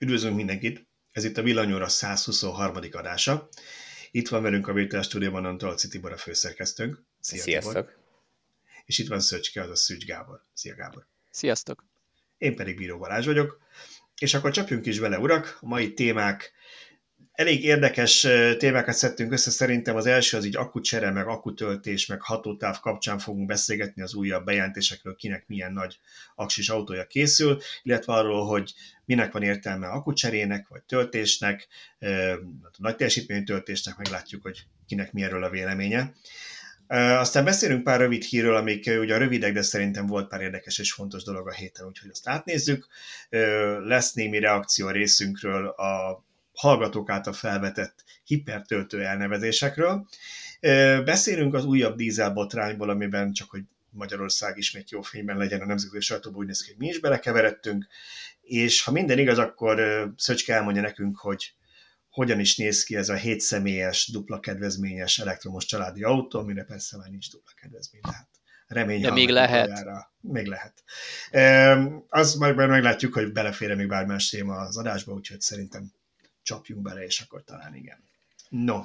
Üdvözlünk mindenkit! Ez itt a Villanyóra 123. adása. Itt van velünk a Vétel Stúdióban Antolci Tibor a főszerkesztőnk. Szia, Sziasztok! Tibor. És itt van Szöcske, az a Szűcs Gábor. Szia Gábor! Sziasztok! Én pedig Bíró Balázs vagyok. És akkor csapjunk is vele, urak! A mai témák Elég érdekes témákat szedtünk össze, szerintem az első az így akkucsere, meg akkutöltés, meg hatótáv kapcsán fogunk beszélgetni az újabb bejelentésekről, kinek milyen nagy aksis autója készül, illetve arról, hogy minek van értelme akkucserének, vagy töltésnek, nagy teljesítményű töltésnek, meglátjuk, hogy kinek mi erről a véleménye. Aztán beszélünk pár rövid hírről, amik ugye rövidek, de szerintem volt pár érdekes és fontos dolog a héten, úgyhogy azt átnézzük. Lesz némi reakció a részünkről a hallgatók által felvetett hipertöltő elnevezésekről. Beszélünk az újabb dízelbotrányból, amiben csak, hogy Magyarország ismét jó fényben legyen a nemzetközi sajtóban, úgy néz ki, hogy mi is belekeveredtünk, és ha minden igaz, akkor Szöcske elmondja nekünk, hogy hogyan is néz ki ez a 7 személyes, dupla kedvezményes elektromos családi autó, amire persze már nincs dupla kedvezmény, tehát remény. De még lehet. Arra. Még lehet. E, az majd meglátjuk, hogy belefér még bármás más téma az adásba, úgyhogy szerintem csapjunk bele, és akkor talán igen. No.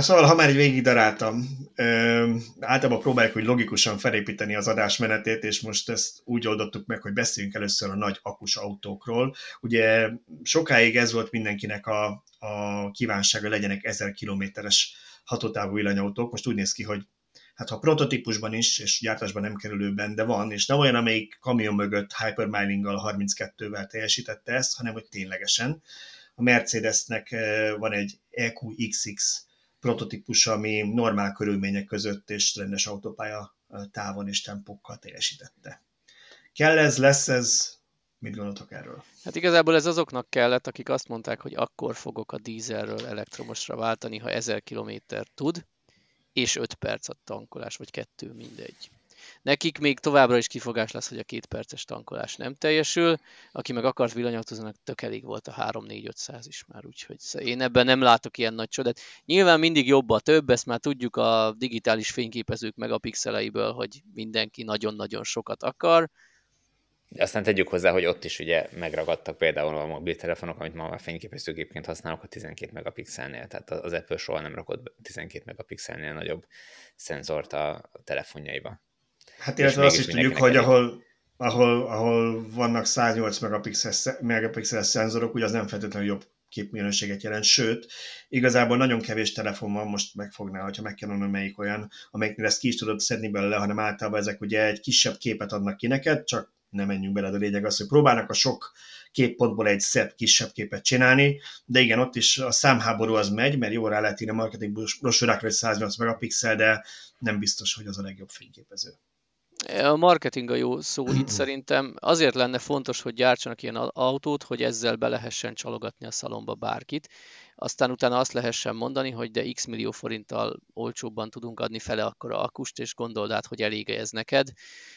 Szóval, ha már így végig daráltam, uh, általában próbáljuk hogy logikusan felépíteni az adásmenetét, és most ezt úgy oldottuk meg, hogy beszéljünk először a nagy akus autókról. Ugye sokáig ez volt mindenkinek a, a kívánsága, legyenek 1000 kilométeres hatótávú villanyautók. Most úgy néz ki, hogy hát ha prototípusban is, és gyártásban nem kerülőben, de van, és nem olyan, amelyik kamion mögött hypermilinggal 32-vel teljesítette ezt, hanem hogy ténylegesen. A Mercedesnek eh, van egy EQXX prototípus, ami normál körülmények között és rendes autópálya eh, távon és tempókkal teljesítette. Kell ez, lesz ez, Mit gondoltok erről? Hát igazából ez azoknak kellett, akik azt mondták, hogy akkor fogok a dízelről elektromosra váltani, ha 1000 km tud, és 5 perc a tankolás, vagy kettő, mindegy. Nekik még továbbra is kifogás lesz, hogy a két perces tankolás nem teljesül, aki meg akart villanyautóznak, tök elég volt a 3-4-500 is már, úgyhogy én ebben nem látok ilyen nagy csodát. Nyilván mindig jobb a több, ezt már tudjuk a digitális fényképezők megapixeleiből, hogy mindenki nagyon-nagyon sokat akar, aztán tegyük hozzá, hogy ott is ugye megragadtak például a mobiltelefonok, amit ma már fényképezőgépként használok a 12 megapixelnél, tehát az Apple soha nem rakott 12 megapixelnél nagyobb szenzort a telefonjaiba. Hát illetve azt is tudjuk, hogy ahol, ahol, ahol vannak 108 megapixeles, megapixeles szenzorok, ugye az nem feltétlenül jobb képminőséget jelent, sőt, igazából nagyon kevés telefon van, most megfogná, hogyha meg kell mondani, melyik olyan, amelyiknél ezt ki is tudod szedni belőle, hanem általában ezek ugye egy kisebb képet adnak ki neked, csak nem menjünk bele, de a lényeg az, hogy próbálnak a sok képpontból egy szebb, kisebb képet csinálni, de igen, ott is a számháború az megy, mert jó rá lehet írni a marketing brosúrákra, hogy 108 megapixel, de nem biztos, hogy az a legjobb fényképező. A marketing a jó szó itt szerintem. Azért lenne fontos, hogy gyártsanak ilyen autót, hogy ezzel be lehessen csalogatni a szalomba bárkit. Aztán utána azt lehessen mondani, hogy de x millió forinttal olcsóbban tudunk adni fele akkor a akust, és gondold át, hogy elég ez neked.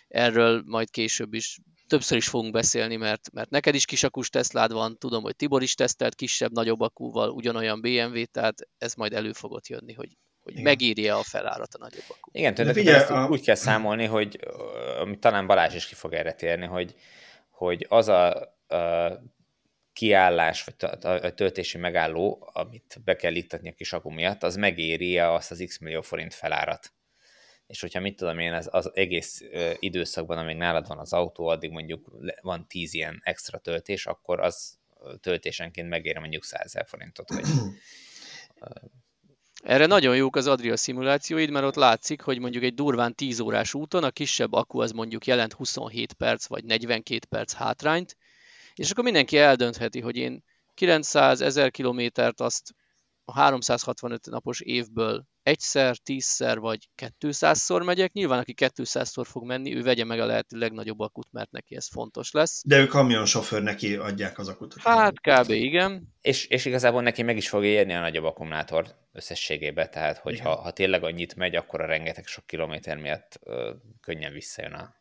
Erről majd később is többször is fogunk beszélni, mert, mert neked is kis akus Teslád van, tudom, hogy Tibor is tesztelt kisebb, nagyobb akúval, ugyanolyan BMW, tehát ez majd elő fogott jönni, hogy hogy Igen. megírja a felárat a nagyobb akku. Igen, tehát figyelj, a... úgy kell számolni, hogy amit talán Balázs is ki fog erre térni, hogy, hogy az a, a kiállás, vagy a töltési megálló, amit be kell ittatni a kis akku miatt, az megéri azt az x millió forint felárat. És hogyha mit tudom én, az, az egész időszakban, amíg nálad van az autó, addig mondjuk van 10 ilyen extra töltés, akkor az töltésenként megéri mondjuk 100 forintot, vagy erre nagyon jók az Adria szimulációid, mert ott látszik, hogy mondjuk egy durván 10 órás úton a kisebb akku az mondjuk jelent 27 perc vagy 42 perc hátrányt, és akkor mindenki eldöntheti, hogy én 900-1000 kilométert azt a 365 napos évből egyszer, tízszer vagy 200-szor megyek. Nyilván, aki 200-szor fog menni, ő vegye meg a lehető legnagyobb akut, mert neki ez fontos lesz. De ő kamionsofőr, neki adják az akut. Hát kb. igen. És, és igazából neki meg is fog érni a nagyobb akkumulátor összességében, tehát hogyha ha tényleg annyit megy, akkor a rengeteg sok kilométer miatt ö, könnyen visszajön a,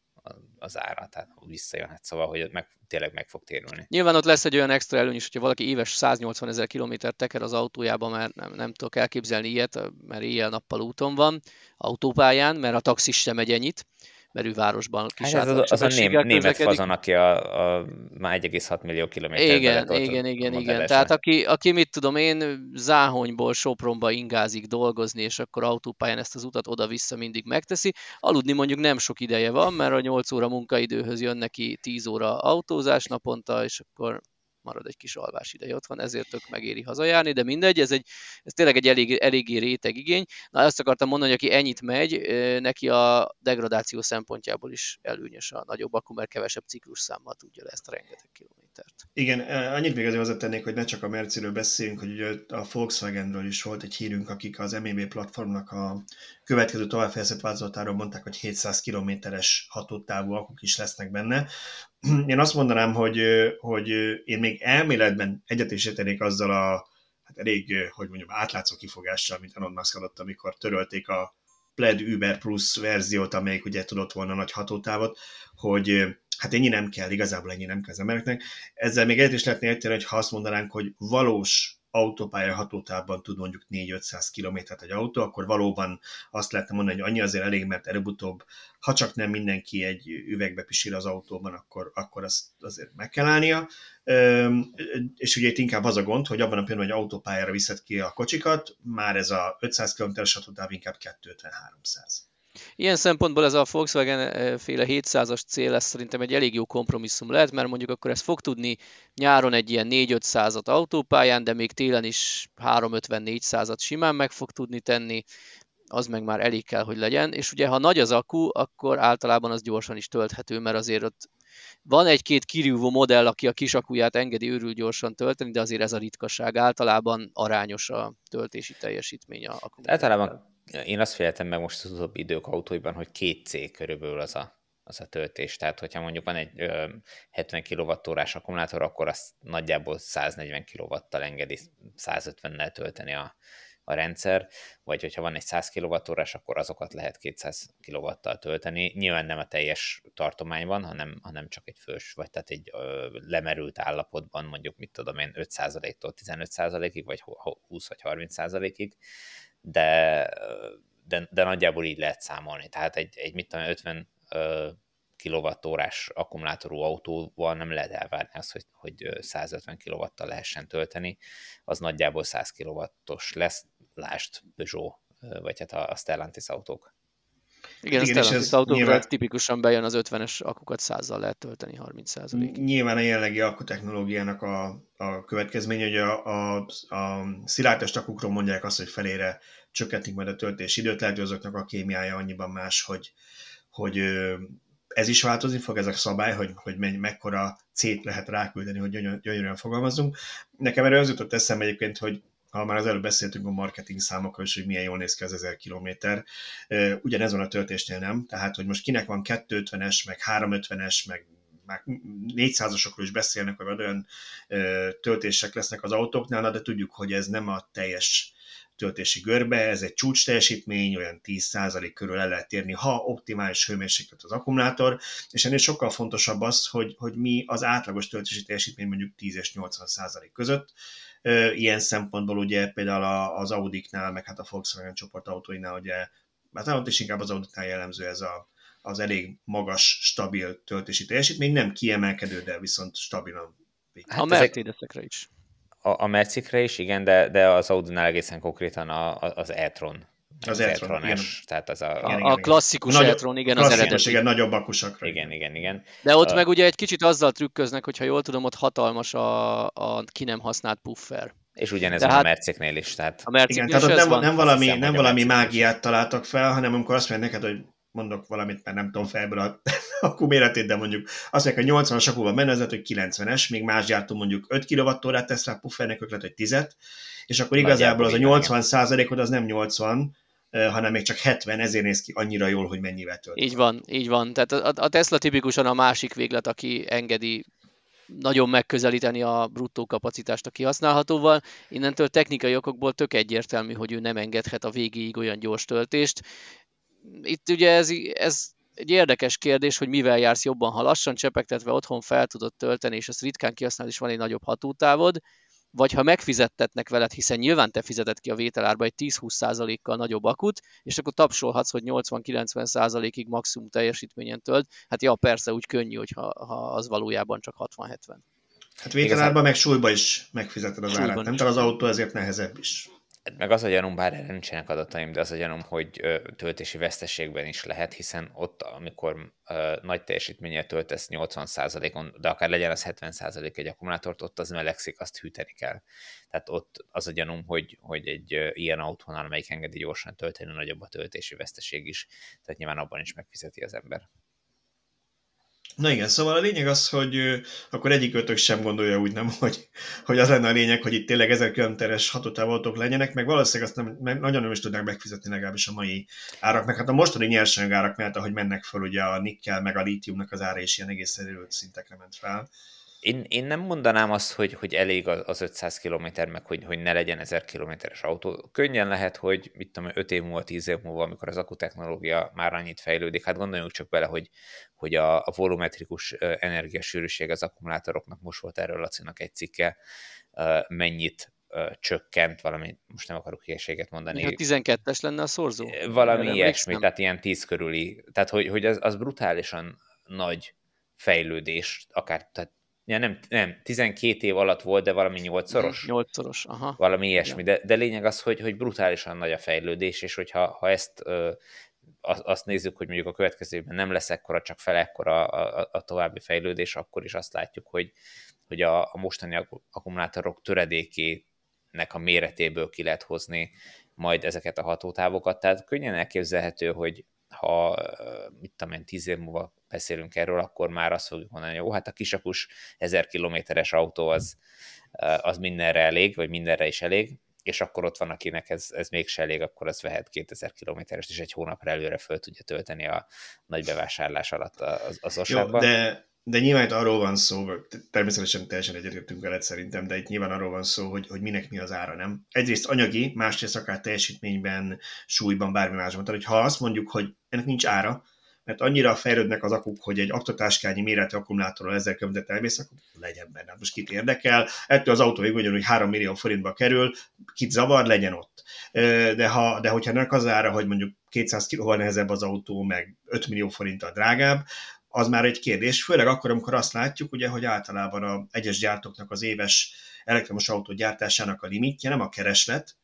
az ára, tehát visszajöhet, szóval, hogy meg, tényleg meg fog térülni. Nyilván ott lesz egy olyan extra előny is, hogyha valaki éves 180 ezer kilométer teker az autójába, mert nem, nem tudok elképzelni ilyet, mert éjjel-nappal úton van, autópályán, mert a taxis sem megy ennyit, merővárosban kis hát ez az, az a ném, német fazon, aki a, a már 1,6 millió kilométer Igen, igen, igen, igen. Tehát aki, aki mit tudom én, Záhonyból Sopronba ingázik dolgozni, és akkor autópályán ezt az utat oda-vissza mindig megteszi. Aludni mondjuk nem sok ideje van, mert a 8 óra munkaidőhöz jön neki 10 óra autózás naponta, és akkor marad egy kis alvás ideje otthon, ezért tök megéri hazajárni, de mindegy, ez, egy, ez tényleg egy elég, eléggé réteg igény. Na azt akartam mondani, hogy aki ennyit megy, neki a degradáció szempontjából is előnyös a nagyobb akku, mert kevesebb ciklus számmal tudja le ezt a rengeteg kilométert. Igen, annyit még azért hozzátennék, hogy ne csak a Merciről beszéljünk, hogy ugye a Volkswagenről is volt egy hírünk, akik az MEB platformnak a következő továbbfejlesztett változatáról mondták, hogy 700 kilométeres hatótávú akuk is lesznek benne. Én azt mondanám, hogy, hogy én még elméletben egyet is azzal a hát elég, hogy mondjam, átlátszó kifogással, mint Elon Musk adott, amikor törölték a Pled Uber Plus verziót, amelyik ugye tudott volna nagy hatótávot, hogy hát ennyi nem kell, igazából ennyi nem kell az embereknek. Ezzel még egyet is lehetne érteni, hogy ha azt mondanánk, hogy valós autópálya hatótávban tud mondjuk 4-500 kilométert egy autó, akkor valóban azt lehetne mondani, hogy annyi azért elég, mert előbb-utóbb, ha csak nem mindenki egy üvegbe pisil az autóban, akkor, akkor azt azért meg kell állnia. És ugye itt inkább az a gond, hogy abban a pillanatban, hogy autópályára viszed ki a kocsikat, már ez a 500 km-es hatótáv inkább 250-300. Ilyen szempontból ez a Volkswagen féle 700-as cél lesz szerintem egy elég jó kompromisszum lehet, mert mondjuk akkor ez fog tudni nyáron egy ilyen 4-500-at autópályán, de még télen is 350-400-at simán meg fog tudni tenni, az meg már elég kell, hogy legyen. És ugye, ha nagy az akku, akkor általában az gyorsan is tölthető, mert azért ott van egy-két kirívó modell, aki a kis akuját engedi őrül gyorsan tölteni, de azért ez a ritkaság. Általában arányos a töltési teljesítmény a Általában én azt féltem meg most az utóbbi idők autóiban, hogy két C körülbelül az a, az a töltés. Tehát, hogyha mondjuk van egy ö, 70 kWh akkumulátor, akkor azt nagyjából 140 kW-tal engedi 150-nel tölteni a, a rendszer, vagy hogyha van egy 100 kWh, akkor azokat lehet 200 kW-tal tölteni. Nyilván nem a teljes tartományban, hanem, hanem csak egy fős, vagy tehát egy ö, lemerült állapotban, mondjuk mit tudom én, 5%-tól 15%-ig, vagy 20 vagy 30%-ig de, de, de nagyjából így lehet számolni. Tehát egy, egy mit tudom, 50 kilovattórás akkumulátorú autóval nem lehet elvárni azt, hogy, hogy 150 kW-tal lehessen tölteni, az nagyjából 100 kW-os lesz, lást Peugeot, vagy hát a Stellantis autók. Igen, Igen a Stellantis autókra nyilván... tipikusan bejön az 50-es akukat 100-zal lehet tölteni 30 Nyilván a jelenlegi akkutechnológiának a, a következménye, hogy a, a, a szilárdtest akukról mondják azt, hogy felére csökkentik majd a töltés időt, lehet, hogy azoknak a kémiája annyiban más, hogy, hogy ez is változni fog, ez a szabály, hogy, hogy menny, mekkora C-t lehet ráküldeni, hogy gyönyörűen fogalmazunk. Nekem erről az jutott eszembe egyébként, hogy ha már az előbb beszéltünk a marketing számokról, és hogy milyen jól néz ki az 1000 kilométer, ugyanez van a töltésnél nem, tehát hogy most kinek van 250-es, meg 350-es, meg már 400-asokról is beszélnek, hogy olyan töltések lesznek az autóknál, de tudjuk, hogy ez nem a teljes töltési görbe, ez egy csúcs teljesítmény, olyan 10% körül el lehet érni, ha optimális hőmérséklet az akkumulátor, és ennél sokkal fontosabb az, hogy, hogy mi az átlagos töltési teljesítmény mondjuk 10 és 80% között, Ilyen szempontból ugye például az Audiknál, meg hát a Volkswagen csoport autóinál ugye, hát ott is inkább az Audiknál jellemző ez a, az elég magas, stabil töltési teljesítmény, nem kiemelkedő, de viszont stabilan. Hát a Mercedesekre is. A, a Mercikre is, igen, de, de az Audinál egészen konkrétan a, a, az e-tron az e-tron, igen. Tehát az a, igen, a, a klasszikus nagyobb, e-tron, igen, az eredeti. Igen, nagyobb akusakra. Igen, igen, igen. De ott a... meg ugye egy kicsit azzal trükköznek, hogyha jól tudom, ott hatalmas a, a ki nem használt puffer. És ugyanez tehát, a Merciknél is. Tehát... A igen, tehát ott nem, van, nem valami, hiszem, nem valami mágiát találtak fel, hanem amikor azt mondják neked, hogy mondok valamit, mert nem tudom felből a akku méretét, de mondjuk azt mondják, hogy 80-as akúban menne, az hogy 90-es, még más gyártó mondjuk 5 kWh tesz rá puffernek, ők lehet, hogy 10 és akkor igazából az a 80 százalékod az nem 80, hanem még csak 70, ezért néz ki annyira jól, hogy mennyivel tölt. Így van, így van. Tehát a, a Tesla tipikusan a másik véglet, aki engedi nagyon megközelíteni a bruttó kapacitást a kihasználhatóval. Innentől technikai okokból tök egyértelmű, hogy ő nem engedhet a végéig olyan gyors töltést. Itt ugye ez, ez egy érdekes kérdés, hogy mivel jársz jobban, ha lassan csepegtetve otthon fel tudod tölteni, és ezt ritkán kihasználni, és van egy nagyobb hatótávod, vagy ha megfizettetnek veled, hiszen nyilván te fizetett ki a vételárba egy 10-20%-kal nagyobb akut, és akkor tapsolhatsz, hogy 80-90%-ig maximum teljesítményen tölt, hát ja, persze úgy könnyű, hogyha ha az valójában csak 60-70. Hát vételárban meg súlyba is megfizeted az árát, nem? Tehát az autó ezért nehezebb is. Meg az a gyanúm, bár erre nincsenek adataim, de az a gyanúm, hogy töltési veszteségben is lehet, hiszen ott, amikor nagy teljesítménnyel töltesz 80%-on, de akár legyen az 70% egy akkumulátort, ott az melegszik, azt hűteni kell. Tehát ott az a gyanúm, hogy, hogy egy ilyen autónál, amelyik engedi gyorsan tölteni, nagyobb a töltési veszteség is, tehát nyilván abban is megfizeti az ember. Na igen, szóval a lényeg az, hogy akkor egyik ötök sem gondolja úgy nem, hogy, hogy az lenne a lényeg, hogy itt tényleg 1000 km-es hatótávoltók legyenek, meg valószínűleg azt nem, nagyon nem is tudnák megfizetni legalábbis a mai árak, meg hát a mostani nyersanyagárak mert ahogy mennek fel, ugye a nikkel, meg a lítiumnak az ára is ilyen egészen erőt szintekre ment fel. Én, én nem mondanám azt, hogy, hogy elég az 500 km, meg hogy, hogy ne legyen 1000 kilométeres autó. Könnyen lehet, hogy mit tudom, 5 év múlva, 10 év múlva, amikor az akutechnológia már annyit fejlődik, hát gondoljunk csak bele, hogy, hogy a, a volumetrikus energiasűrűség az akkumulátoroknak, most volt erről Lacinak egy cikke, mennyit csökkent, valami, most nem akarok hülyeséget mondani. Ha 12-es lenne a szorzó? Valami Erre ilyesmi, tehát ilyen 10 körüli. Tehát, hogy, hogy az, az brutálisan nagy fejlődés, akár tehát Ja, nem, nem, 12 év alatt volt, de valami 8-szoros. 8-szoros, aha. Valami ilyesmi, de, de lényeg az, hogy, hogy brutálisan nagy a fejlődés, és hogyha ha ezt ö, azt nézzük, hogy mondjuk a következő évben nem lesz ekkora, csak fel ekkora a, a, a további fejlődés, akkor is azt látjuk, hogy, hogy a, a mostani akkumulátorok töredékének a méretéből ki lehet hozni majd ezeket a hatótávokat. Tehát könnyen elképzelhető, hogy ha mit tudom én, tíz év múlva beszélünk erről, akkor már azt fogjuk mondani, hogy jó, hát a kisakus 1000 kilométeres autó az, az mindenre elég, vagy mindenre is elég, és akkor ott van, akinek ez, ez mégse elég, akkor az vehet 2000 kilométeres, és egy hónapra előre föl tudja tölteni a nagy bevásárlás alatt az, az osárba. de, de nyilván itt arról van szó, természetesen teljesen egyetértünk veled szerintem, de itt nyilván arról van szó, hogy, hogy minek mi az ára, nem? Egyrészt anyagi, másrészt akár teljesítményben, súlyban, bármi másban. Tehát, hogy ha azt mondjuk, hogy ennek nincs ára, mert annyira fejlődnek az akuk, hogy egy aktatáskányi méretű akkumulátorral ezzel követet elmész, akkor legyen benne. Hát most kit érdekel, ettől az autó végül hogy 3 millió forintba kerül, kit zavar, legyen ott. De, ha, de hogyha ennek az ára, hogy mondjuk 200 kilóval nehezebb az autó, meg 5 millió forinttal drágább, az már egy kérdés, főleg akkor, amikor azt látjuk, ugye, hogy általában a egyes gyártóknak az éves elektromos autó gyártásának a limitje nem a kereslet,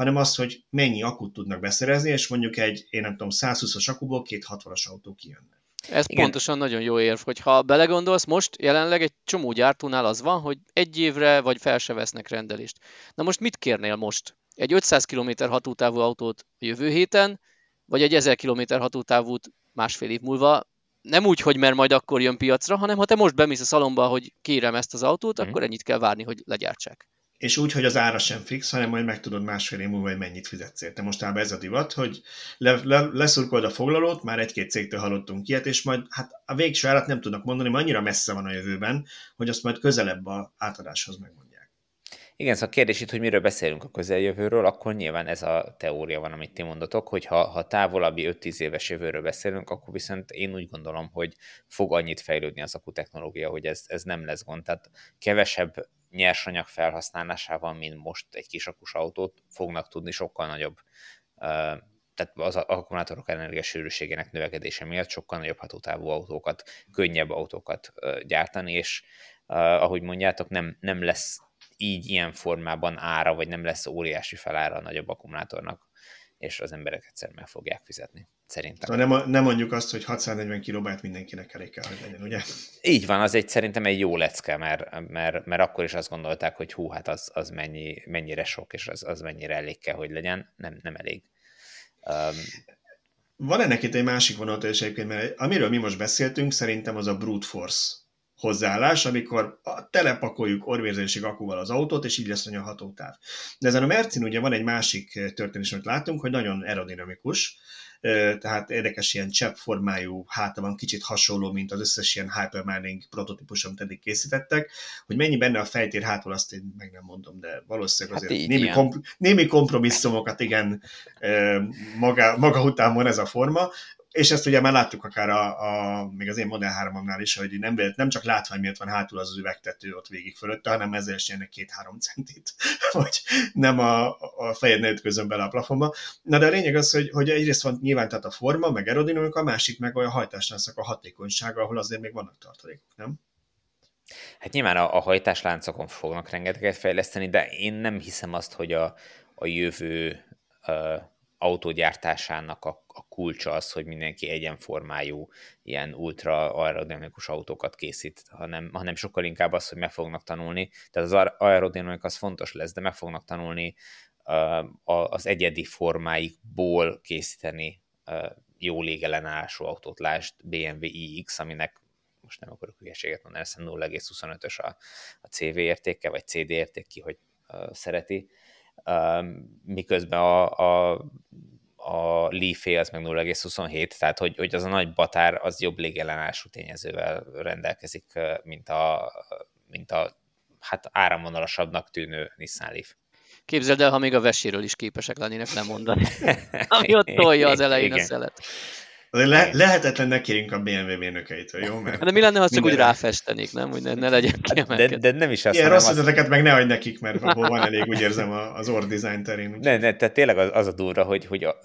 hanem az, hogy mennyi akut tudnak beszerezni, és mondjuk egy, én nem tudom, 120-as akuból két 60-as autó kijönne. Ez Igen. pontosan nagyon jó érv, hogy ha belegondolsz, most jelenleg egy csomó gyártónál az van, hogy egy évre vagy fel se vesznek rendelést. Na most mit kérnél most? Egy 500 km hatótávú autót jövő héten, vagy egy 1000 km hatótávút másfél év múlva? Nem úgy, hogy mert majd akkor jön piacra, hanem ha te most bemész a szalomba, hogy kérem ezt az autót, mm. akkor ennyit kell várni, hogy legyártsák és úgy, hogy az ára sem fix, hanem majd megtudod másfél év múlva, hogy mennyit fizetsz érte. Mostában ez a divat, hogy le, le, leszurkolod a foglalót, már egy-két cégtől hallottunk ilyet, és majd hát a végső árat nem tudnak mondani, mert annyira messze van a jövőben, hogy azt majd közelebb a átadáshoz megmondják. Igen, szóval a kérdés itt, hogy miről beszélünk a közeljövőről, akkor nyilván ez a teória van, amit ti mondotok, hogy ha, ha távolabbi 5-10 éves jövőről beszélünk, akkor viszont én úgy gondolom, hogy fog annyit fejlődni az akutechnológia, hogy ez, ez nem lesz gond. Tehát kevesebb nyersanyag felhasználásával, mint most egy kisakus autót, fognak tudni sokkal nagyobb, tehát az akkumulátorok energiasűrűségének növekedése miatt sokkal nagyobb hatótávú autókat, könnyebb autókat gyártani, és ahogy mondjátok, nem, nem lesz így ilyen formában ára, vagy nem lesz óriási felára a nagyobb akkumulátornak, és az emberek egyszer meg fogják fizetni szerintem. Szóval nem, nem mondjuk azt, hogy 640 kilobájt mindenkinek elég kell, hogy legyen, ugye? Így van, az egy szerintem egy jó lecke, mert, mert, mert akkor is azt gondolták, hogy hú, hát az, az mennyi, mennyire sok, és az, az mennyire elég kell, hogy legyen. Nem, nem elég. Um, van ennek itt egy másik vonat is egyébként, mert amiről mi most beszéltünk, szerintem az a brute force hozzáállás, amikor telepakoljuk orvérzésig akúval az autót, és így lesz a hatótáv. De ezen a Mercin ugye van egy másik történés, amit látunk, hogy nagyon aerodinamikus, tehát érdekes ilyen csepp formájú háta van, kicsit hasonló, mint az összes ilyen hypermining prototípus, amit eddig készítettek. Hogy mennyi benne a fejtér hátul, azt én meg nem mondom, de valószínűleg hát azért hát némi, komp- némi kompromisszumokat igen maga, maga után van ez a forma. És ezt ugye már láttuk akár a, a még az én Model 3 is, hogy nem, nem csak látvány miért van hátul az, üvegtető ott végig fölötte, hanem ezzel is jönnek két-három centit, vagy nem a, a fejed ne ütközön bele a plafonba. Na de a lényeg az, hogy, hogy egyrészt van nyilván tehát a forma, meg aerodinamika, a másik meg olyan hajtásláncok a hatékonysága, ahol azért még vannak tartalékok, nem? Hát nyilván a, a hajtásláncokon fognak rengeteget fejleszteni, de én nem hiszem azt, hogy a, a jövő uh, autógyártásának a, a kulcsa az, hogy mindenki egyenformájú, ilyen ultra aerodinamikus autókat készít, hanem, hanem sokkal inkább az, hogy meg fognak tanulni. Tehát az aerodinamik az fontos lesz, de meg fognak tanulni uh, az egyedi formáikból készíteni uh, jó légellenállású autót, lásd BMW iX, aminek most nem akarok hülyeséget mondani, hiszem 0,25-ös a, a CV értéke, vagy CD érték ki, hogy uh, szereti miközben a, a, a leaf az meg 0,27, tehát hogy, hogy az a nagy batár az jobb légellenállású tényezővel rendelkezik, mint a, mint a hát áramvonalasabbnak tűnő Nissan Leaf. Képzeld el, ha még a veséről is képesek lennének lemondani, ami ott tolja az elején Igen. a szelet. Le, lehetetlen ne kérjünk a BMW mérnökeitől, jó? Mert de mi lenne, ha csak úgy ráfestenék, nem? Hogy ne, ne legyen kiemelkedő. De, de, nem is azt Ilyen rossz ötleteket meg ne adj nekik, mert abból van elég, úgy érzem, az orr design terén. Ne, ne, tehát tényleg az, az a durva, hogy, hogy a,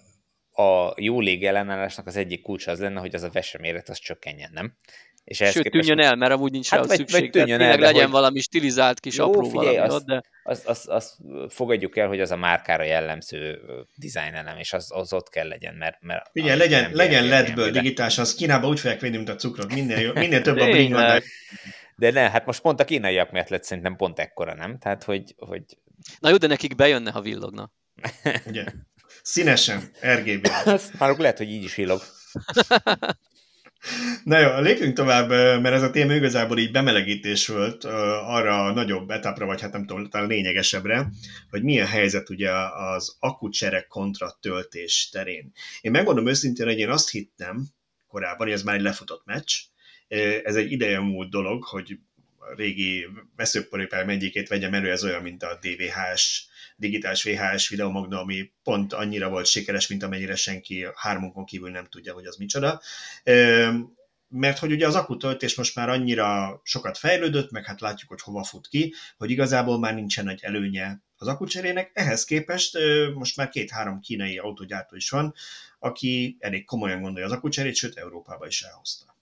a jó légellenállásnak az egyik kulcsa az lenne, hogy az a veseméret az csökkenjen, nem? És Sőt, képest... tűnjön el, mert amúgy nincs hát rá vagy, szükség. Vagy tűnjön el, legyen hogy... valami stilizált kis Jó, apró figyelj, valami azt, de... Azt, azt, azt, fogadjuk el, hogy az a márkára jellemző elem, és az, az ott kell legyen, mert... mert Figyelj, legyen, legyen LED-ből digitális, az Kínában úgy fogják venni, mint a cukrot, minél, minél több a bring de... de ne, hát most pont a kínaiak miatt lett szerintem pont ekkora, nem? Tehát, hogy... hogy... Na jó, de nekik bejönne, ha villogna. Ugye? Színesen, RGB. Azt már lehet, hogy így is villog. Na jó, lépjünk tovább, mert ez a téma igazából így bemelegítés volt arra a nagyobb etapra, vagy hát nem tudom, talán lényegesebbre, hogy milyen helyzet ugye az akkucserek kontra töltés terén. Én megmondom őszintén, hogy én azt hittem korábban, hogy ez már egy lefutott meccs, ez egy ideje múlt dolog, hogy régi veszőporépályám egyikét vegyem elő, ez olyan, mint a DVH-s digitális VHS videomagna, ami pont annyira volt sikeres, mint amennyire senki hármunkon kívül nem tudja, hogy az micsoda. Mert hogy ugye az akutöltés most már annyira sokat fejlődött, meg hát látjuk, hogy hova fut ki, hogy igazából már nincsen nagy előnye az akucserének. Ehhez képest most már két-három kínai autógyártó is van, aki elég komolyan gondolja az akucserét, sőt Európába is elhozta.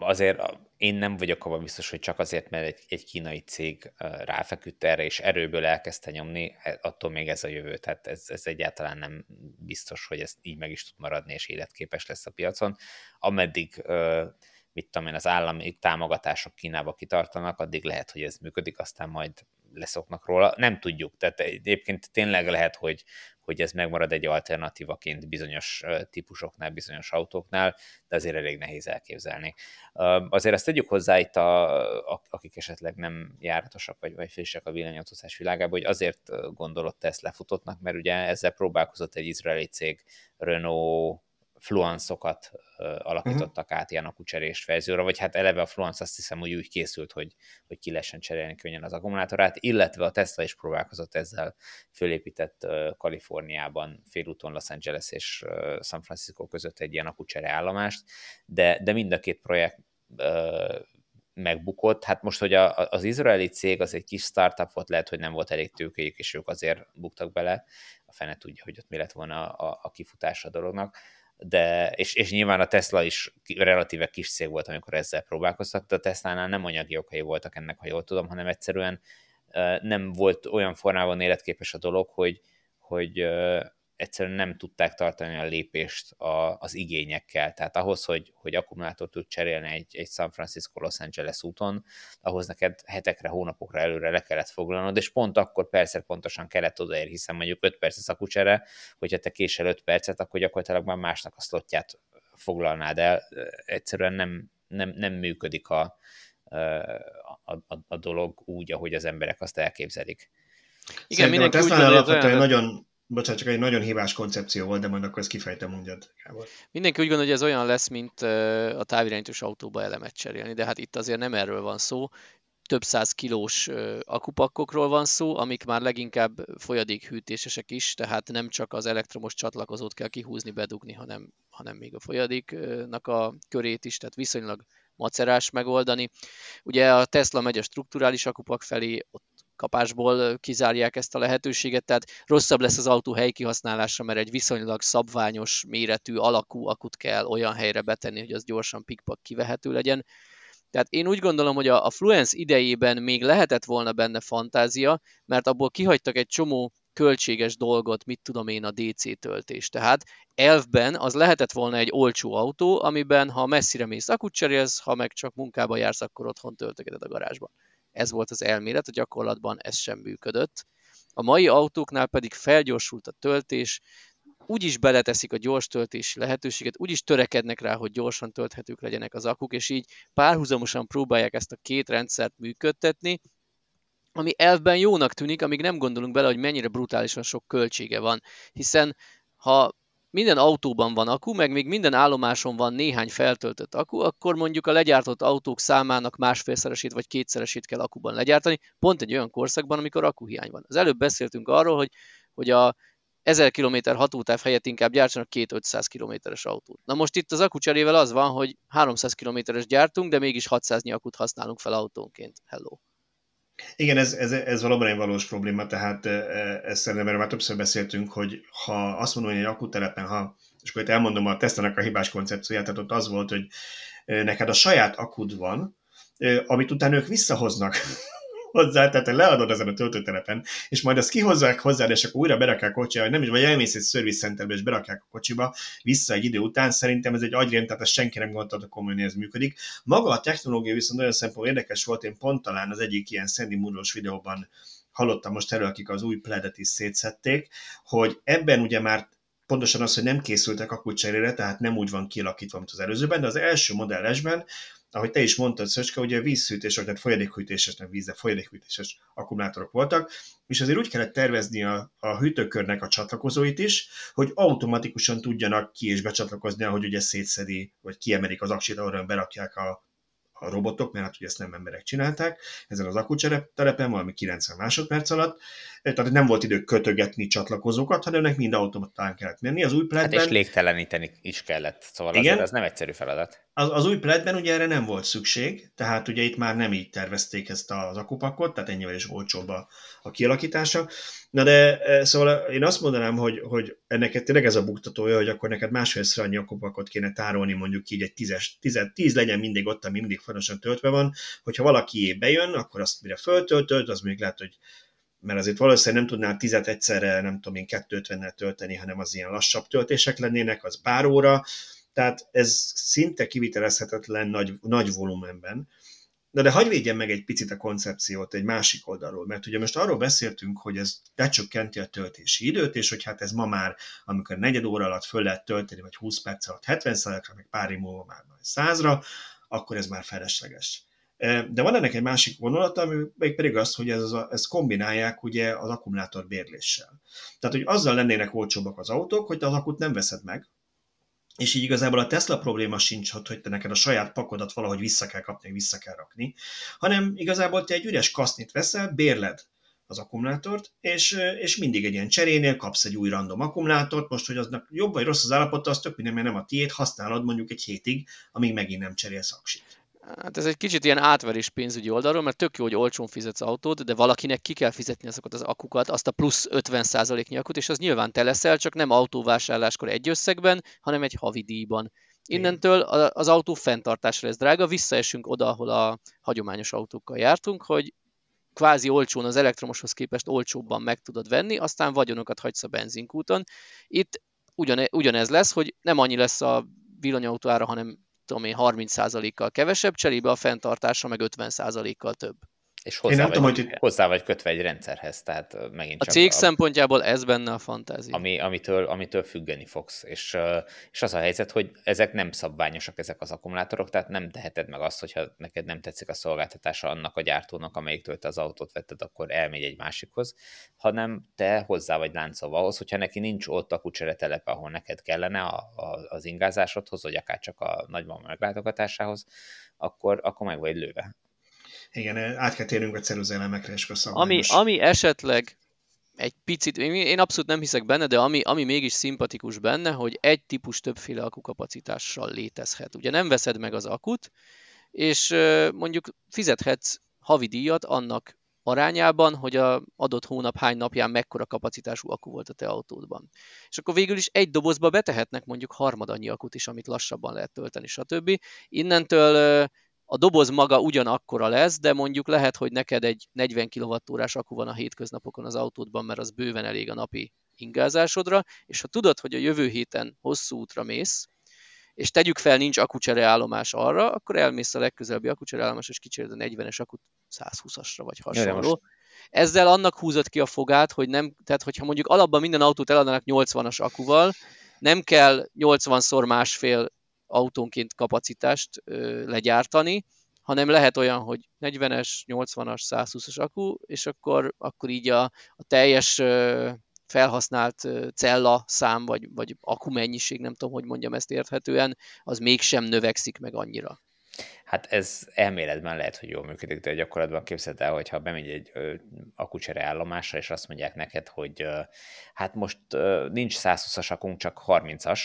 Azért én nem vagyok abban biztos, hogy csak azért, mert egy, egy kínai cég ráfeküdt erre, és erőből elkezdte nyomni, e, attól még ez a jövő. Tehát ez, ez egyáltalán nem biztos, hogy ez így meg is tud maradni, és életképes lesz a piacon. Ameddig mit tudom én, az állami támogatások Kínába kitartanak, addig lehet, hogy ez működik, aztán majd leszoknak róla. Nem tudjuk, tehát egyébként tényleg lehet, hogy, hogy ez megmarad egy alternatívaként bizonyos típusoknál, bizonyos autóknál, de azért elég nehéz elképzelni. Azért azt tegyük hozzá itt, a, akik esetleg nem járatosak vagy, vagy frissek a villanyautózás világában, hogy azért gondolott ezt lefutottnak, mert ugye ezzel próbálkozott egy izraeli cég, Renault fluanszokat alakítottak uh-huh. át ilyen akucserés verzióra, vagy hát eleve a fluansz azt hiszem, hogy úgy készült, hogy, hogy ki lehessen cserélni könnyen az akkumulátorát, illetve a Tesla is próbálkozott ezzel fölépített uh, Kaliforniában, félúton Los Angeles és uh, San Francisco között egy ilyen akucsere állomást, de, de mind a két projekt uh, megbukott. Hát most, hogy a, az izraeli cég az egy kis startup volt, lehet, hogy nem volt elég tőkéjük, és ők azért buktak bele. A fene tudja, hogy ott mi lett volna a, a, a kifutása a dolognak de, és, és nyilván a Tesla is relatíve kis cég volt, amikor ezzel próbálkoztak, de a Tesla-nál nem anyagi okai voltak ennek, ha jól tudom, hanem egyszerűen nem volt olyan formában életképes a dolog, hogy, hogy egyszerűen nem tudták tartani a lépést a, az igényekkel. Tehát ahhoz, hogy, hogy akkumulátort tud cserélni egy, egy San Francisco-Los Angeles úton, ahhoz neked hetekre, hónapokra előre le kellett foglalnod, és pont akkor persze pontosan kellett odaérni, hiszen mondjuk 5 perc a szakucsere, hogyha te késel 5 percet, akkor gyakorlatilag már másnak a szlotját foglalnád el. Egyszerűen nem, nem, nem működik a, a, a, a dolog úgy, ahogy az emberek azt elképzelik. Igen, mindenki a Tesla alapvetően olyan... nagyon bocsánat, csak egy nagyon hibás koncepció volt, de majd akkor ezt kifejtem mondjad. Mindenki úgy gondolja, hogy ez olyan lesz, mint a távirányítós autóba elemet cserélni, de hát itt azért nem erről van szó. több száz kilós akupakkokról van szó, amik már leginkább folyadékhűtésesek is, tehát nem csak az elektromos csatlakozót kell kihúzni, bedugni, hanem, hanem még a folyadéknak a körét is, tehát viszonylag macerás megoldani. Ugye a Tesla megy a strukturális akupak felé, ott kapásból kizárják ezt a lehetőséget, tehát rosszabb lesz az autó helykihasználása, mert egy viszonylag szabványos méretű alakú akut kell olyan helyre betenni, hogy az gyorsan pikpak kivehető legyen. Tehát én úgy gondolom, hogy a, a Fluence idejében még lehetett volna benne fantázia, mert abból kihagytak egy csomó költséges dolgot, mit tudom én, a DC töltés. Tehát elfben az lehetett volna egy olcsó autó, amiben ha messzire mész, akut cserélsz, ha meg csak munkába jársz, akkor otthon töltögeted a garázsban. Ez volt az elmélet, a gyakorlatban ez sem működött. A mai autóknál pedig felgyorsult a töltés, úgyis beleteszik a gyors töltési lehetőséget, úgyis törekednek rá, hogy gyorsan tölthetők legyenek az akuk, és így párhuzamosan próbálják ezt a két rendszert működtetni, ami elvben jónak tűnik, amíg nem gondolunk bele, hogy mennyire brutálisan sok költsége van. Hiszen ha minden autóban van akku, meg még minden állomáson van néhány feltöltött akku, akkor mondjuk a legyártott autók számának másfélszeresét vagy kétszeresét kell akuban legyártani, pont egy olyan korszakban, amikor akkuhiány van. Az előbb beszéltünk arról, hogy, hogy a 1000 km hatótáv helyett inkább gyártsanak két 500 km-es autót. Na most itt az akkucserével az van, hogy 300 km-es gyártunk, de mégis 600 akut használunk fel autónként. Hello. Igen, ez, ez, ez valóban egy valós probléma, tehát ezt szerintem már többször beszéltünk, hogy ha azt mondom, hogy egy akutelepen, ha, és akkor itt elmondom a tesztenek a hibás koncepcióját, tehát ott az volt, hogy neked a saját akud van, amit utána ők visszahoznak hozzá, tehát leadod ezen a töltőtelepen, és majd azt kihozzák hozzá, és akkor újra berakják a kocsiba, nem is, vagy elmész egy service centerbe, és berakják a kocsiba, vissza egy idő után, szerintem ez egy agyrend, tehát ezt senki nem gondolta, komolyan ez működik. Maga a technológia viszont nagyon szempont érdekes volt, én pont talán az egyik ilyen Sandy Moore-os videóban hallottam most erről, akik az új pledet is szétszették, hogy ebben ugye már pontosan az, hogy nem készültek a cserére, tehát nem úgy van kialakítva, mint az előzőben, de az első modellesben ahogy te is mondtad, Szöcske, ugye vízhűtés, tehát folyadékhűtéses, nem víz, de folyadékhűtéses akkumulátorok voltak, és azért úgy kellett tervezni a, a hűtőkörnek a csatlakozóit is, hogy automatikusan tudjanak ki és becsatlakozni, ahogy ugye szétszedi, vagy kiemelik az aksit, ahol berakják a, a robotok, mert hát ugye ezt nem emberek csinálták, ezen az akutelepen valami 90 másodperc alatt, tehát nem volt idő kötögetni csatlakozókat, hanem ennek mind automatán kellett menni. Az új pledben... Hát és légteleníteni is kellett, szóval igen, azért ez nem egyszerű feladat. Az, az új pledben ugye erre nem volt szükség, tehát ugye itt már nem így tervezték ezt az akupakot, tehát ennyivel is olcsóbb a, a kialakítása. Na de szóval én azt mondanám, hogy, hogy ennek tényleg ez a buktatója, hogy akkor neked másfélszer annyi akupakot kéne tárolni, mondjuk így egy tízes, tíz, tíz legyen mindig ott, ami mindig folyamatosan töltve van, hogyha valaki bejön, akkor azt mire föltöltöd, az még lehet, hogy mert azért valószínűleg nem tudnál tizet egyszerre, nem tudom én, 250-nel tölteni, hanem az ilyen lassabb töltések lennének, az pár óra, tehát ez szinte kivitelezhetetlen nagy, nagy volumenben. De, de hagyj védjen meg egy picit a koncepciót egy másik oldalról, mert ugye most arról beszéltünk, hogy ez lecsökkenti a töltési időt, és hogy hát ez ma már, amikor negyed óra alatt föl lehet tölteni, vagy 20 perc alatt 70 ra meg pár év múlva már 100-ra, akkor ez már felesleges. De van ennek egy másik vonulata, ami pedig az, hogy ez, a, ezt kombinálják ugye az akkumulátor bérléssel. Tehát, hogy azzal lennének olcsóbbak az autók, hogy te az akut nem veszed meg, és így igazából a Tesla probléma sincs, hogy te neked a saját pakodat valahogy vissza kell kapni, vissza kell rakni, hanem igazából te egy üres kasznit veszel, bérled az akkumulátort, és, és mindig egy ilyen cserénél kapsz egy új random akkumulátort, most, hogy aznak jobb vagy rossz az állapota, az tök minden, mert nem a tiét, használod mondjuk egy hétig, amíg megint nem cserélsz aksit. Hát ez egy kicsit ilyen átverés pénzügyi oldalról, mert tök jó, hogy olcsón fizetsz autót, de valakinek ki kell fizetni azokat az akukat, azt a plusz 50%-nyi akut, és az nyilván te leszel, csak nem autóvásárláskor egy összegben, hanem egy havidíjban. Innentől az autó fenntartásra lesz drága, visszaesünk oda, ahol a hagyományos autókkal jártunk, hogy kvázi olcsón az elektromoshoz képest olcsóbban meg tudod venni, aztán vagyonokat hagysz a benzinkúton. Itt ugyanez lesz, hogy nem annyi lesz a villanyautó hanem tudom én, 30%-kal kevesebb, cserébe a fenntartása meg 50%-kal több. És hozzá, Én nem vagy, tudom, hogy... hozzá vagy kötve egy rendszerhez, tehát megint A csak cég a, szempontjából ez benne a fantázia. Ami, amitől, amitől függeni fogsz. És, és az a helyzet, hogy ezek nem szabványosak, ezek az akkumulátorok, tehát nem teheted meg azt, hogyha neked nem tetszik a szolgáltatása annak a gyártónak, amelyiktől te az autót vetted, akkor elmegy egy másikhoz, hanem te hozzá vagy láncolva ahhoz, hogyha neki nincs ott a kucsere telepe, ahol neked kellene a, a, az ingázásodhoz, vagy akár csak a nagymama meglátogatásához, akkor, akkor meg vagy lőve. Igen, át kell térnünk a ceruzelemekre, és akkor ami, ami esetleg egy picit, én abszolút nem hiszek benne, de ami, ami mégis szimpatikus benne, hogy egy típus többféle akukapacitással létezhet. Ugye nem veszed meg az akut, és mondjuk fizethetsz havi díjat annak arányában, hogy a adott hónap hány napján mekkora kapacitású akku volt a te autódban. És akkor végül is egy dobozba betehetnek mondjuk harmad annyi akut is, amit lassabban lehet tölteni, stb. Innentől a doboz maga ugyanakkora lesz, de mondjuk lehet, hogy neked egy 40 kWh akku van a hétköznapokon az autódban, mert az bőven elég a napi ingázásodra, és ha tudod, hogy a jövő héten hosszú útra mész, és tegyük fel, nincs akucsere állomás arra, akkor elmész a legközelebbi akucsere állomás, és kicsered a 40-es akut 120-asra, vagy hasonló. Ezzel annak húzott ki a fogát, hogy nem, tehát hogyha mondjuk alapban minden autót eladnának 80-as akuval, nem kell 80-szor másfél autónként kapacitást ö, legyártani, hanem lehet olyan, hogy 40-es, 80-as, 120-as akku, és akkor, akkor így a, a teljes ö, felhasznált cella szám, vagy, vagy mennyiség, nem tudom, hogy mondjam ezt érthetően, az mégsem növekszik meg annyira. Hát ez elméletben lehet, hogy jól működik, de gyakorlatban képzeld el, hogyha bemegy egy akucsere állomásra, és azt mondják neked, hogy hát most nincs 120-as akunk, csak 30-as,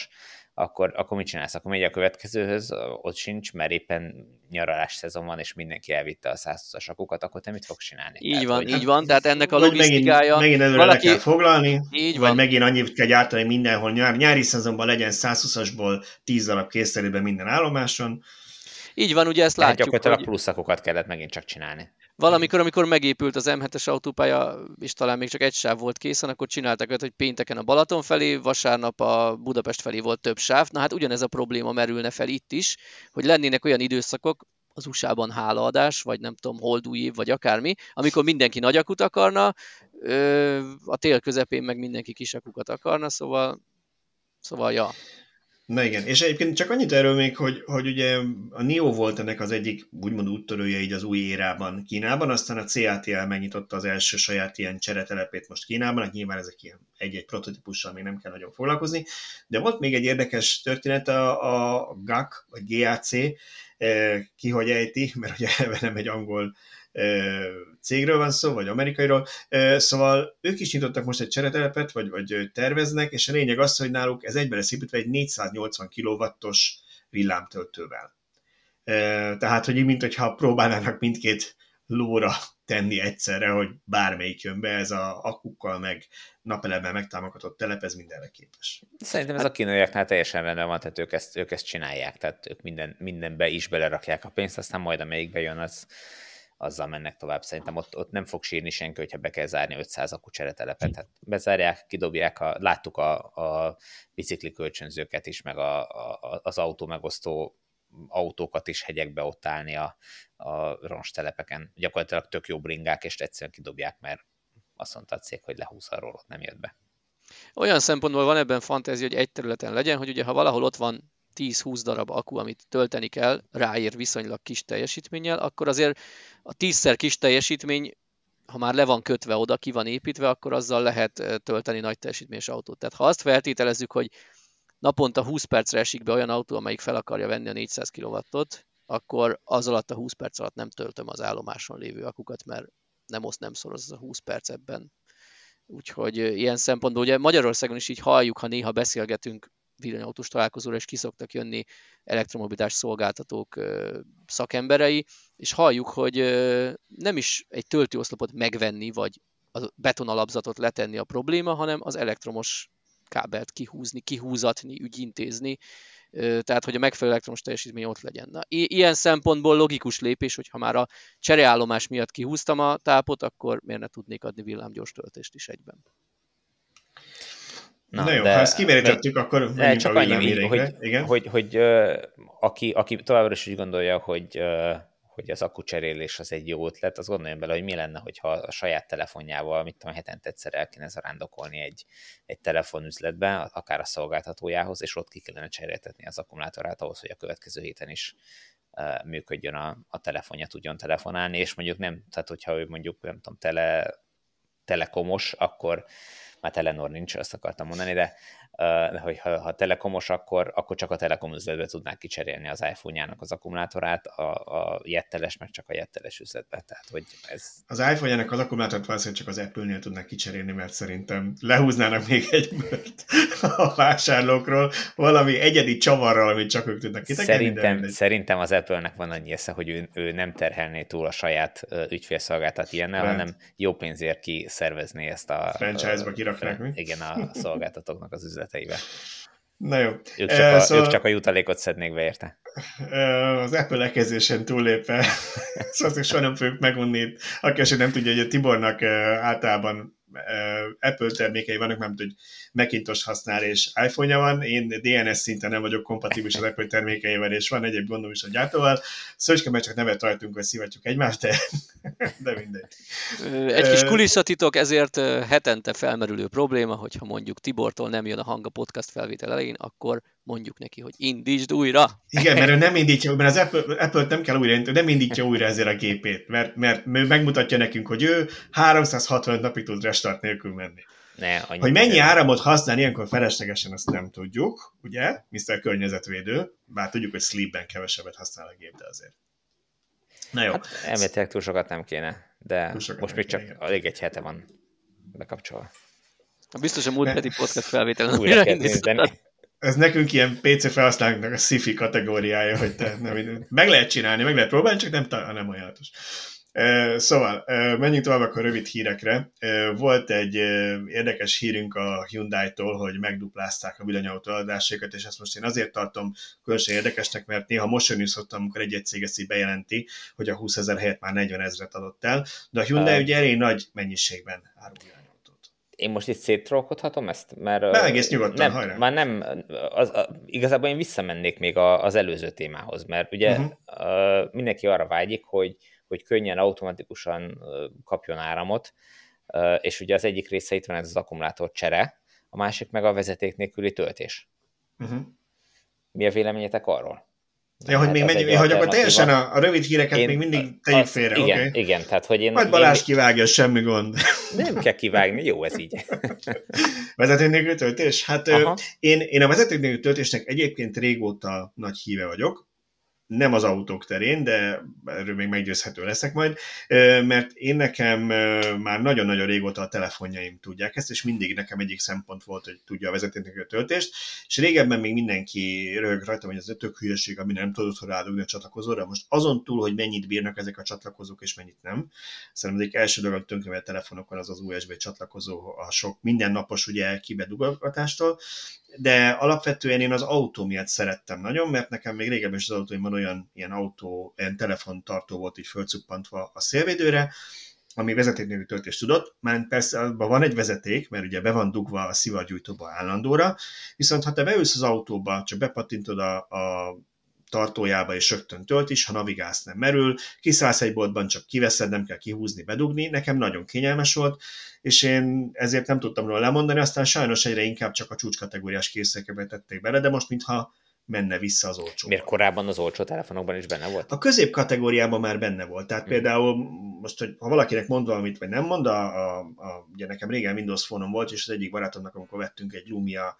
akkor, akkor mit csinálsz? Akkor megy a következőhöz, ott sincs, mert éppen nyaralás szezon van, és mindenki elvitte a 120-as akukat, akkor te mit fogsz csinálni? Így tehát, van, hogy... így van, tehát ennek a logisztikája... Megint, megint előre valaki... kell foglalni, így vagy van. megint annyit kell gyártani mindenhol, nyár, nyári szezonban legyen 120-asból 10 darab készszerűben minden állomáson. Így van, ugye ezt látjuk. Tehát gyakorlatilag hogy... pluszakokat kellett megint csak csinálni. Valamikor, amikor megépült az M7-es autópálya, és talán még csak egy sáv volt készen, akkor csináltak olyat, hogy pénteken a Balaton felé, vasárnap a Budapest felé volt több sáv. Na hát ugyanez a probléma merülne fel itt is, hogy lennének olyan időszakok, az USA-ban hálaadás, vagy nem tudom, holdúj év, vagy akármi, amikor mindenki nagyakut akarna, a tél közepén meg mindenki kisakukat akarna, szóval, szóval ja. Na igen, és egyébként csak annyit erről még, hogy, hogy ugye a NIO volt ennek az egyik úgymond úttörője így az új érában Kínában, aztán a CATL megnyitotta az első saját ilyen cseretelepét most Kínában, hát nyilván ezek ilyen egy-egy prototípussal még nem kell nagyon foglalkozni, de volt még egy érdekes történet, a, a GAC, vagy GAC, eh, ki hogy ejti, mert ugye nem egy angol cégről van szó, vagy amerikairól, szóval ők is nyitottak most egy cseretelepet, vagy, vagy terveznek, és a lényeg az, hogy náluk ez egyben lesz építve egy 480 kW-os villámtöltővel. Tehát, hogy mint hogyha próbálnának mindkét lóra tenni egyszerre, hogy bármelyik jön be, ez a akukkal, meg napelemmel megtámogatott telep, ez mindenre képes. Szerintem ez a kínaiaknál teljesen rendben van, tehát ők ezt, ők ezt csinálják, tehát ők minden, mindenbe is belerakják a pénzt, aztán majd amelyikbe jön, az, azzal mennek tovább. Szerintem ott, ott nem fog sírni senki, hogyha be kell zárni 500 akucseretelepet. Hát bezárják, kidobják, a, láttuk a, a bicikli kölcsönzőket is, meg a, a, az autó megosztó autókat is hegyekbe ott állni a, a ronstelepeken. Gyakorlatilag tök jó bringák, és egyszerűen kidobják, mert azt mondta a cég, hogy lehúz arról, ott nem jött be. Olyan szempontból van ebben fantázia, hogy egy területen legyen, hogy ugye ha valahol ott van 10-20 darab akku, amit tölteni kell, ráér viszonylag kis teljesítménnyel, akkor azért a 10-szer kis teljesítmény, ha már le van kötve oda, ki van építve, akkor azzal lehet tölteni nagy teljesítményes autót. Tehát ha azt feltételezzük, hogy naponta 20 percre esik be olyan autó, amelyik fel akarja venni a 400 kW-ot, akkor az alatt a 20 perc alatt nem töltöm az állomáson lévő akukat, mert nem oszt, nem szoroz az a 20 perc ebben. Úgyhogy ilyen szempontból ugye Magyarországon is így halljuk, ha néha beszélgetünk villanyautós találkozóra, és kiszoktak jönni elektromobilitás szolgáltatók szakemberei, és halljuk, hogy nem is egy töltőoszlopot megvenni, vagy a betonalapzatot letenni a probléma, hanem az elektromos kábelt kihúzni, kihúzatni, ügyintézni, tehát hogy a megfelelő elektromos teljesítmény ott legyen. Na, ilyen szempontból logikus lépés, hogyha már a csereállomás miatt kihúztam a tápot, akkor miért ne tudnék adni villámgyors töltést is egyben. Na, Na jó, de, ha ezt kimerítettük, akkor de csak annyi, hogy, Igen? hogy, hogy uh, aki, aki továbbra is úgy gondolja, hogy, uh, hogy az akkucserélés az egy jó ötlet, az gondoljon bele, hogy mi lenne, hogyha a saját telefonjával, mit tudom, hetente egyszer el kéne zarándokolni egy, egy telefonüzletbe, akár a szolgáltatójához, és ott ki kellene cseréltetni az akkumulátorát ahhoz, hogy a következő héten is uh, működjön a, a telefonja, tudjon telefonálni, és mondjuk nem, tehát hogyha ő mondjuk, nem tudom, tele, telekomos, akkor már Telenor nincs, azt akartam mondani, de hogy ha, ha telekomos, akkor, akkor csak a telekom üzletbe tudnák kicserélni az iPhone-jának az akkumulátorát, a, a jetteles meg csak a jetteles üzletbe. Tehát, hogy ez... Az iPhone-jának az akkumulátort valószínűleg csak az Apple-nél tudnak kicserélni, mert szerintem lehúznának még egy bört a vásárlókról, valami egyedi csavarral, amit csak ők tudnak kitekerni. Szerintem, szerintem az Apple-nek van annyi esze, hogy ő, ő nem terhelné túl a saját ügyfélszolgáltat ilyennel, Rend. hanem jó pénzért kiszervezné ezt a... Franchise-ba kiraknak mi? Igen, a szolgáltatóknak az üzleteibe. Na jó. Ők csak, a, szóval... ők csak a jutalékot szednék be érte. Az Apple lekezésen túllépve, szóval soha nem fogjuk megunni. Aki esetleg nem tudja, hogy a Tibornak általában Apple termékei vannak, nem hogy Macintosh használ és iPhone-ja van, én DNS szinten nem vagyok kompatibilis az Apple termékeivel, és van egyéb gondom is a gyártóval. Szöcske, mert csak nevet rajtunk, hogy szivatjuk egymást, de, de mindegy. Egy kis kulisszatitok, ezért hetente felmerülő probléma, hogyha mondjuk Tibortól nem jön a hang a podcast felvétel elején, akkor mondjuk neki, hogy indítsd újra. Igen, mert ő nem indítja, mert az Apple, Apple nem kell újra, nem indítja újra ezért a gépét, mert, mert megmutatja nekünk, hogy ő 365 napig tud restart nélkül menni. Ne, hogy mennyi áramot használ ilyenkor feleslegesen, azt nem tudjuk, ugye, Mr. Környezetvédő, bár tudjuk, hogy sleepben kevesebbet használ a gép, de azért. Na jó. Hát elméletileg túl sokat nem kéne, de most még csak igen. alig egy hete van bekapcsolva. Biztos a múlt heti podcast felvételen újra ez nekünk ilyen PC felhasználóknak a sci kategóriája, hogy te nem, meg lehet csinálni, meg lehet próbálni, csak nem, nem ajánlatos. Szóval, menjünk tovább akkor rövid hírekre. Volt egy érdekes hírünk a Hyundai-tól, hogy megduplázták a villanyautó adásékat, és ezt most én azért tartom különösen érdekesnek, mert néha mosolyogni szoktam, amikor egy-egy cég ezt így bejelenti, hogy a 20 ezer helyett már 40 ezeret adott el, de a Hyundai ugye elég nagy mennyiségben árulja én most itt széttrolkodhatom ezt? Mert, Be egész nyugodtan, nem, hajrá. Már nem, az, az, igazából én visszamennék még az előző témához, mert ugye uh-huh. uh, mindenki arra vágyik, hogy, hogy könnyen, automatikusan kapjon áramot, és ugye az egyik része itt van ez az akkumulátor csere, a másik meg a vezeték nélküli töltés. Uh-huh. Mi a véleményetek arról? Ja, hogy még megyünk, hogy akkor teljesen a, a rövid híreket én, még mindig tegyük félre, Igen, okay? igen, tehát hogy én... Majd Balázs én... kivágja, semmi gond. Nem kell kivágni, jó ez így. vezetőnélkül töltés? Hát én, én a vezetőnélkül töltésnek egyébként régóta nagy híve vagyok, nem az autók terén, de erről még meggyőzhető leszek majd, mert én nekem már nagyon-nagyon régóta a telefonjaim tudják ezt, és mindig nekem egyik szempont volt, hogy tudja a vezetéknek a töltést, és régebben még mindenki röhög rajta, hogy ez a tök hülyeség, ami nem tudod rádugni a csatlakozóra. Most azon túl, hogy mennyit bírnak ezek a csatlakozók, és mennyit nem, szerintem egyik első dolog, hogy a telefonokon az az USB csatlakozó, a sok mindennapos ugye kibedugatástól, de alapvetően én az autó miatt szerettem nagyon, mert nekem még régebben is az autóimban olyan ilyen autó, ilyen telefontartó volt így fölcuppantva a szélvédőre, ami vezeték töltést tudott, mert persze abban van egy vezeték, mert ugye be van dugva a szivargyújtóba állandóra, viszont ha te beülsz az autóba, csak bepattintod a, a tartójába, és rögtön tölt is, ha navigálsz nem merül, kiszállsz egy boltban, csak kiveszed, nem kell kihúzni, bedugni, nekem nagyon kényelmes volt, és én ezért nem tudtam róla lemondani, aztán sajnos egyre inkább csak a csúcskategóriás készülékekbe tették bele, de most mintha menne vissza az olcsó. Miért korábban az olcsó telefonokban is benne volt? A közép kategóriában már benne volt. Tehát hmm. például most, hogy ha valakinek mond valamit, vagy nem mond, a, a, a, ugye nekem régen Windows phone volt, és az egyik barátomnak, amikor vettünk egy Lumia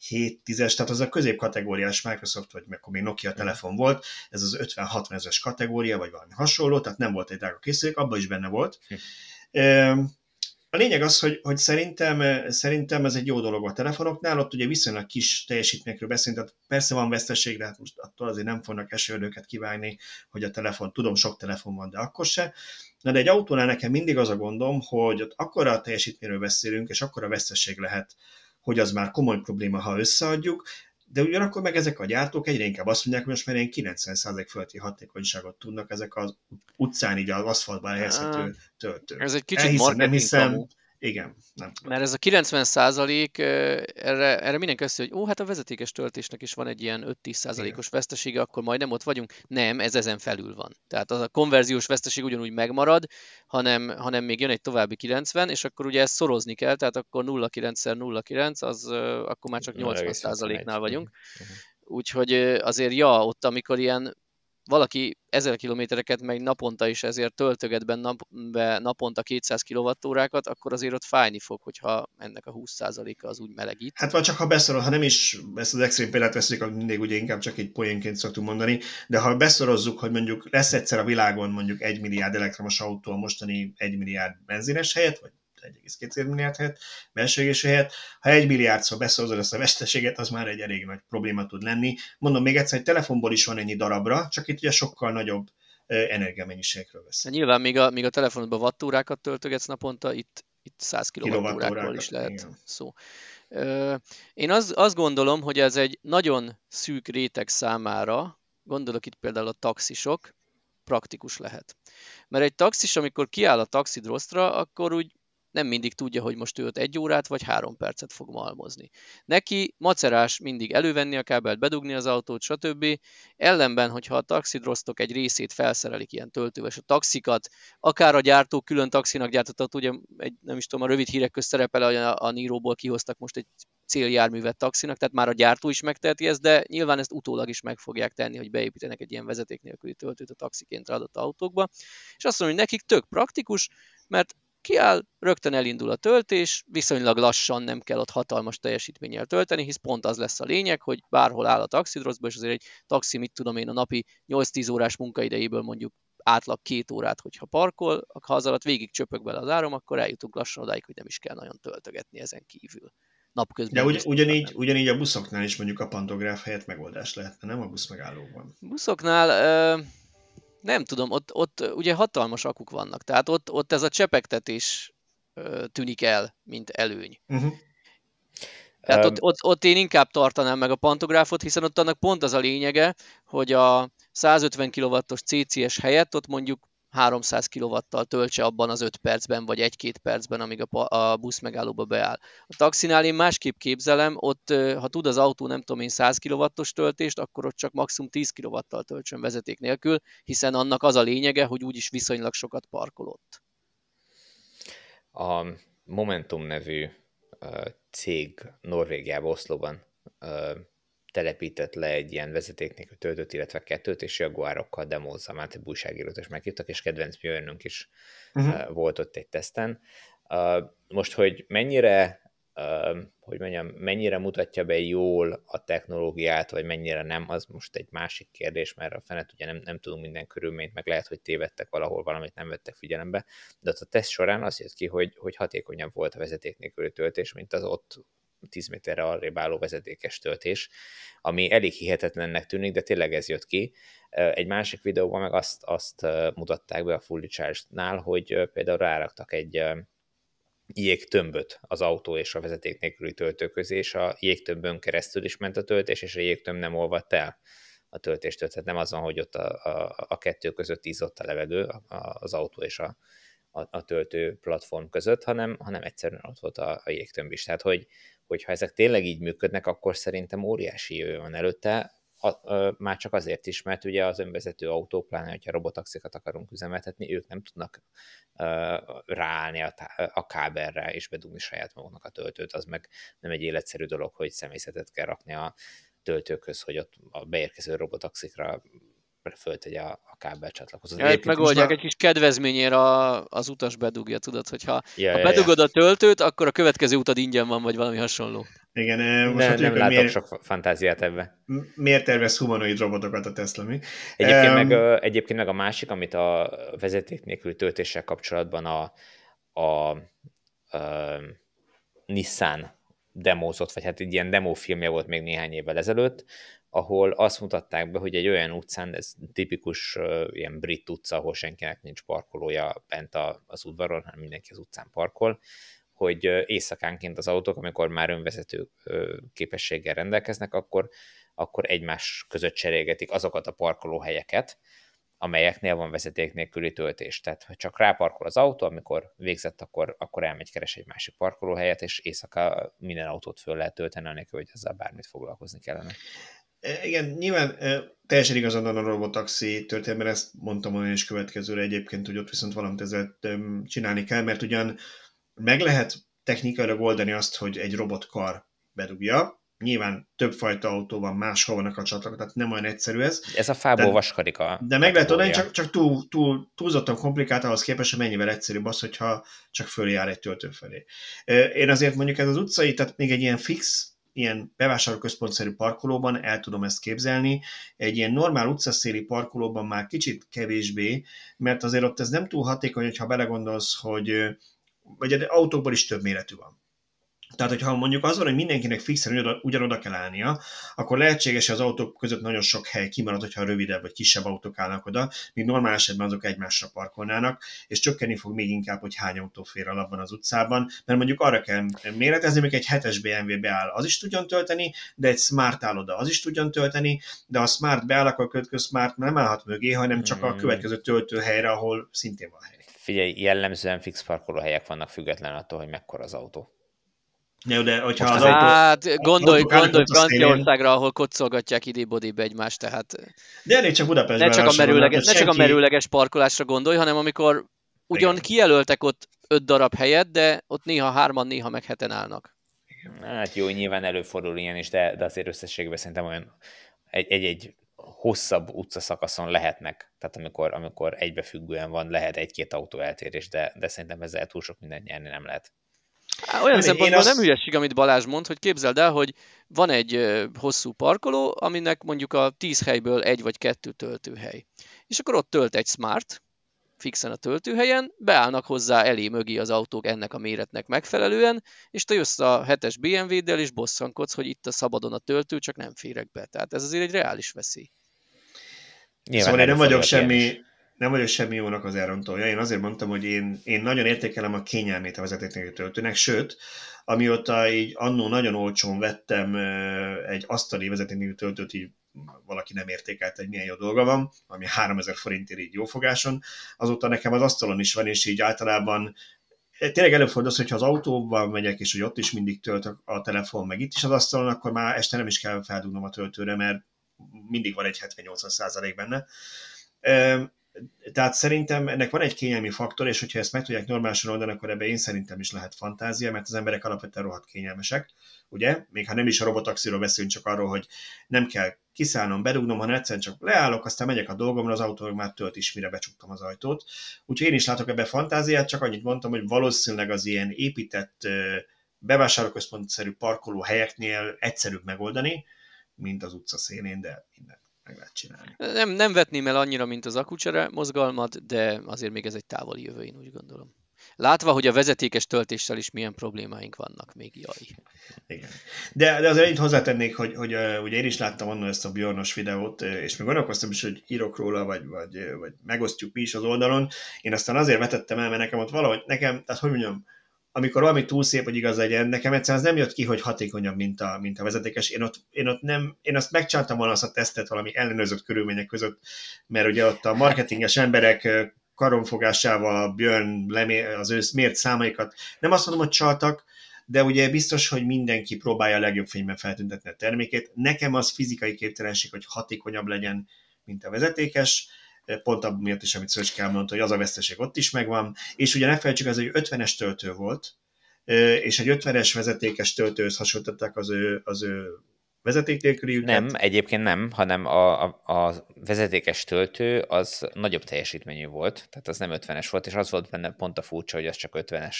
7-10-es, tehát az a középkategóriás Microsoft, vagy akkor még Nokia telefon volt, ez az 50-60 ezeres kategória, vagy valami hasonló, tehát nem volt egy drága készülék, abban is benne volt. Hm. A lényeg az, hogy, hogy szerintem, szerintem ez egy jó dolog a telefonoknál, ott ugye viszonylag kis teljesítményekről beszélünk, tehát persze van veszteség, de hát most attól azért nem fognak esőerdőket kivágni, hogy a telefon, tudom, sok telefon van, de akkor se. Na de egy autónál nekem mindig az a gondom, hogy ott akkora a teljesítményről beszélünk, és akkora veszteség lehet, hogy az már komoly probléma, ha összeadjuk, de ugyanakkor meg ezek a gyártók egyre inkább azt mondják, hogy most már ilyen 90% fölötti hatékonyságot tudnak ezek az utcán így az aszfaltban elhelyezhető töltők. Ez egy kicsit Elhiszem, nem hiszem, kamu. Igen. Nem Mert ez a 90 százalék, erre, erre mindenki azt hogy ó, hát a vezetékes töltésnek is van egy ilyen 5-10 százalékos vesztesége, akkor majdnem ott vagyunk. Nem, ez ezen felül van. Tehát az a konverziós veszteség ugyanúgy megmarad, hanem, hanem még jön egy további 90, és akkor ugye ezt szorozni kell, tehát akkor 0,9-szer 0,9, az akkor már csak 80 százaléknál vagyunk. Mhm. Úgyhogy azért ja, ott amikor ilyen valaki ezer kilométereket megy naponta is ezért töltöget be, nap, be naponta 200 kWh-kat, akkor azért ott fájni fog, hogyha ennek a 20%-a az úgy melegít. Hát vagy csak ha beszorol, ha nem is ezt az extrém példát veszük, akkor mindig ugye inkább csak egy poénként szoktunk mondani, de ha beszorozzuk, hogy mondjuk lesz egyszer a világon mondjuk egy milliárd elektromos autó a mostani egy milliárd benzines helyett, vagy 1,2 milliárd helyett, belső helyett. Ha egy milliárdszor beszorozod ezt a veszteséget, az már egy elég nagy probléma tud lenni. Mondom még egyszer, egy telefonból is van ennyi darabra, csak itt ugye sokkal nagyobb energiamennyiségről vesz. Hát nyilván még a, még a telefonodban wattúrákat töltögetsz naponta, itt, itt 100 kWh is lehet igen. szó. Én az, azt gondolom, hogy ez egy nagyon szűk réteg számára, gondolok itt például a taxisok, praktikus lehet. Mert egy taxis, amikor kiáll a taxidrosztra, akkor úgy nem mindig tudja, hogy most ő egy órát vagy három percet fog malmozni. Neki macerás mindig elővenni a kábelt, bedugni az autót, stb. Ellenben, hogyha a taxidrosztok egy részét felszerelik ilyen töltővel, és a taxikat, akár a gyártó külön taxinak gyártott, ugye egy, nem is tudom, a rövid hírek közt szerepel, a, a Níróból kihoztak most egy céljárművet taxinak, tehát már a gyártó is megteheti ezt, de nyilván ezt utólag is meg fogják tenni, hogy beépítenek egy ilyen vezeték nélküli töltőt a taxiként adott autókba. És azt mondom, hogy nekik tök praktikus, mert kiáll, rögtön elindul a töltés, viszonylag lassan nem kell ott hatalmas teljesítménnyel tölteni, hisz pont az lesz a lényeg, hogy bárhol áll a taxidroszba, és azért egy taxi, mit tudom én, a napi 8-10 órás munkaidejéből mondjuk átlag két órát, hogyha parkol, ha az alatt végig csöpög bele az áram, akkor eljutunk lassan odáig, hogy nem is kell nagyon töltögetni ezen kívül. Napközben. De ugy, ugyanígy, ugyanígy a buszoknál is mondjuk a pantográf helyett megoldás lehetne, nem a busz megállóban? Buszoknál nem tudom, ott, ott ugye hatalmas akuk vannak, tehát ott, ott ez a csepegtetés tűnik el, mint előny. Uh-huh. Tehát um, ott, ott, ott én inkább tartanám meg a pantográfot, hiszen ott annak pont az a lényege, hogy a 150 kW-os CCS helyett ott mondjuk 300 kW-tal töltse abban az 5 percben, vagy 1-2 percben, amíg a, busz megállóba beáll. A taxinál én másképp képzelem, ott ha tud az autó nem tudom én 100 kW-os töltést, akkor ott csak maximum 10 kW-tal töltsön vezeték nélkül, hiszen annak az a lényege, hogy úgyis viszonylag sokat parkolott. A Momentum nevű cég Norvégiában, Oszlóban telepített le egy ilyen vezeték töltőt, illetve kettőt, és Jaguarokkal demózza, már egy újságírót is meghívtak, és kedvenc Björnünk is uh-huh. volt ott egy teszten. Most, hogy mennyire hogy mondjam, mennyire mutatja be jól a technológiát, vagy mennyire nem, az most egy másik kérdés, mert a fenet ugye nem, nem tudunk minden körülményt, meg lehet, hogy tévedtek valahol, valamit nem vettek figyelembe, de ott a teszt során az jött ki, hogy, hogy hatékonyabb volt a vezeték nélküli töltés, mint az ott 10 méterre arrébb álló vezetékes töltés, ami elég hihetetlennek tűnik, de tényleg ez jött ki. Egy másik videóban meg azt, azt mutatták be a Fully Charged-nál, hogy például ráraktak egy jégtömböt az autó és a vezeték nélküli töltő közé, és a jégtömbön keresztül is ment a töltés, és a jégtömb nem olvadt el a töltést. Tehát nem az van, hogy ott a, a, a kettő között ízott a levegő, a, az autó és a, a, a töltő platform között, hanem, hanem egyszerűen ott volt a, a jégtömb is. Tehát, hogy, hogyha ezek tényleg így működnek, akkor szerintem óriási jövő van előtte, a, a, már csak azért is, mert ugye az önvezető autók, pláne, hogyha robotaxikat akarunk üzemeltetni, ők nem tudnak uh, ráállni a, a kábelre és bedugni saját maguknak a töltőt, az meg nem egy életszerű dolog, hogy személyzetet kell rakni a töltőköz, hogy ott a beérkező robotaxikra föltegye a, a kábel csatlakozót. Ja, megoldják már... egy kis kedvezményért a, az utas bedugja, tudod, hogyha ja, ha ja, bedugod ja. a töltőt, akkor a következő utad ingyen van, vagy valami hasonló. Igen, eh, most ne, nem látok miért, sok fantáziát ebbe. Miért tervez humanoid robotokat a Tesla, mi? Egyébként, um, meg, egyébként meg a másik, amit a vezeték nélkül töltéssel kapcsolatban a, a, a, a Nissan demózott, vagy hát egy ilyen demófilmje volt még néhány évvel ezelőtt, ahol azt mutatták be, hogy egy olyan utcán, ez tipikus uh, ilyen brit utca, ahol senkinek nincs parkolója bent a, az udvaron, hanem mindenki az utcán parkol, hogy éjszakánként az autók, amikor már önvezető képességgel rendelkeznek, akkor, akkor egymás között cserélgetik azokat a parkolóhelyeket, amelyeknél van vezeték nélküli töltés. Tehát, ha csak ráparkol az autó, amikor végzett, akkor, akkor elmegy keres egy másik parkolóhelyet, és éjszaka minden autót föl lehet tölteni, anélkül, hogy ezzel bármit foglalkozni kellene. E, igen, nyilván e, teljesen igazad van a robotaxi történetben, ezt mondtam olyan is következőre egyébként, hogy ott viszont valamit ezzel csinálni kell, mert ugyan meg lehet technikailag oldani azt, hogy egy robotkar bedugja, nyilván többfajta autó van, máshol vannak a csatornák, tehát nem olyan egyszerű ez. Ez a fából de, vaskarika. De meg lehet oldani, csak, csak túl, túl, túlzottan komplikált ahhoz képest, hogy mennyivel egyszerűbb az, hogyha csak följár egy töltő felé. Én azért mondjuk ez az utcai, tehát még egy ilyen fix ilyen bevásárlóközpontszerű parkolóban el tudom ezt képzelni, egy ilyen normál utcaszéli parkolóban már kicsit kevésbé, mert azért ott ez nem túl hatékony, hogyha belegondolsz, hogy vagy egy autókból is több méretű van. Tehát, hogyha mondjuk az van, hogy mindenkinek fixen ugyanoda kell állnia, akkor lehetséges, hogy az autók között nagyon sok hely kimarad, hogyha rövidebb vagy kisebb autók állnak oda, míg normál esetben azok egymásra parkolnának, és csökkenni fog még inkább, hogy hány autó fér alapban az utcában, mert mondjuk arra kell méretezni, hogy egy 7-es BMW beáll, az is tudjon tölteni, de egy Smart áll oda, az is tudjon tölteni, de a Smart beáll, akkor a következő Smart nem állhat mögé, hanem csak a hmm. következő töltőhelyre, ahol szintén van hely. Figyelj, jellemzően fix parkolóhelyek vannak független attól, hogy mekkora az autó. Jó, de hogyha az autó... Hát gondolj, gondolj Franciaországra, ahol kocolgatják idébodibe egymást, tehát... De elég csak Budapestben. Ne csak, a merőleges, ne csak a merőleges parkolásra gondolj, hanem amikor ugyan Igen. kijelöltek ott öt darab helyet, de ott néha hárman, néha meg heten állnak. Hát jó, nyilván előfordul ilyen is, de, de azért összességében szerintem olyan egy-egy hosszabb utcaszakaszon lehetnek, tehát amikor, amikor egybefüggően van, lehet egy-két autó eltérés, de, de szerintem ezzel túl sok mindent nyerni nem lehet. Olyan szempontból azt... nem hülyeség, amit Balázs mond, hogy képzeld el, hogy van egy hosszú parkoló, aminek mondjuk a 10 helyből egy vagy kettő töltőhely. És akkor ott tölt egy Smart, fixen a töltőhelyen, beállnak hozzá elé mögé az autók ennek a méretnek megfelelően, és te jössz a 7-es BMW-del, és bosszankodsz, hogy itt a szabadon a töltő, csak nem férek be. Tehát ez azért egy reális veszély. Nyilván szóval én nem vagyok semmi, nem vagyok semmi jónak az elrontója. Én azért mondtam, hogy én, én nagyon értékelem a kényelmét a vezetéknélküli töltőnek, sőt, amióta így annó nagyon olcsón vettem egy asztali vezetéknélküli töltőt, így valaki nem értékelt, hogy milyen jó dolga van, ami 3000 forintért így jófogáson, azóta nekem az asztalon is van, és így általában tényleg előfordul hogyha az autóban megyek, és hogy ott is mindig tölt a telefon, meg itt is az asztalon, akkor már este nem is kell feldugnom a töltőre, mert mindig van egy 70-80 százalék benne tehát szerintem ennek van egy kényelmi faktor, és hogyha ezt meg tudják normálisan oldani, akkor ebbe én szerintem is lehet fantázia, mert az emberek alapvetően rohadt kényelmesek, ugye? Még ha nem is a robotaxiról beszélünk, csak arról, hogy nem kell kiszállnom, bedugnom, hanem egyszerűen csak leállok, aztán megyek a dolgomra, az autó már tölt is, mire becsuktam az ajtót. Úgyhogy én is látok ebbe fantáziát, csak annyit mondtam, hogy valószínűleg az ilyen épített bevásárlóközpontszerű parkoló helyeknél egyszerűbb megoldani, mint az utca szélén, de minden meg lehet csinálni. Nem, nem vetném el annyira, mint az akucsere mozgalmat, de azért még ez egy távoli jövő, én úgy gondolom. Látva, hogy a vezetékes töltéssel is milyen problémáink vannak, még jaj. Igen. De, de azért itt hozzátennék, hogy, hogy uh, ugye én is láttam annól ezt a Bjornos videót, és még gondolkoztam is, hogy írok róla, vagy, vagy, vagy megosztjuk mi is az oldalon. Én aztán azért vetettem el, mert nekem ott valahogy, nekem, tehát hogy mondjam, amikor valami túl szép, hogy igaz legyen, nekem egyszerűen az nem jött ki, hogy hatékonyabb, mint a, mint a vezetékes. Én ott, én ott nem, én azt megcsináltam volna azt a tesztet valami ellenőrzött körülmények között, mert ugye ott a marketinges emberek karonfogásával Björn lemé, az ő mért számaikat, nem azt mondom, hogy csaltak, de ugye biztos, hogy mindenki próbálja a legjobb fényben feltüntetni a termékét. Nekem az fizikai képtelenség, hogy hatékonyabb legyen, mint a vezetékes, pont abban miatt is, amit Szöcske elmondta, hogy az a veszteség ott is megvan, és ugye ne felejtsük, ez egy 50-es töltő volt, és egy 50-es vezetékes töltőhöz hasonlították az ő, az ő vezeték nélküli ügyet? Nem, egyébként nem, hanem a, a, a vezetékes töltő az nagyobb teljesítményű volt, tehát az nem 50-es volt, és az volt benne pont a furcsa, hogy az csak 50-es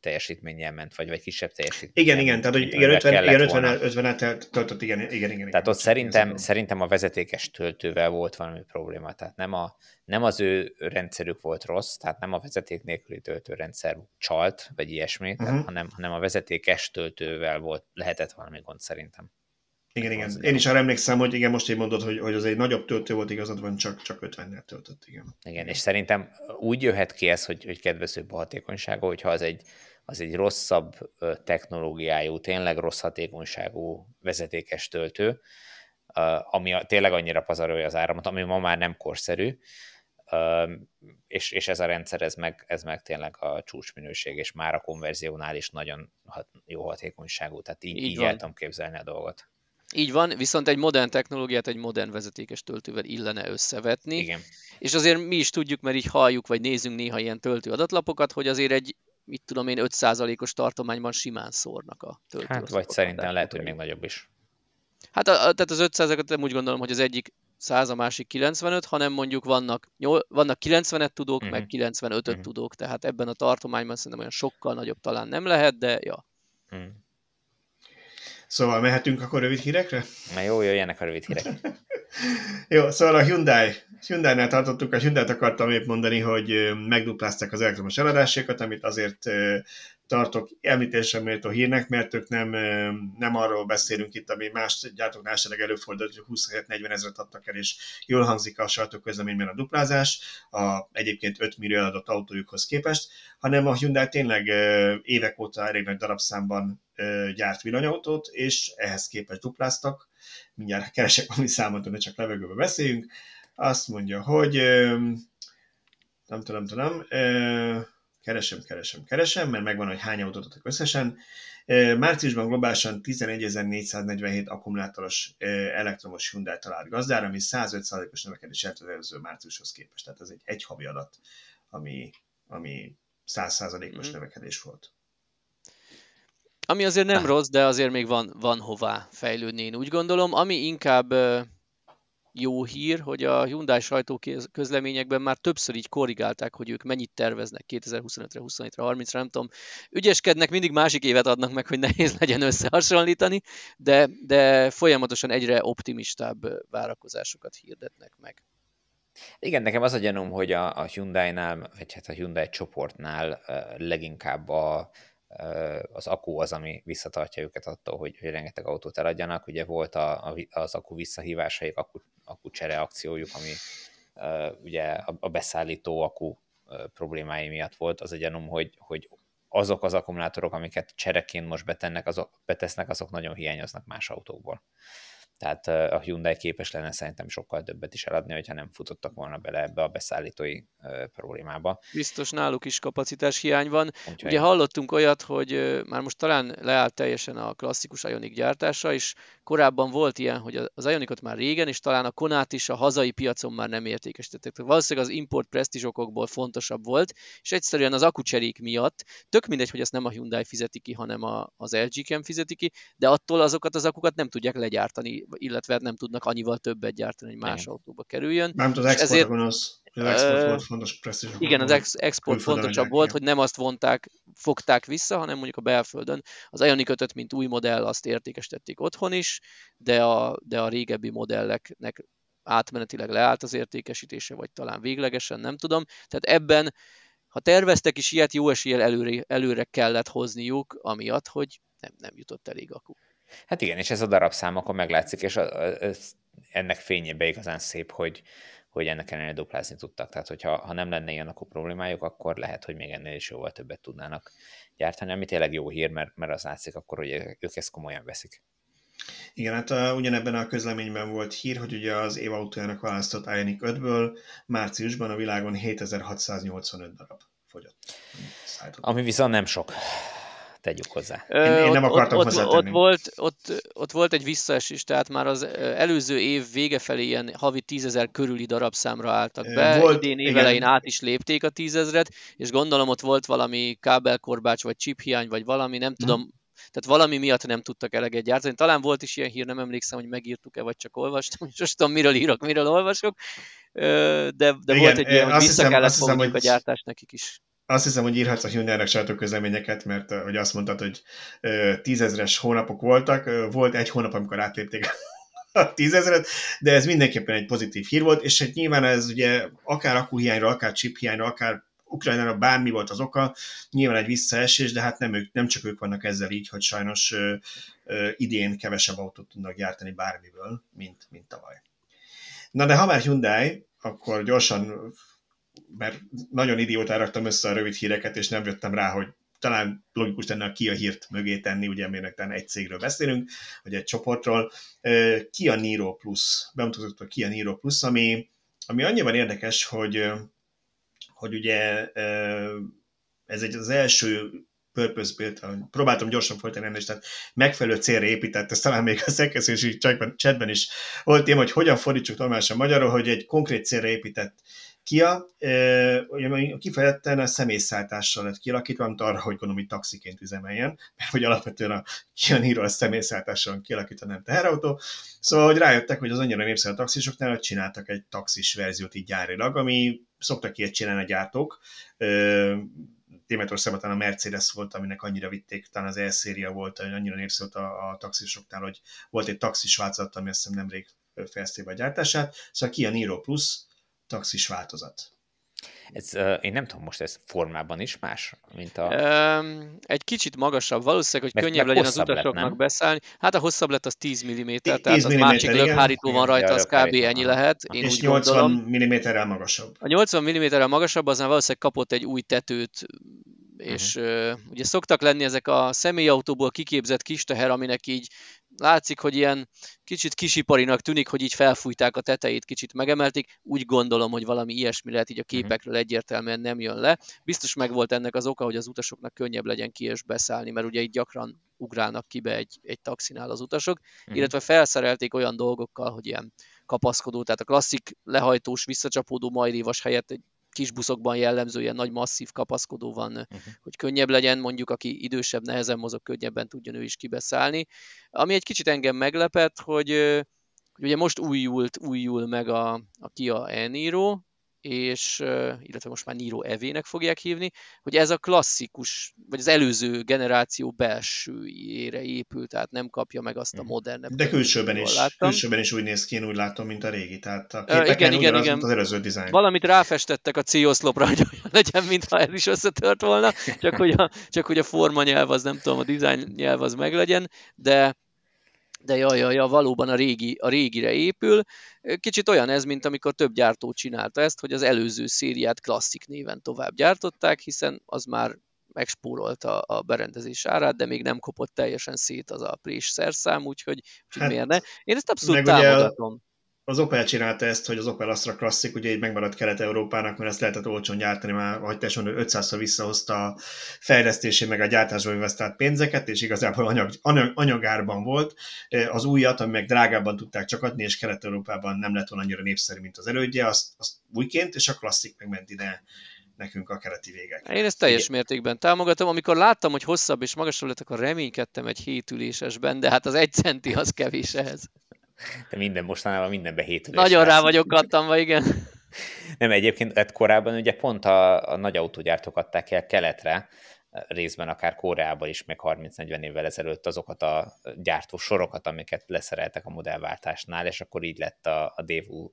teljesítménnyel ment, vagy, vagy kisebb teljesítmény. Igen, igen, tehát hogy igen, 50, igen 50, 50 töltött, igen, igen, igen. Tehát igen, ott szerintem, szerintem a vezetékes töltővel volt valami probléma, tehát nem, a, nem az ő rendszerük volt rossz, tehát nem a vezeték nélküli töltőrendszer csalt, vagy ilyesmi, uh-huh. tehát, hanem, hanem a vezetékes töltővel volt, lehetett valami gond szerintem. Igen, igen. Én is arra emlékszem, hogy igen, most így mondod, hogy, hogy az egy nagyobb töltő volt, igazad van, csak, csak 50-nel töltött, igen. Igen, és szerintem úgy jöhet ki ez, hogy, hogy kedvezőbb a hatékonysága, hogyha az egy, az egy rosszabb technológiájú, tényleg rossz hatékonyságú vezetékes töltő, ami tényleg annyira pazarolja az áramot, ami ma már nem korszerű, és, és ez a rendszer, ez meg, ez meg tényleg a csúcsminőség, és már a konverziónál is nagyon hat, jó hatékonyságú, tehát így, így, így el tudom képzelni a dolgot. Így van, viszont egy modern technológiát egy modern vezetékes töltővel illene összevetni. Igen. És azért mi is tudjuk, mert így halljuk, vagy nézünk néha ilyen töltő adatlapokat, hogy azért egy mit tudom én, 5%-os tartományban simán szórnak a töltő. Hát vagy szerintem lehet, hogy még nagyobb is. Hát a, a, tehát az 500-et nem úgy gondolom, hogy az egyik 100, a másik 95, hanem mondjuk vannak, vannak 90-et tudók, uh-huh. meg 95-öt uh-huh. Mhm. tudók, tehát ebben a tartományban szerintem olyan sokkal nagyobb talán nem lehet, de ja. Uh-huh. Szóval mehetünk akkor rövid hírekre? Na jó, jöjjenek a rövid hírek. jó, szóval a Hyundai, Hyundai-nál tartottuk, a Hyundai-t akartam épp mondani, hogy megduplázták az elektromos eladásékat, amit azért tartok említésre méltó hírnek, mert ők nem, nem arról beszélünk itt, ami más gyártóknál esetleg előfordult, hogy 27-40 ezeret adtak el, és jól hangzik a sajtóközleményben a duplázás, a egyébként 5 millió adott autójukhoz képest, hanem a Hyundai tényleg évek óta elég nagy darabszámban gyárt villanyautót, és ehhez képest dupláztak. Mindjárt keresek valami számot, de csak levegőbe beszéljünk. Azt mondja, hogy nem tudom, nem tudom, keresem, keresem, keresem, mert megvan, hogy hány autót adtak összesen. Márciusban globálisan 11.447 akkumulátoros elektromos Hyundai talált gazdára, ami 105%-os növekedés az előző márciushoz képest. Tehát ez egy egy havi adat, ami, ami 100%-os mm-hmm. növekedés volt. Ami azért nem rossz, de azért még van, van hová fejlődni, én úgy gondolom. Ami inkább jó hír, hogy a Hyundai sajtóközleményekben már többször így korrigálták, hogy ők mennyit terveznek 2025-re, 27-re, 30-ra, nem tudom. Ügyeskednek, mindig másik évet adnak meg, hogy nehéz legyen összehasonlítani, de, de folyamatosan egyre optimistább várakozásokat hirdetnek meg. Igen, nekem az a gyanúm, hogy a, a Hyundai-nál, vagy hát a Hyundai csoportnál leginkább a, az akku az, ami visszatartja őket attól, hogy, hogy rengeteg autót eladjanak. Ugye volt a, a, az akku visszahívásaik, akku, akku csere akciójuk, ami ugye a, a beszállító akku problémái miatt volt. Az a gyanúm, hogy, hogy azok az akkumulátorok, amiket csereként most betennek, azok, betesznek, azok nagyon hiányoznak más autókból. Tehát a Hyundai képes lenne szerintem sokkal többet is eladni, hogyha nem futottak volna bele ebbe a beszállítói problémába. Biztos náluk is kapacitás hiány van. Úgyhogy... Ugye hallottunk olyat, hogy már most talán leállt teljesen a klasszikus Ioniq gyártása, és korábban volt ilyen, hogy az Ionicot már régen, és talán a Konát is a hazai piacon már nem értékesítették. Valószínűleg az import presztízsokokból fontosabb volt, és egyszerűen az akucserék miatt, tök mindegy, hogy ezt nem a Hyundai fizeti ki, hanem a, az LG fizeti ki, de attól azokat az akukat nem tudják legyártani illetve nem tudnak annyival többet gyártani, hogy más Igen. autóba kerüljön. Nem export ezért, az, az export volt fontos presztízs. Igen, az ex- export fontosabb volt, hogy nem azt vonták, fogták vissza, hanem mondjuk a belföldön. Az Ioniq 5 mint új modell, azt értékesítették otthon is, de a, de a régebbi modelleknek átmenetileg leállt az értékesítése, vagy talán véglegesen, nem tudom. Tehát ebben, ha terveztek is ilyet, jó eséllyel előre, előre kellett hozniuk, amiatt, hogy nem, nem jutott elég akuk. Hát igen, és ez a darabszámokon meglátszik, és a, a, a, ennek fényében igazán szép, hogy, hogy ennek ellenére duplázni tudtak. Tehát, hogyha ha nem lenne ilyen akkor problémájuk, akkor lehet, hogy még ennél is jóval többet tudnának gyártani, ami tényleg jó hír, mert, mert az látszik akkor, hogy ők ezt komolyan veszik. Igen, hát uh, ugyanebben a közleményben volt hír, hogy ugye az év autójának választott Ioniq 5-ből márciusban a világon 7685 darab fogyott. Ami viszont nem sok tegyük hozzá. Én, én nem akartam ott, ott, ott, volt, ott, ott volt egy visszaesés, tehát már az előző év vége felé ilyen havi tízezer körüli darabszámra álltak be, volt, idén évelején át is lépték a tízezret, és gondolom ott volt valami kábelkorbács, vagy chip hiány, vagy valami, nem tudom, hmm. Tehát valami miatt nem tudtak eleget gyártani. Talán volt is ilyen hír, nem emlékszem, hogy megírtuk-e, vagy csak olvastam, és most tudom, miről írok, miről olvasok, de, de Igen, volt egy ilyen, hogy vissza hiszem, kellett fogniuk hogy... a gyártást nekik is azt hiszem, hogy írhatsz a Hyundai-nek sajtóközleményeket, mert hogy azt mondtad, hogy tízezres hónapok voltak, volt egy hónap, amikor átlépték a tízezret, de ez mindenképpen egy pozitív hír volt, és hát nyilván ez ugye akár akkuhiányra, akár chip hiányra, akár Ukrajnára bármi volt az oka, nyilván egy visszaesés, de hát nem, ők, nem csak ők vannak ezzel így, hogy sajnos ö, ö, idén kevesebb autót tudnak gyártani bármiből, mint, mint tavaly. Na de ha már Hyundai, akkor gyorsan mert nagyon idiótára raktam össze a rövid híreket, és nem jöttem rá, hogy talán logikus lenne a Kia hírt mögé tenni, ugye miért egy cégről beszélünk, vagy egy csoportról. Kia Niro Plus, bemutatott a Kia Niro Plus, ami, ami annyiban érdekes, hogy, hogy ugye ez egy az első purpose built, próbáltam gyorsan folytani és tehát megfelelő célra épített, ez talán még a szerkesztési chatben is volt ilyen, hogy hogyan fordítsuk normálisan magyarul, hogy egy konkrét célra épített Kia kifejezetten a személyszálltással lett kialakítva, amit arra, hogy gondolom, hogy taxiként üzemeljen, mert hogy alapvetően a Kia Niro a személyszálltással kialakítva nem teherautó. Szóval, hogy rájöttek, hogy az annyira népszerű a taxisoknál, hogy csináltak egy taxis verziót így gyárilag, ami szoktak ilyet csinálni a gyártók. Németországban talán a Mercedes volt, aminek annyira vitték, talán az E-széria volt, hogy annyira népszerű a, a taxisoknál, hogy volt egy taxis változat, ami azt hiszem nemrég fejezték be a gyártását. Szóval Kia Niro Plus taxis változat. Ez, uh, én nem tudom, most ez formában is más, mint a... Um, egy kicsit magasabb, valószínűleg, hogy meg, könnyebb meg legyen az utasoknak lett, beszállni. Hát a hosszabb lett az 10 mm, 10 tehát az mm, másik lökhárító van rajta, az kb. ennyi lehet. Én és úgy 80 mm-rel magasabb. A 80 mm-rel magasabb, aznál valószínűleg kapott egy új tetőt, és uh-huh. uh, ugye szoktak lenni ezek a személyautóból kiképzett kis teher, aminek így látszik, hogy ilyen kicsit kisiparinak tűnik, hogy így felfújták a tetejét, kicsit megemelték. Úgy gondolom, hogy valami ilyesmi lehet, így a mhm. képekről egyértelműen nem jön le. Biztos meg volt ennek az oka, hogy az utasoknak könnyebb legyen ki és beszállni, mert ugye így gyakran ugrálnak ki be egy, egy taxinál az utasok, uh-huh. illetve felszerelték olyan dolgokkal, hogy ilyen kapaszkodó, tehát a klasszik lehajtós, visszacsapódó majdévas helyett egy kis buszokban jellemző ilyen nagy masszív kapaszkodó van, uh-huh. hogy könnyebb legyen, mondjuk aki idősebb, nehezen mozog, könnyebben tudjon ő is kibeszállni. Ami egy kicsit engem meglepett, hogy, hogy ugye most újult, újul meg a, a Kia Eniro, és illetve most már Niro EV-nek fogják hívni, hogy ez a klasszikus, vagy az előző generáció belsőjére épül, tehát nem kapja meg azt a mhm. modernebb. De külsőben is, láttam. külsőben is úgy néz ki, én úgy látom, mint a régi, tehát a képeken igen, igen, igen. az előző dizájn. Valamit ráfestettek a C-oszlopra, hogy olyan legyen, mintha ez is összetört volna, csak hogy a, csak hogy a formanyelv az nem tudom, a dizájn nyelv az meglegyen, de de jaj, jaj, jaj, valóban a, régi, a régire épül. Kicsit olyan ez, mint amikor több gyártó csinálta ezt, hogy az előző szériát klasszik néven tovább gyártották, hiszen az már megspórolta a berendezés árát, de még nem kopott teljesen szét az a prés szerszám, úgyhogy, úgyhogy hát, miért ne? Én ezt abszolút támogatom az Opel csinálta ezt, hogy az Opel Astra Classic ugye így megmaradt Kelet-Európának, mert ezt lehetett olcsón gyártani, már ahogy te mondod, 500-szor visszahozta a fejlesztésé meg a gyártásba investált pénzeket, és igazából anyag, anyag, anyagárban volt. Az újat, ami meg drágábban tudták csak adni, és Kelet-Európában nem lett volna annyira népszerű, mint az elődje, azt, azt újként, és a Classic megment ide nekünk a keleti végek. Én ezt teljes Igen. mértékben támogatom. Amikor láttam, hogy hosszabb és magasabb lett, akkor reménykedtem egy hétülésesben, de hát az egy centi az kevés ehhez. De minden mostanában mindenbe hét Nagyon rá vagyok kattanva, igen. Nem, egyébként hát korábban ugye pont a, a nagy autógyártók adták el keletre, részben akár Koreában is, meg 30-40 évvel ezelőtt azokat a gyártó sorokat, amiket leszereltek a modellváltásnál, és akkor így lett a, a Daewoo,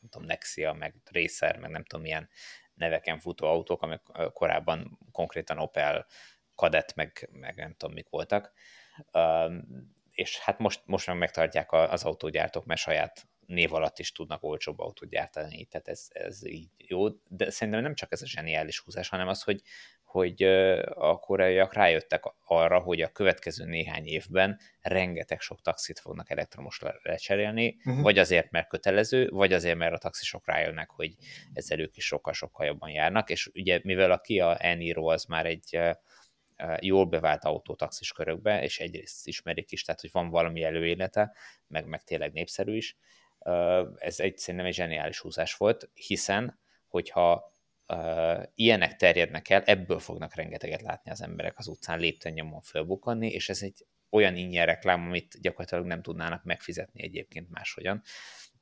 nem tudom, Nexia, meg Racer, meg nem tudom milyen neveken futó autók, amik korábban konkrétan Opel, Kadett, meg, meg nem tudom mik voltak és hát most, most meg megtartják az autógyártók, mert saját név alatt is tudnak olcsóbb autót gyártani, tehát ez, ez így jó, de szerintem nem csak ez a zseniális húzás, hanem az, hogy, hogy a koreaiak rájöttek arra, hogy a következő néhány évben rengeteg sok taxit fognak elektromos lecserélni, uh-huh. vagy azért, mert kötelező, vagy azért, mert a taxisok rájönnek, hogy ezzel ők is sokkal-sokkal jobban járnak, és ugye mivel a Kia Eniro az már egy jól bevált autótaxis körökbe, és egyrészt ismerik is, tehát hogy van valami előélete, meg, meg tényleg népszerű is. Ez egy szerintem egy zseniális húzás volt, hiszen hogyha uh, ilyenek terjednek el, ebből fognak rengeteget látni az emberek az utcán lépten nyomon fölbukkanni, és ez egy olyan ingyen reklám, amit gyakorlatilag nem tudnának megfizetni egyébként máshogyan.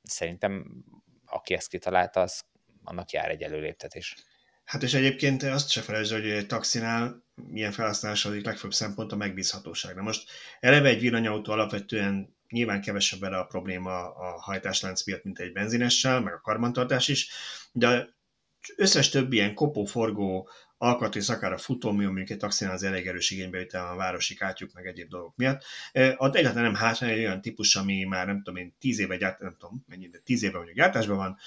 Szerintem aki ezt kitalálta, az annak jár egy előléptetés. Hát és egyébként azt se felejtsd, hogy egy taxinál milyen felhasználás az legfőbb szempont a megbízhatóság. Na most eleve egy villanyautó alapvetően nyilván kevesebb vele a probléma a hajtáslánc miatt, mint egy benzinessel, meg a karbantartás is, de összes több ilyen kopó-forgó alkatrész, akár a futómű, mondjuk egy taxinál az elég erős igénybevétel a városi kátyuk, meg egyéb dolgok miatt. Ad egyáltalán nem hátrány egy olyan típus, ami már nem tudom én, tíz éve gyárt, nem tudom mennyi, de tíz éve mondjuk gyártásban van,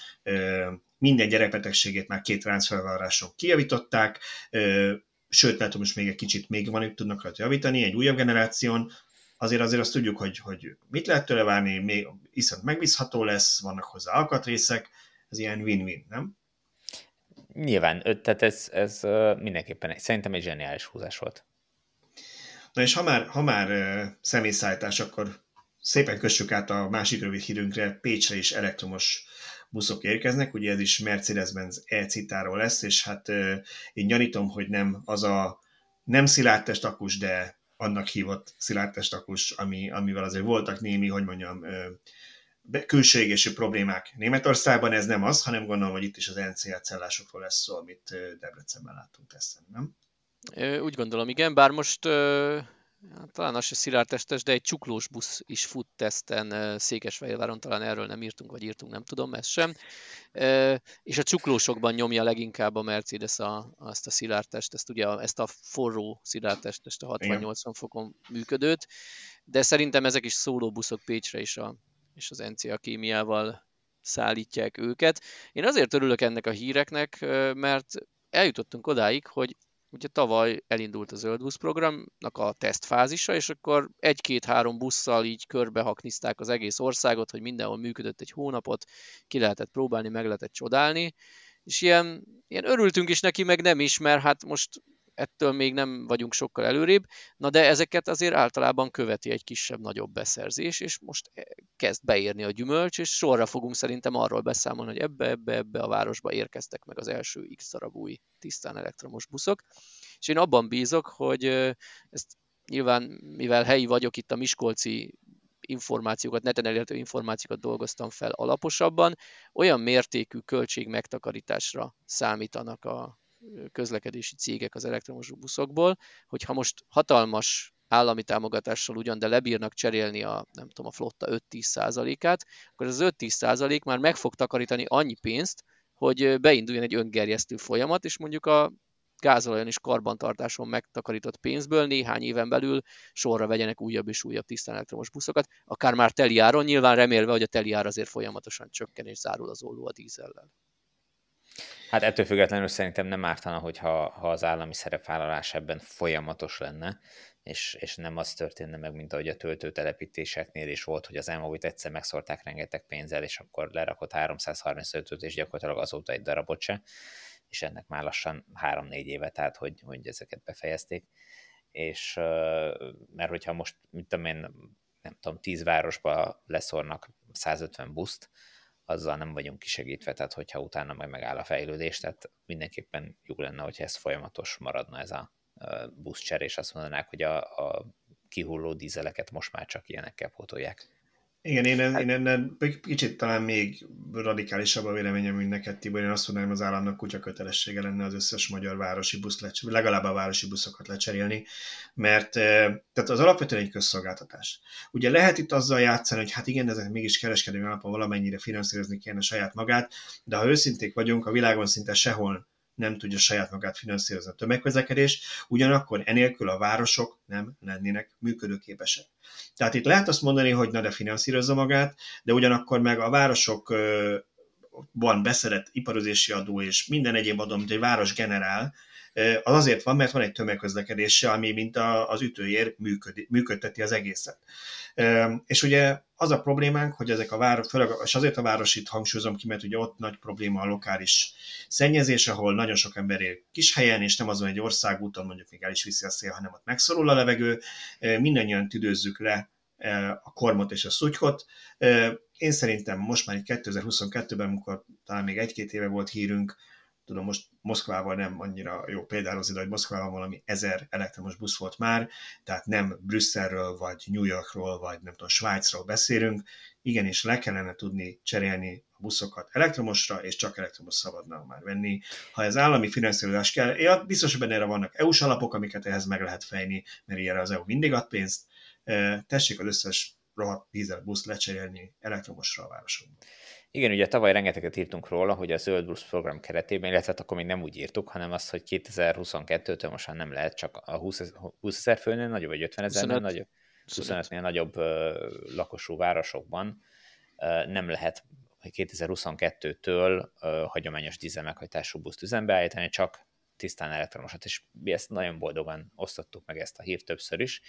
minden gyerekbetegségét már két ráncfelváráson kijavították, sőt, lehet, hogy most még egy kicsit még van, hogy tudnak rajta javítani, egy újabb generáción, azért azért azt tudjuk, hogy, hogy mit lehet tőle várni, még viszont megbízható lesz, vannak hozzá alkatrészek, ez ilyen win-win, nem? Nyilván, tehát ez, ez mindenképpen egy, szerintem egy zseniális húzás volt. Na és ha már, ha már személyszállítás, akkor szépen kössük át a másik rövid hírünkre, Pécsre is elektromos buszok érkeznek, ugye ez is Mercedes-Benz e lesz, és hát én gyanítom, hogy nem az a nem szilárdtest akus, de annak hívott szilárdtest akus, ami, amivel azért voltak némi, hogy mondjam, külségési problémák. Németországban ez nem az, hanem gondolom, hogy itt is az NCA cellásokról lesz szó, amit Debrecenben láttunk teszem, nem? Úgy gondolom, igen, bár most talán az se szilárdtestes, de egy csuklós busz is fut teszten Székesfehérváron, talán erről nem írtunk, vagy írtunk, nem tudom, ez sem. És a csuklósokban nyomja leginkább a Mercedes a, azt a szilárdtest, ezt ugye ezt a forró szilárdtestest, a 60-80 fokon működőt, de szerintem ezek is szólóbuszok Pécsre is a, és az NCA kémiával szállítják őket. Én azért örülök ennek a híreknek, mert eljutottunk odáig, hogy ugye tavaly elindult a zöld busz programnak a tesztfázisa, és akkor egy-két-három busszal így körbehaknizták az egész országot, hogy mindenhol működött egy hónapot, ki lehetett próbálni, meg lehetett csodálni, és ilyen, ilyen örültünk is neki, meg nem is, mert hát most ettől még nem vagyunk sokkal előrébb, na de ezeket azért általában követi egy kisebb-nagyobb beszerzés, és most eh, kezd beérni a gyümölcs, és sorra fogunk szerintem arról beszámolni, hogy ebbe, ebbe, ebbe a városba érkeztek meg az első X darab új tisztán elektromos buszok, és én abban bízok, hogy ezt nyilván, mivel helyi vagyok, itt a Miskolci információkat, neten elérhető információkat dolgoztam fel alaposabban, olyan mértékű költség megtakarításra számítanak a közlekedési cégek az elektromos buszokból, hogy ha most hatalmas állami támogatással ugyan, de lebírnak cserélni a, nem tudom, a flotta 5-10 százalékát, akkor az 5-10 százalék már meg fog takarítani annyi pénzt, hogy beinduljon egy öngerjesztő folyamat, és mondjuk a gázolajon és karbantartáson megtakarított pénzből néhány éven belül sorra vegyenek újabb és újabb tisztán elektromos buszokat, akár már teli áron, nyilván remélve, hogy a teli ár azért folyamatosan csökken és zárul az olló a dízellel. Hát ettől függetlenül szerintem nem ártana, hogyha ha az állami szerepvállalás ebben folyamatos lenne, és, és nem az történne meg, mint ahogy a töltőtelepítéseknél is volt, hogy az elmóvit egyszer megszórták rengeteg pénzzel, és akkor lerakott 335-öt, és gyakorlatilag azóta egy darabot se, és ennek már lassan 3-4 éve, tehát hogy, hogy ezeket befejezték. És mert hogyha most, mit tudom én, nem tudom, 10 városba leszornak 150 buszt, azzal nem vagyunk kisegítve, tehát hogyha utána meg megáll a fejlődés, tehát mindenképpen jó lenne, hogyha ez folyamatos maradna ez a buszcser, és azt mondanák, hogy a, a kihulló dízeleket most már csak ilyenekkel pótolják. Igen, én, hát... én ennél kicsit talán még radikálisabb a véleményem, mint neked, Tibor. Én azt mondanám, az államnak kutya kötelessége lenne az összes magyar városi busz lecserélni, legalább a városi buszokat lecserélni, mert tehát az alapvetően egy közszolgáltatás. Ugye lehet itt azzal játszani, hogy hát igen, ezek mégis kereskedelmi alapon valamennyire finanszírozni kéne saját magát, de ha őszinték vagyunk, a világon szinte sehol nem tudja saját magát finanszírozni a tömegközlekedés, ugyanakkor enélkül a városok nem lennének működőképesek. Tehát itt lehet azt mondani, hogy na de finanszírozza magát, de ugyanakkor meg a városok van beszedett iparozási adó és minden egyéb adó, amit egy város generál, az azért van, mert van egy tömegközlekedése, ami mint az ütőér működ, működteti az egészet. És ugye az a problémánk, hogy ezek a város, főleg, és azért a város itt hangsúlyozom ki, mert ugye ott nagy probléma a lokális szennyezés, ahol nagyon sok ember él kis helyen, és nem azon egy országúton mondjuk még el is viszi a szél, hanem ott megszorul a levegő. Mindannyian tüdőzzük le a kormot és a szutykot. Én szerintem most már 2022-ben, amikor talán még egy-két éve volt hírünk, tudom, most Moszkvával nem annyira jó példálozni, de hogy Moszkvában valami ezer elektromos busz volt már, tehát nem Brüsszelről, vagy New Yorkról, vagy nem tudom, Svájcról beszélünk, igenis le kellene tudni cserélni a buszokat elektromosra, és csak elektromos szabadna már venni. Ha ez állami finanszírozás kell, én biztos, hogy erre vannak EU-s alapok, amiket ehhez meg lehet fejni, mert ilyenre az EU mindig ad pénzt. Tessék az összes rohadt dízel buszt lecserélni elektromosra a városokban. Igen, ugye tavaly rengeteget írtunk róla, hogy a Zöld Busz program keretében, illetve hát akkor még nem úgy írtuk, hanem azt, hogy 2022-től most már nem lehet csak a 20, 20 ezer főnél nagyobb, vagy 50 ezernél nagyobb, 25-nél nagyobb lakosú városokban nem lehet 2022-től uh, hagyományos dízel meghajtású buszt üzembe állítani, csak tisztán elektromosat, és mi ezt nagyon boldogan osztottuk meg ezt a hírt többször is.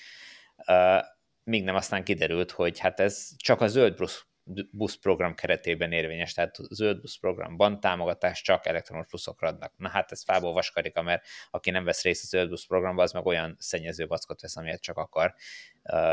Még nem aztán kiderült, hogy hát ez csak a zöld busz busz program keretében érvényes, tehát zöld busz programban támogatás csak elektromos buszokra adnak. Na hát ez fából vaskarika, mert aki nem vesz részt a zöld busz programban, az meg olyan szennyező vackot vesz, amilyet csak akar.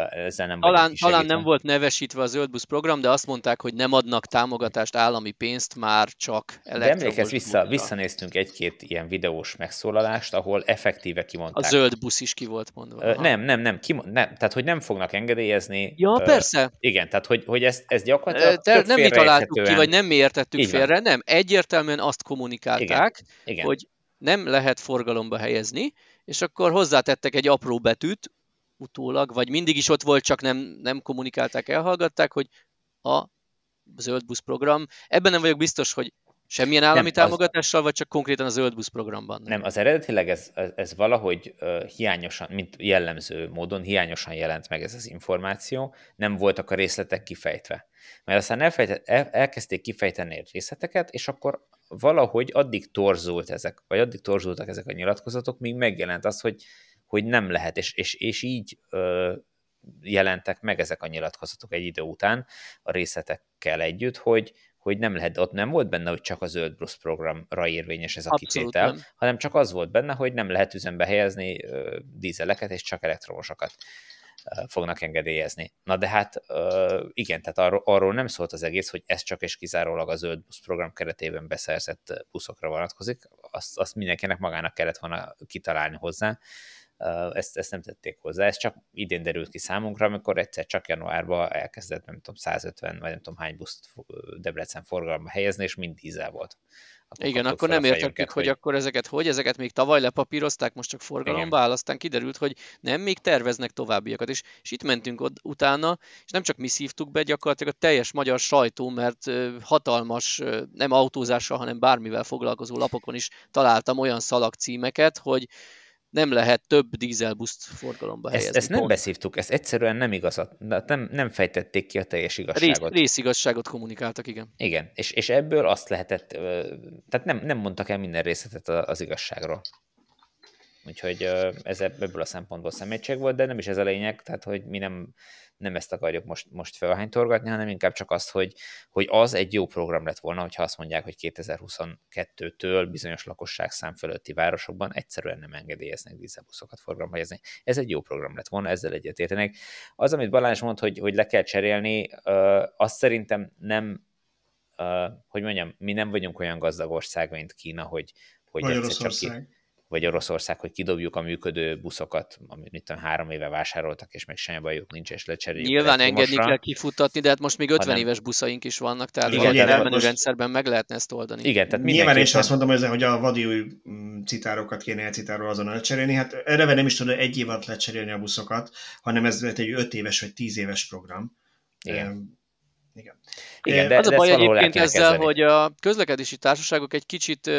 Ezzel nem talán, talán nem volt nevesítve a zöldbusz program, de azt mondták, hogy nem adnak támogatást, állami pénzt, már csak elektromos De emlékezz, vissza, visszanéztünk egy-két ilyen videós megszólalást, ahol effektíve kimondták. A zöld busz is ki volt mondva. Ö, nem, nem, nem, ki, nem, tehát hogy nem fognak engedélyezni. Ja, ö, persze. Igen, tehát hogy, hogy ezt, ezt gyakorlatilag Te, Nem mi találtuk ki, vagy nem mi értettük félre, van. nem. Egyértelműen azt kommunikálták, Igen. Igen. hogy nem lehet forgalomba helyezni, és akkor hozzátettek egy apró betűt, utólag, vagy mindig is ott volt, csak nem, nem kommunikálták, elhallgatták, hogy a zöld busz program. Ebben nem vagyok biztos, hogy semmilyen állami nem, támogatással, az... vagy csak konkrétan a zöld busz programban? Nem, az eredetileg ez, ez valahogy uh, hiányosan, mint jellemző módon hiányosan jelent meg ez az információ, nem voltak a részletek kifejtve. Mert aztán elfejtett, el, elkezdték kifejteni részleteket, és akkor valahogy addig torzult ezek, vagy addig torzultak ezek a nyilatkozatok, míg megjelent az, hogy hogy nem lehet, és, és, és így ö, jelentek meg ezek a nyilatkozatok egy idő után a részletekkel együtt, hogy, hogy nem lehet, ott nem volt benne, hogy csak a zöld plusz programra érvényes ez a Abszolút kitétel, nem. hanem csak az volt benne, hogy nem lehet üzembe helyezni ö, dízeleket, és csak elektromosokat ö, fognak engedélyezni. Na de hát ö, igen, tehát arról, arról nem szólt az egész, hogy ez csak és kizárólag a zöld busz program keretében beszerzett buszokra vonatkozik, azt, azt mindenkinek magának kellett volna kitalálni hozzá, ezt, ezt nem tették hozzá. Ez csak idén derült ki számunkra, amikor egyszer csak januárban elkezdett, nem tudom, 150 vagy nem tudom hány buszt Debrecen forgalomba helyezni, és mind dízel volt. Akkor Igen, akkor nem értettük, hogy, hogy akkor ezeket hogy, ezeket még tavaly lepapírozták, most csak forgalomba áll, aztán kiderült, hogy nem, még terveznek továbbiakat, és, és itt mentünk ott utána, és nem csak mi szívtuk be, gyakorlatilag a teljes magyar sajtó, mert hatalmas, nem autózással, hanem bármivel foglalkozó lapokon is találtam olyan szalagcímeket, hogy nem lehet több dízelbuszt forgalomba helyezni. Ezt, ezt nem beszívtuk, ezt egyszerűen nem igazat, nem, nem fejtették ki a teljes igazságot. Rész, részigazságot kommunikáltak, igen. Igen, és, és ebből azt lehetett, tehát nem, nem mondtak el minden részletet az igazságról. Úgyhogy ez ebből a szempontból szemétség volt, de nem is ez a lényeg, tehát hogy mi nem, nem ezt akarjuk most, most felhánytorgatni, hanem inkább csak azt, hogy, hogy az egy jó program lett volna, hogyha azt mondják, hogy 2022-től bizonyos lakosságszám fölötti városokban egyszerűen nem engedélyeznek dízelbuszokat forgalomba helyezni. Ez egy jó program lett volna, ezzel egyetértenek. Az, amit Balázs mond, hogy, hogy le kell cserélni, azt szerintem nem, hogy mondjam, mi nem vagyunk olyan gazdag ország, mint Kína, hogy, hogy egyszer csak ki, vagy Oroszország, hogy kidobjuk a működő buszokat, amit mit tudom, három éve vásároltak, és még semmi bajuk nincs, és lecseréljük. Nyilván engedni kell kifutatni, de hát most még 50 hanem... éves buszaink is vannak, tehát igen, valamilyen elmenő most... rendszerben meg lehetne ezt oldani. Igen, tehát Nyilván én is azt mondom, hogy, hogy a vadi új mm, citárokat kéne elcitáról azon lecserélni. Hát erre nem is tudom egy év alatt lecserélni a buszokat, hanem ez egy 5 éves vagy 10 éves program. Igen. Igen. Igen, de, az a baj egyébként ezzel, kezdeni. hogy a közlekedési társaságok egy kicsit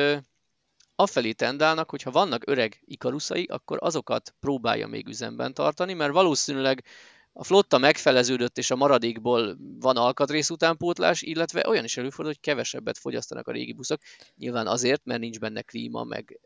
afelé tendálnak, hogyha vannak öreg ikaruszai, akkor azokat próbálja még üzemben tartani, mert valószínűleg a flotta megfeleződött, és a maradékból van alkatrész utánpótlás, illetve olyan is előfordul, hogy kevesebbet fogyasztanak a régi buszok. Nyilván azért, mert nincs benne klíma, meg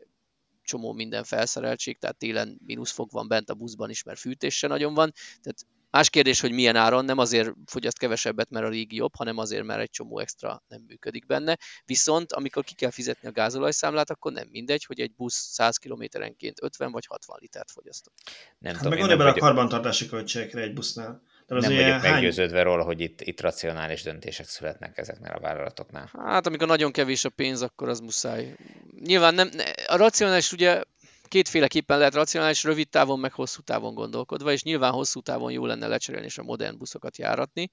csomó minden felszereltség, tehát télen mínuszfok van bent a buszban is, mert fűtés se nagyon van. Tehát Más kérdés, hogy milyen áron, nem azért fogyaszt kevesebbet, mert a régi jobb, hanem azért, mert egy csomó extra nem működik benne. Viszont amikor ki kell fizetni a gázolajszámlát, akkor nem mindegy, hogy egy busz 100 kilométerenként 50 vagy 60 litert fogyaszt. Nem hát tudom, meg ebben vagyok... a karbantartási költségekre egy busznál. De az nem vagyok hány... meggyőződve róla, hogy itt, itt racionális döntések születnek ezeknél a vállalatoknál. Hát amikor nagyon kevés a pénz, akkor az muszáj. Nyilván nem, a racionális ugye kétféleképpen lehet racionális, rövid távon, meg hosszú távon gondolkodva, és nyilván hosszú távon jó lenne lecserélni és a modern buszokat járatni,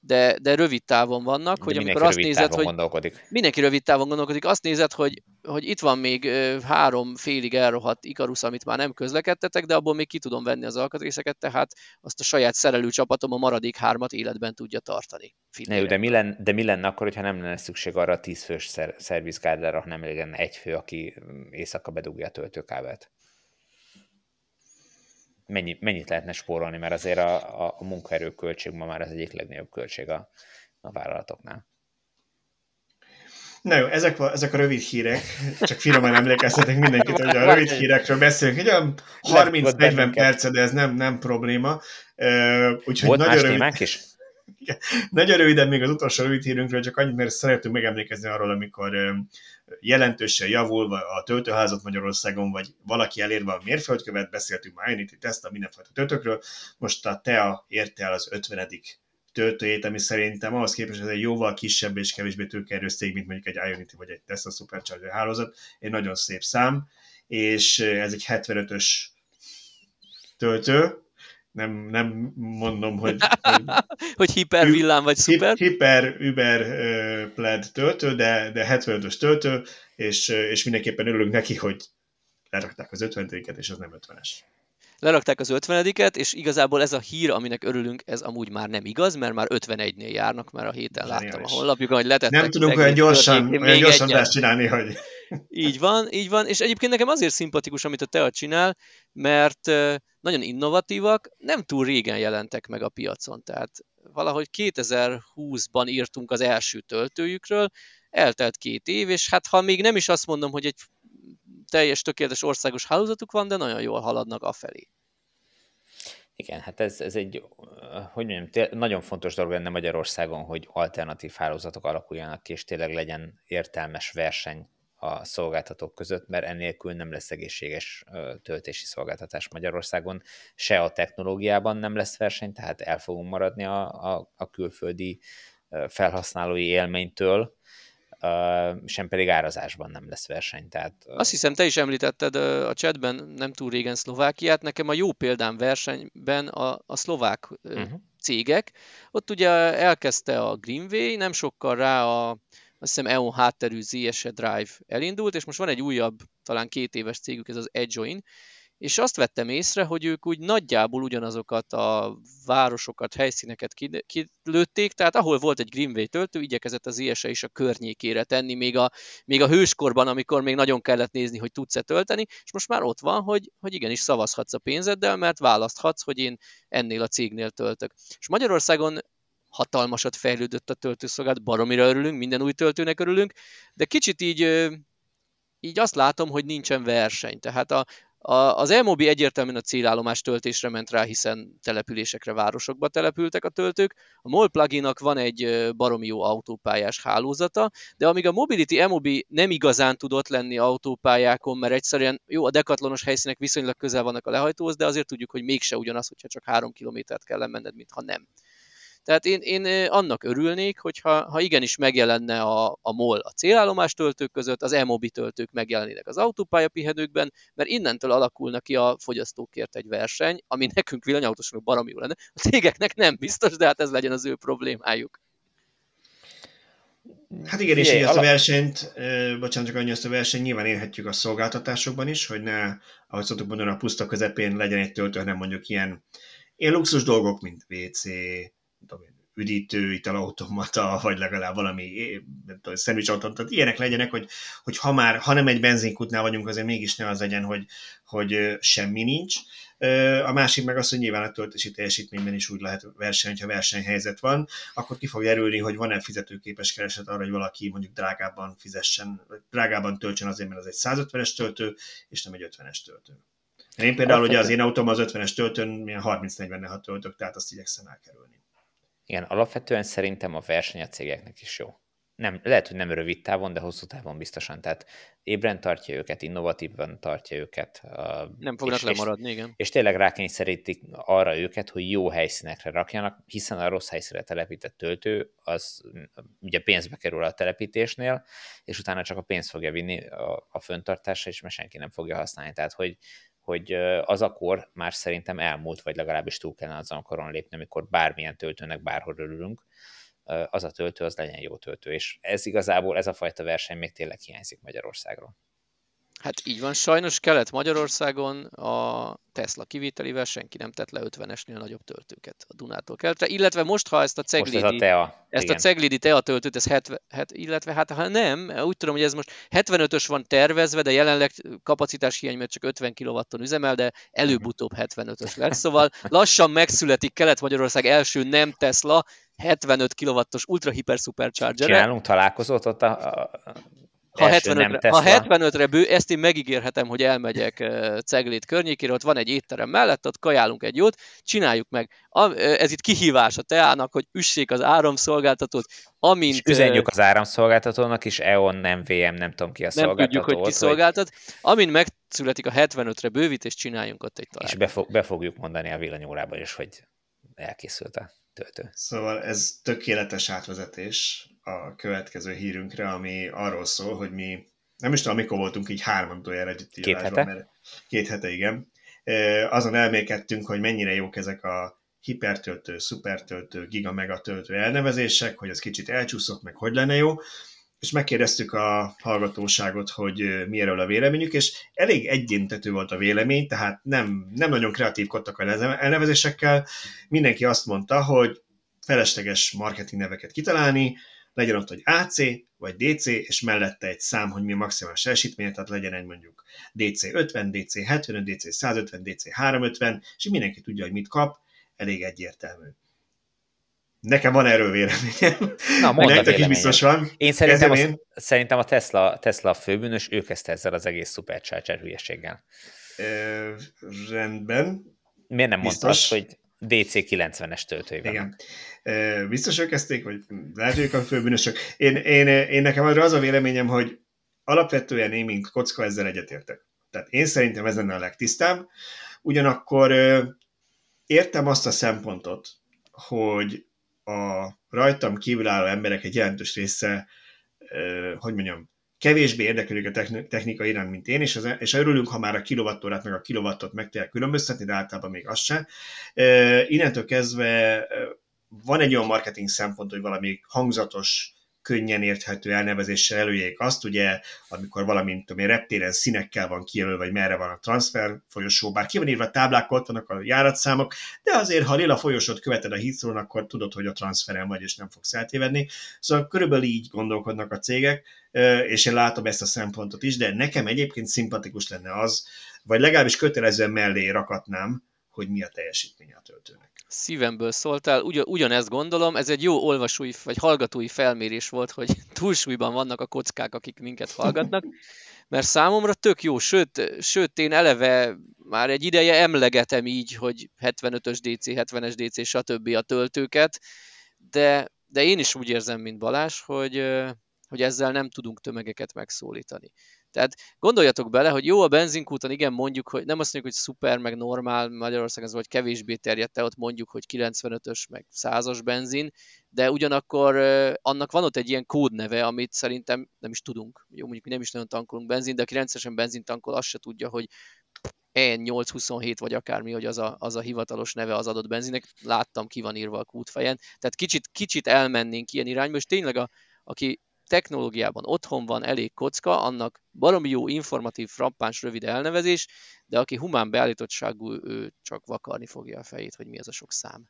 de, de rövid távon vannak, de hogy amikor azt nézed, hogy gondolkodik. mindenki rövid távon gondolkodik, azt nézed, hogy, hogy itt van még három félig elrohadt Ikarus, amit már nem közlekedtetek, de abból még ki tudom venni az alkatrészeket, tehát azt a saját szerelő csapatom a maradék hármat életben tudja tartani. Ne, de, mi lenne, de mi lenne akkor, hogyha nem lenne szükség arra a tízfős szer, szervizgárdára, hanem lenne egy fő, aki éjszaka bedugja a töltőkábelt? Mennyi, mennyit lehetne spórolni, mert azért a, a, a munkaerő költség ma már az egyik legnagyobb költség a, a vállalatoknál. Na jó, ezek a, ezek a rövid hírek, csak finoman emlékeztetek mindenkit, hogy a rövid hírekről beszélünk, egy olyan 30-40 perc, de ez nem, nem probléma. Úgyhogy Volt nagyon rövid... is? nagyon röviden még az utolsó rövid hírünkről, csak annyit, mert szeretünk megemlékezni arról, amikor jelentősen javulva a töltőházat Magyarországon, vagy valaki elérve a mérföldkövet, beszéltünk már Ionity Tesla mindenfajta töltőkről, most a TEA érte el az 50 töltőjét, ami szerintem ahhoz képest ez egy jóval kisebb és kevésbé tőkerős cég, mint mondjuk egy Ionity vagy egy Tesla Supercharger hálózat, egy nagyon szép szám, és ez egy 75-ös töltő, nem, nem mondom, hogy... Hogy, hogy hiper villám vagy szuper? Hiper, über pled töltő, de, de 75-ös töltő, és, és mindenképpen örülünk neki, hogy lerakták az 50 és az nem 50-es lerakták az 50 és igazából ez a hír, aminek örülünk, ez amúgy már nem igaz, mert már 51-nél járnak, mert a héten Zseniális. láttam a honlapjukon, hogy letettek. Nem tudunk olyan gyorsan, olyan gyorsan csinálni, hogy... Így van, így van, és egyébként nekem azért szimpatikus, amit a TEA csinál, mert nagyon innovatívak, nem túl régen jelentek meg a piacon, tehát valahogy 2020-ban írtunk az első töltőjükről, eltelt két év, és hát ha még nem is azt mondom, hogy egy teljes tökéletes országos hálózatuk van, de nagyon jól haladnak afelé. Igen, hát ez, ez egy, hogy mondjam, nagyon fontos dolog lenne Magyarországon, hogy alternatív hálózatok alakuljanak és tényleg legyen értelmes verseny a szolgáltatók között, mert ennélkül nem lesz egészséges töltési szolgáltatás Magyarországon. Se a technológiában nem lesz verseny, tehát el fogunk maradni a, a, a külföldi felhasználói élménytől, sem pedig árazásban nem lesz verseny. Tehát, Azt hiszem, te is említetted a chatben nem túl régen Szlovákiát. Nekem a jó példám versenyben a, a szlovák uh-huh. cégek. Ott ugye elkezdte a Greenway, nem sokkal rá a azt hiszem EON hátterű ZSE Drive elindult, és most van egy újabb, talán két éves cégük, ez az Edjoin, és azt vettem észre, hogy ők úgy nagyjából ugyanazokat a városokat, helyszíneket kilőtték, tehát ahol volt egy Greenway töltő, igyekezett az ISE is a környékére tenni, még a, még a hőskorban, amikor még nagyon kellett nézni, hogy tudsz-e tölteni, és most már ott van, hogy, hogy igenis szavazhatsz a pénzeddel, mert választhatsz, hogy én ennél a cégnél töltök. És Magyarországon hatalmasat fejlődött a töltőszolgálat, baromira örülünk, minden új töltőnek örülünk, de kicsit így, így azt látom, hogy nincsen verseny. Tehát a, a, az Elmobi egyértelműen a célállomás töltésre ment rá, hiszen településekre, városokba települtek a töltők. A MOL pluginak van egy baromi jó autópályás hálózata, de amíg a Mobility Emobi nem igazán tudott lenni autópályákon, mert egyszerűen jó, a dekatlonos helyszínek viszonylag közel vannak a lehajtóhoz, de azért tudjuk, hogy mégse ugyanaz, hogyha csak három kilométert kell lemenned, mint ha nem. Tehát én, én annak örülnék, hogyha ha igenis megjelenne a, a MOL a célállomás töltők között, az e-mobi töltők megjelennének az autópálya pihenőkben, mert innentől alakulna ki a fogyasztókért egy verseny, ami nekünk villanyautósoknak baromi jó lenne. A cégeknek nem biztos, de hát ez legyen az ő problémájuk. Hát igen, és így ezt a versenyt, bocsánat, csak annyi ezt a versenyt nyilván élhetjük a szolgáltatásokban is, hogy ne, ahogy szoktuk mondani, a puszta közepén legyen egy töltő, hanem mondjuk ilyen, ilyen luxus dolgok, mint WC, tudom én, üdítő, italautomata, vagy legalább valami szendvicsautomata, tehát ilyenek legyenek, hogy, hogy ha már, ha nem egy benzinkutnál vagyunk, azért mégis ne az legyen, hogy, hogy semmi nincs. A másik meg az, hogy nyilván a töltési teljesítményben is úgy lehet verseny, ha versenyhelyzet van, akkor ki fog erülni, hogy van-e fizetőképes kereset arra, hogy valaki mondjuk drágábban fizessen, drágában töltsön azért, mert az egy 150-es töltő, és nem egy 50-es töltő. Én például ugye az én autóm az 50-es töltőn milyen 30-40 töltök, tehát azt igyekszem elkerülni. Igen, alapvetően szerintem a verseny a cégeknek is jó. Nem, lehet, hogy nem rövid távon, de hosszú távon biztosan. Tehát ébren tartja őket, innovatívan tartja őket. Nem fognak és, lemaradni, igen. És tényleg rákényszerítik arra őket, hogy jó helyszínekre rakjanak, hiszen a rossz helyszínre telepített töltő, az ugye pénzbe kerül a telepítésnél, és utána csak a pénz fogja vinni a, a föntartásra, és mert senki nem fogja használni. Tehát, hogy hogy az akkor már szerintem elmúlt, vagy legalábbis túl kellene azon a koron lépni, amikor bármilyen töltőnek bárhol örülünk, az a töltő, az legyen jó töltő. És ez igazából, ez a fajta verseny még tényleg hiányzik Magyarországról. Hát így van, sajnos Kelet-Magyarországon a Tesla kivételével senki nem tett le 50-esnél nagyobb töltőket a Dunától keletre, illetve most, ha ezt a Ceglidi, most ez a, tea, ezt a Ceglidi Tea töltőt, ez 70, het, illetve hát ha nem, úgy tudom, hogy ez most 75-ös van tervezve, de jelenleg kapacitás hiány, mert csak 50 kW-on üzemel, de előbb-utóbb 75-ös lesz, szóval lassan megszületik Kelet-Magyarország első nem Tesla 75 kW-os ultra hiper supercharger. Csinálunk találkozót ott a, a ha 75-re, ha 75-re bő, ezt én megígérhetem, hogy elmegyek Ceglét környékére, ott van egy étterem mellett, ott kajálunk egy jót, csináljuk meg. Ez itt kihívás a teának, hogy üssék az áramszolgáltatót, amint... És üzenjük az áramszolgáltatónak is, EON, nem VM, nem tudom ki a nem szolgáltató. Nem tudjuk, hogy ki szolgáltat. Amint megszületik a 75-re bővítés, csináljunk ott egy találkozót. És be, fog, be fogjuk mondani a villanyórában is, hogy elkészült a töltő. Szóval ez tökéletes átvezetés a következő hírünkre, ami arról szól, hogy mi nem is tudom, mikor voltunk így hárman utoljára együtt Két hete? Mert két hete, igen. Azon elmékedtünk, hogy mennyire jók ezek a hipertöltő, szupertöltő, giga-megatöltő elnevezések, hogy ez kicsit elcsúszott, meg hogy lenne jó, és megkérdeztük a hallgatóságot, hogy mi erről a véleményük, és elég egyéntető volt a vélemény, tehát nem, nem nagyon kreatívkodtak a elnevezésekkel. Mindenki azt mondta, hogy felesleges marketing neveket kitalálni, legyen ott, hogy AC vagy DC, és mellette egy szám, hogy mi a maximális teljesítménye, tehát legyen egy mondjuk DC 50, DC 75, DC 150, DC 350, és mindenki tudja, hogy mit kap, elég egyértelmű. Nekem van erről véleményem. Na, mondd Nektek is biztos van. Én szerintem, én. A, szerintem a Tesla, Tesla a főbűnös, ő kezdte ezzel az egész Supercharger hülyeséggel. E, rendben. Miért nem mondtad azt, hogy DC90-es töltői Igen. Biztos ők kezdték, vagy lehet, hogy ők a főbűnösök. Én, én, én nekem az a véleményem, hogy alapvetően én, mint kocka, ezzel egyetértek. Tehát én szerintem ez lenne a legtisztább. Ugyanakkor értem azt a szempontot, hogy a rajtam kívülálló emberek egy jelentős része, hogy mondjam, kevésbé érdeklődik a technika iránt, mint én, és, az, és örülünk, ha már a kilovattórát meg a kilowattot meg kell különböztetni, de általában még az sem. Innentől kezdve van egy olyan marketing szempont, hogy valami hangzatos, könnyen érthető elnevezéssel előjék azt, ugye, amikor valamint tudom én, reptéren színekkel van kijelölve, vagy merre van a transfer folyosó, bár ki van írva a táblák, ott vannak a járatszámok, de azért, ha lila folyosót követed a heathrow akkor tudod, hogy a transferen vagy, és nem fogsz eltévedni. Szóval körülbelül így gondolkodnak a cégek, és én látom ezt a szempontot is, de nekem egyébként szimpatikus lenne az, vagy legalábbis kötelezően mellé rakatnám, hogy mi a teljesítmény a töltőnek szívemből szóltál, Ugy, ugyanezt gondolom, ez egy jó olvasói vagy hallgatói felmérés volt, hogy túlsúlyban vannak a kockák, akik minket hallgatnak, mert számomra tök jó, sőt, sőt én eleve már egy ideje emlegetem így, hogy 75-ös DC, 70-es DC, stb. a töltőket, de, de én is úgy érzem, mint Balás, hogy, hogy ezzel nem tudunk tömegeket megszólítani. Tehát gondoljatok bele, hogy jó a benzinkúton, igen, mondjuk, hogy nem azt mondjuk, hogy szuper, meg normál, Magyarország ez vagy kevésbé terjedt el, ott mondjuk, hogy 95-ös, meg 100-as benzin, de ugyanakkor annak van ott egy ilyen kódneve, amit szerintem nem is tudunk. Jó, mondjuk mi nem is nagyon tankolunk benzin, de aki rendszeresen benzin tankol, azt se tudja, hogy E827 vagy akármi, hogy az a, az a hivatalos neve az adott benzinnek, láttam, ki van írva a kútfejen. Tehát kicsit, kicsit elmennénk ilyen irányba, és tényleg a, aki technológiában otthon van, elég kocka, annak baromi jó, informatív, frappáns, rövid elnevezés, de aki humán beállítottságú, ő csak vakarni fogja a fejét, hogy mi az a sok szám.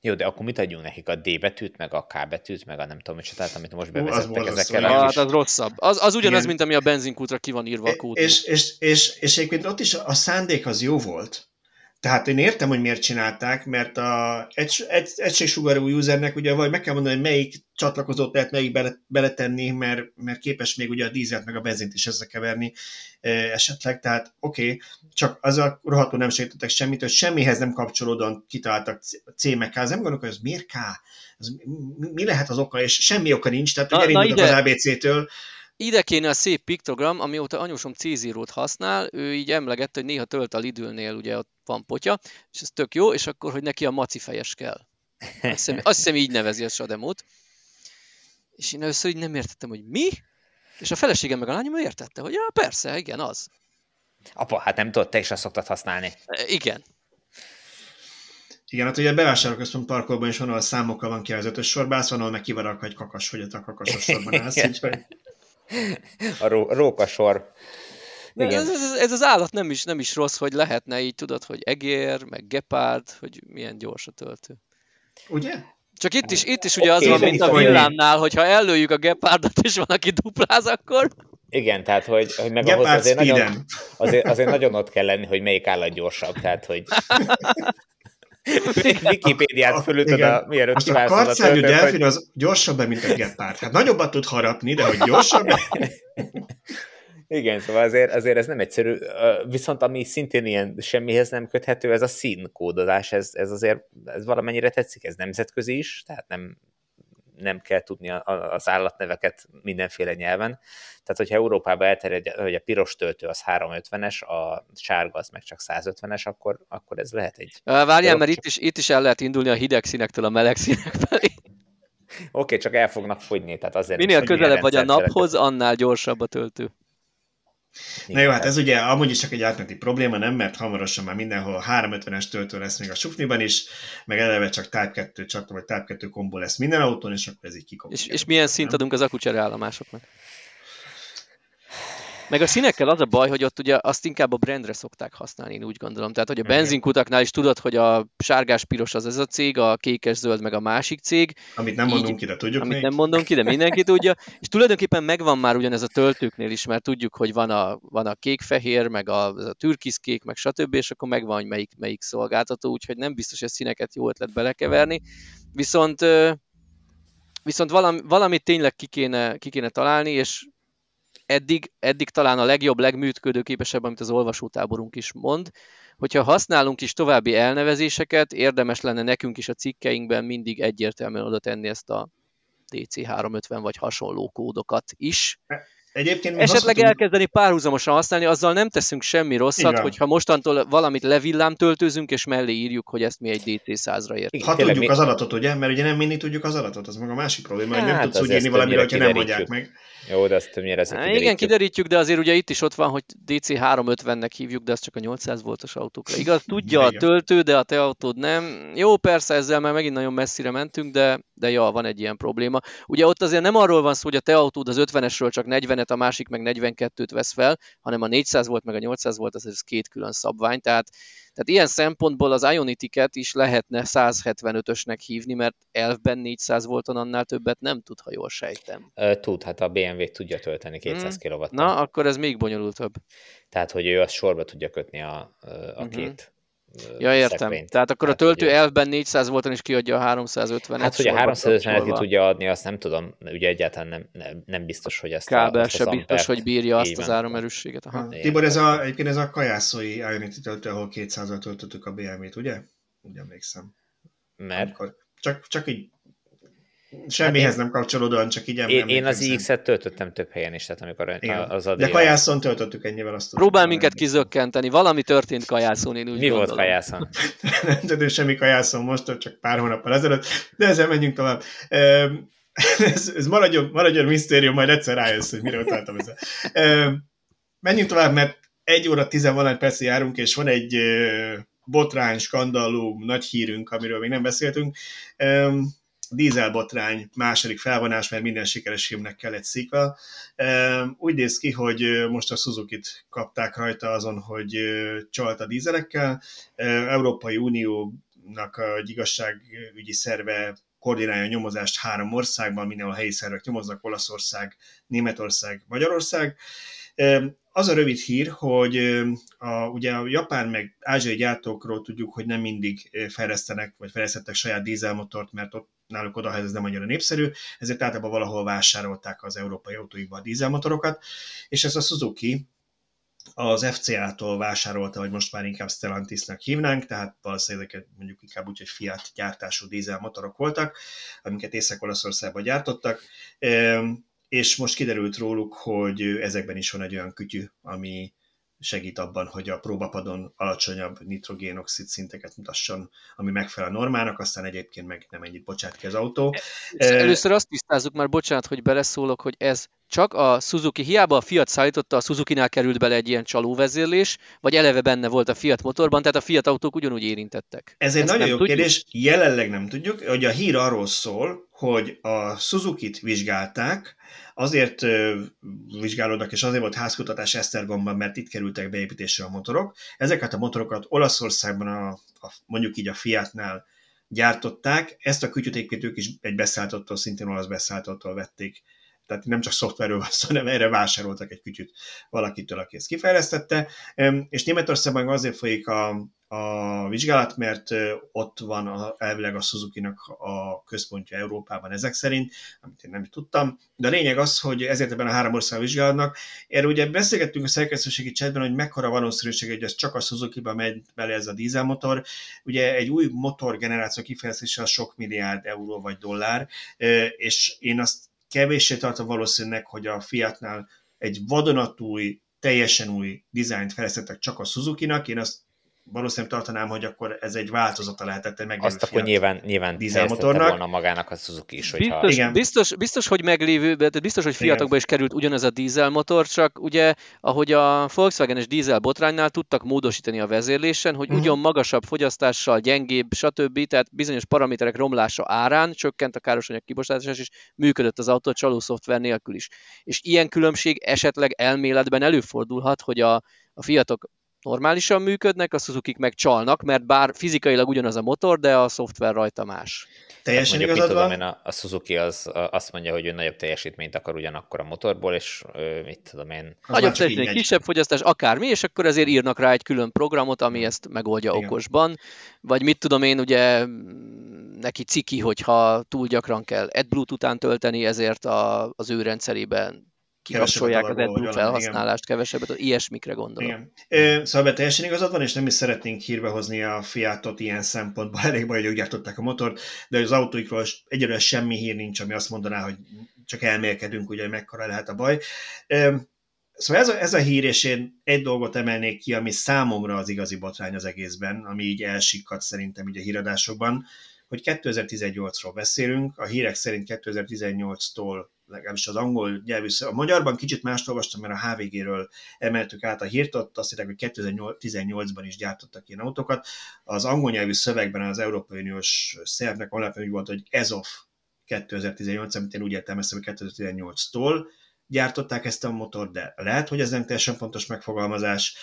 Jó, de akkor mit adjunk nekik? A D betűt, meg a K betűt, meg a nem tudom, mit tehát amit most bevezettek ezekkel. A kis... Hát az rosszabb. Az, az ugyanaz, Igen. mint ami a benzinkútra ki van írva a kód. És, és, és, és egyébként ott is a szándék az jó volt. Tehát én értem, hogy miért csinálták, mert a egy, egy, egységsugarú usernek ugye vagy meg kell mondani, hogy melyik csatlakozót lehet melyik bele, beletenni, mert, mert képes még ugye a dízelt meg a benzint is összekeverni e, esetleg, tehát oké, okay, csak az a rohadtul nem segítettek semmit, hogy semmihez nem kapcsolódóan kitaláltak C meg K, az nem gondolok, hogy ez miért K? Az, mi, mi lehet az oka, és semmi oka nincs, tehát hogy elindultak az ABC-től, ide kéne a szép piktogram, amióta anyósom c használ, ő így emlegette, hogy néha tölt a Lidlnél, ugye ott van potya, és ez tök jó, és akkor, hogy neki a maci fejes kell. Azt hiszem, azt hiszem így nevezi a Sademót. És én először így nem értettem, hogy mi? És a feleségem meg a lányom értette, hogy ja, persze, igen, az. Apa, hát nem tudod, te is azt szoktad használni. E, igen. Igen, hát ugye a bevásárlóközpont parkolban is van, ahol számokkal van ki az ötös sorba, van, ahol meg kivarak, hogy kakas, hogy a kakasos sorban állsz, úgyhogy... A ró, rókasor. Igen. Ez, ez, ez, az állat nem is, nem is rossz, hogy lehetne így, tudod, hogy egér, meg gepárd, hogy milyen gyors a töltő. Ugye? Csak itt is, itt is ugye okay, az van, mint a villámnál, hogy ha ellőjük a gepárdot, és van, aki dupláz, akkor... Igen, tehát, hogy, hogy meg ahhoz azért nagyon, azért, azért nagyon ott kell lenni, hogy melyik állat gyorsabb, tehát, hogy... Wikipédiát fölütöd a, mielőtt Azt a karcágyú delfin az gyorsabb, mint a gepárd. Hát nagyobbat tud harapni, de hogy gyorsabb. Igen, szóval azért, azért ez nem egyszerű. Viszont ami szintén ilyen semmihez nem köthető, ez a színkódolás, ez, ez azért ez valamennyire tetszik, ez nemzetközi is, tehát nem, nem kell tudni az állatneveket mindenféle nyelven. Tehát, hogyha Európában elterjed, hogy a piros töltő az 350-es, a sárga az meg csak 150-es, akkor, akkor ez lehet egy... Várjál, mert itt is, itt is el lehet indulni a hideg színektől a meleg színek felé. Oké, okay, csak el fognak fogyni, tehát azért... Minél közelebb vagy a naphoz, annál gyorsabb a töltő. Na jó, hát ez ugye amúgy is csak egy átmeneti probléma, nem? Mert hamarosan már mindenhol 350-es töltő lesz még a sufniban is, meg eleve csak Type 2 csak vagy Type 2 kombó lesz minden autón, és akkor ez így kikopja. És, és milyen szint adunk az akucsere állomásoknak? Meg a színekkel az a baj, hogy ott ugye azt inkább a brandre szokták használni, én úgy gondolom. Tehát, hogy a benzinkutaknál is tudod, hogy a sárgás-piros az ez a cég, a kékes-zöld meg a másik cég. Amit nem mondunk ki, de tudjuk Amit még. nem mondunk ki, de mindenki tudja. És tulajdonképpen megvan már ugyanez a töltőknél is, mert tudjuk, hogy van a, van a kék-fehér, meg a, a türkiszkék, meg stb., és akkor megvan, hogy melyik, melyik szolgáltató, úgyhogy nem biztos, hogy a színeket jó ötlet belekeverni. Viszont viszont valami, valamit tényleg ki kéne, ki kéne találni, és eddig, eddig talán a legjobb, legműködőképesebb, amit az olvasótáborunk is mond, hogyha használunk is további elnevezéseket, érdemes lenne nekünk is a cikkeinkben mindig egyértelműen oda tenni ezt a DC350 vagy hasonló kódokat is. Egyébként Esetleg tudunk... elkezdeni párhuzamosan használni, azzal nem teszünk semmi rosszat, Igen. hogyha mostantól valamit levillám töltőzünk, és mellé írjuk, hogy ezt mi egy DC100-ra értünk. Ha tudjuk az adatot, ugye? Mert ugye nem mindig tudjuk az adatot, az meg a másik probléma, hát, hogy nem hát, tudsz úgy írni valamire, hogyha nem mondják meg. Jó, de ezt többnyire ezt kiderítjük. Igen, kiderítjük, de azért ugye itt is ott van, hogy DC350-nek hívjuk, de ez csak a 800 voltos autókra. Igaz, tudja a töltő, de a te autód nem. Jó, persze ezzel már megint nagyon messzire mentünk, de, de ja, van egy ilyen probléma. Ugye ott azért nem arról van szó, hogy a te autód az 50-esről csak 40-et, a másik meg 42-t vesz fel, hanem a 400 volt meg a 800 volt, az ez két külön szabvány, tehát tehát ilyen szempontból az Ionity-ket is lehetne 175-ösnek hívni, mert elfben 400 volton annál többet nem tud, ha jól sejtem. Tud, hát a BMW tudja tölteni 200 hmm. kw Na, akkor ez még bonyolultabb. Tehát, hogy ő azt sorba tudja kötni a, a uh-huh. két Ja, értem. Szekvényt. Tehát akkor hát, a töltő ugye... elfben 400 volton is kiadja a 350-et. Hát, hogy a 350-et tudja adni, azt nem tudom. Ugye egyáltalán nem, nem, nem biztos, hogy ezt Kábel a, se biztos, hogy bírja azt az áramerősséget. Aha. Tibor, ez a, egyébként ez a kajászói Ionity töltő, ahol 200-al töltöttük a BMW-t, ugye? Úgy emlékszem. Mert? Amikor csak, csak így Semmihez hát nem kapcsolódóan, csak így Én, én az X-et töltöttem több helyen is, tehát amikor Igen. az adja... De kajászon töltöttük ennyivel azt. Próbál minket kizökkenteni, valami történt kajászon, én úgy Mi gondolom. volt kajászon? nem tudom, semmi kajászon most, csak pár hónappal ezelőtt, de ezzel menjünk tovább. ez, ez maradjon, maradjon misztérium, majd egyszer rájössz, hogy mire utaltam ezzel. menjünk tovább, mert egy óra tizenvalagy percig járunk, és van egy botrány, skandalum, nagy hírünk, amiről még nem beszéltünk dízelbotrány második felvonás, mert minden sikeres filmnek kell egy sequel. Úgy néz ki, hogy most a Suzuki-t kapták rajta azon, hogy csalt a dízelekkel. Európai Uniónak egy igazságügyi szerve koordinálja a nyomozást három országban, mindenhol a helyi szervek nyomoznak, Olaszország, Németország, Magyarország. Az a rövid hír, hogy a, ugye a japán meg ázsiai gyártókról tudjuk, hogy nem mindig fejlesztenek, vagy fejlesztettek saját dízelmotort, mert ott náluk oda ez nem annyira népszerű, ezért általában valahol vásárolták az európai autóikba a dízelmotorokat, és ez a Suzuki az FCA-tól vásárolta, vagy most már inkább Stellantisnak hívnánk, tehát valószínűleg mondjuk inkább úgy, hogy Fiat gyártású dízelmotorok voltak, amiket Észak-Olaszországban gyártottak, és most kiderült róluk, hogy ezekben is van egy olyan kütyű, ami segít abban, hogy a próbapadon alacsonyabb nitrogénoxid szinteket mutasson, ami megfelel a normának, aztán egyébként meg nem ennyit bocsát ki az autó. Először azt tisztázzuk már, bocsánat, hogy beleszólok, hogy ez csak a Suzuki, hiába a Fiat szállította, a Suzuki-nál került bele egy ilyen csalóvezérlés, vagy eleve benne volt a Fiat motorban, tehát a Fiat autók ugyanúgy érintettek. Ez egy Ezt nagyon jó tudjuk? kérdés, jelenleg nem tudjuk, hogy a hír arról szól, hogy a Suzuki-t vizsgálták, azért vizsgálódnak, és azért volt házkutatás Esztergomban, mert itt kerültek beépítésre a motorok. Ezeket a motorokat Olaszországban a, a mondjuk így a Fiatnál gyártották, ezt a kütyüt ők is egy beszálltottól, szintén olasz beszálltottól vették tehát nem csak szoftverről van szó, hanem erre vásároltak egy kütyüt valakitől, aki ezt kifejlesztette. És Németországban azért folyik a, a vizsgálat, mert ott van a, elvileg a Suzuki-nak a központja Európában ezek szerint, amit én nem tudtam. De a lényeg az, hogy ezért ebben a három ország vizsgálatnak. Erről ugye beszélgettünk a szerkesztőségi chatben, hogy mekkora valószínűség, hogy ez csak a Suzuki-ba megy bele ez a dízelmotor. Ugye egy új motorgeneráció kifejezése a sok milliárd euró vagy dollár, és én azt kevéssé tartom valószínűleg, hogy a Fiatnál egy vadonatúj, teljesen új dizájnt fejlesztettek csak a Suzuki-nak, én azt valószínűleg tartanám, hogy akkor ez egy változata lehetett egy meglévő Azt akkor nyilván, nyilván dízelmotornak. volna magának a Suzuki is. Hogyha... Biztos, Igen. biztos, biztos, hogy meglévő, de biztos, hogy fiatokba is került ugyanez a dízelmotor, csak ugye, ahogy a Volkswagen-es dízel botránynál tudtak módosítani a vezérlésen, hogy uh-huh. ugyan magasabb fogyasztással, gyengébb, stb. Tehát bizonyos paraméterek romlása árán csökkent a károsanyag kibocsátás, és működött az autó csaló szoftver nélkül is. És ilyen különbség esetleg elméletben előfordulhat, hogy a, a fiatok normálisan működnek, a suzuki meg csalnak, mert bár fizikailag ugyanaz a motor, de a szoftver rajta más. Teljesen hát igazad van. Én, a, a Suzuki az azt mondja, hogy ő nagyobb teljesítményt akar ugyanakkor a motorból, és ő, mit tudom én. Az nagyobb teljesítmény, kisebb fogyasztás, akármi, és akkor ezért írnak rá egy külön programot, ami ezt megoldja Igen. okosban. Vagy mit tudom én, ugye neki ciki, hogyha túl gyakran kell AdBlue után tölteni, ezért a, az ő rendszerében kikapcsolják az AdBlue felhasználást, igen. kevesebbet, ilyesmikre gondolom. Igen. Szóval teljesen igazad van, és nem is szeretnénk hírbe hozni a Fiatot ilyen szempontból, elég baj, hogy ők gyártották a motort, de az autóikról egyelőre semmi hír nincs, ami azt mondaná, hogy csak elmélkedünk, ugye, hogy mekkora lehet a baj. Szóval ez a, ez a hír, és én egy dolgot emelnék ki, ami számomra az igazi botrány az egészben, ami így elsikkadt szerintem így a híradásokban, hogy 2018-ról beszélünk, a hírek szerint 2018-tól legalábbis az angol nyelvű A magyarban kicsit mást olvastam, mert a HVG-ről emeltük át a hírt, ott azt hitták, hogy 2018-ban is gyártottak ilyen autókat. Az angol nyelvű szövegben az Európai Uniós szervnek alapján úgy volt, hogy ez of 2018, amit én úgy értelmeztem, hogy 2018-tól gyártották ezt a motor, de lehet, hogy ez nem teljesen pontos megfogalmazás.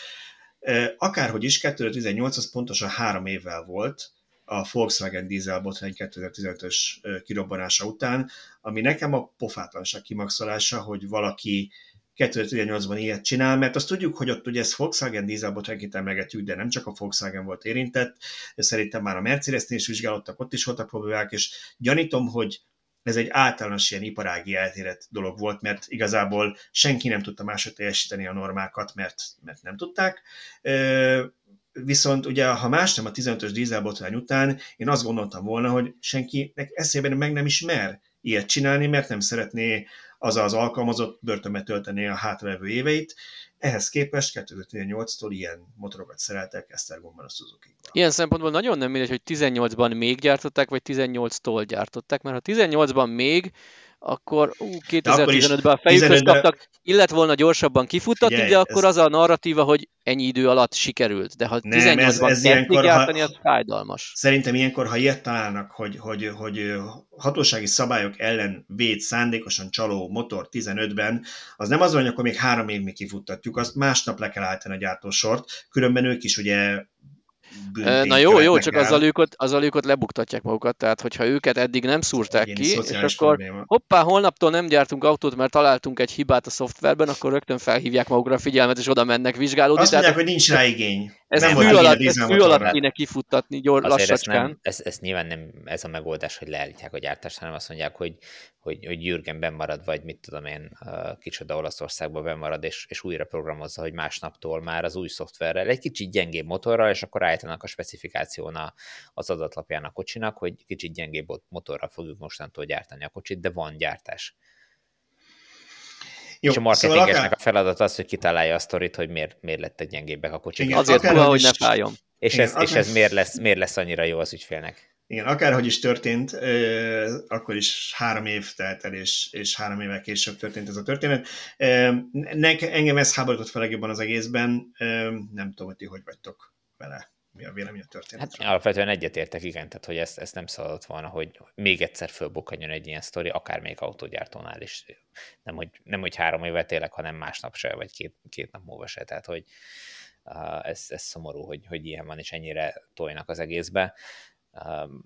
Akárhogy is, 2018 az pontosan három évvel volt, a Volkswagen dízel botrány 2015-ös kirobbanása után, ami nekem a pofátlanság kimaxolása, hogy valaki 2018-ban ilyet csinál, mert azt tudjuk, hogy ott ugye ez Volkswagen dízel botrányt emlegetjük, de nem csak a Volkswagen volt érintett, szerintem már a Mercedes-nél is vizsgálódtak, ott is voltak problémák, és gyanítom, hogy ez egy általános ilyen iparági eltérett dolog volt, mert igazából senki nem tudta máshogy teljesíteni a normákat, mert, mert nem tudták viszont ugye, ha más nem a 15-ös dízelbotrány után, én azt gondoltam volna, hogy senkinek eszében meg nem is mer ilyet csinálni, mert nem szeretné az az alkalmazott börtönbe tölteni a hátralévő éveit. Ehhez képest 2018-tól ilyen motorokat szereltek Esztergomban a suzuki -ban. Ilyen szempontból nagyon nem mindegy, hogy 18-ban még gyártották, vagy 18-tól gyártották, mert ha 18-ban még, akkor ú, 2015-ben a fejükhöz kaptak, illet volna gyorsabban kifuttatni, Figyelj, de akkor ez... az a narratíva, hogy ennyi idő alatt sikerült. De ha 18-ban ez, ez gyártani, ha, az fájdalmas. Szerintem ilyenkor, ha ilyet találnak, hogy, hogy, hogy hatósági szabályok ellen véd szándékosan csaló motor 15-ben, az nem az, hogy akkor még három évig kifuttatjuk, azt másnap le kell állítani a gyártósort, különben ők is ugye Na jó, jó, csak azzal ők, ott, azzal ők ott lebuktatják magukat, tehát hogyha őket eddig nem szúrták ki, és akkor probléma. hoppá, holnaptól nem gyártunk autót, mert találtunk egy hibát a szoftverben, akkor rögtön felhívják magukra a figyelmet, és oda mennek vizsgálódni. Azt mondják, hogy nincs rá igény. Ez nem fű alatt, ez fű alatt kéne kifuttatni gyors, lassacskán. Ez, ez, ez, nyilván nem ez a megoldás, hogy leállítják a gyártást, hanem azt mondják, hogy, hogy, hogy Jürgen bemarad, vagy mit tudom én, kicsoda Olaszországba bemarad, és, és újra programozza, hogy másnaptól már az új szoftverrel, egy kicsit gyengébb motorral, és akkor állítanak a specifikáción az adatlapján a kocsinak, hogy kicsit gyengébb motorral fogjuk mostantól gyártani a kocsit, de van gyártás. Jó, és a marketingesnek szóval akár... a feladat az, hogy kitalálja a sztorit, hogy miért, miért lettek gyengébbek a kocsik. Igen, Azért puha, hogy ne fájjon. És, Igen, ez, akár... és ez miért lesz, miért lesz annyira jó az ügyfélnek? Igen, akárhogy is történt, akkor is három év telt el, és, és három évvel később történt ez a történet. Nek, engem ez háborított fel legjobban az egészben, nem tudom, hogy ti hogy vagytok vele mi a vélemény a történetről. Hát alapvetően egyetértek, igen, tehát hogy ezt, ezt nem szabadott volna, hogy még egyszer fölbukkanjon egy ilyen sztori, akár még autógyártónál is. Nem hogy, nem, hogy három éve tényleg, hanem másnap se, vagy két, két nap múlva se. Tehát, hogy ez, ez szomorú, hogy, hogy ilyen van, és ennyire tojnak az egészbe.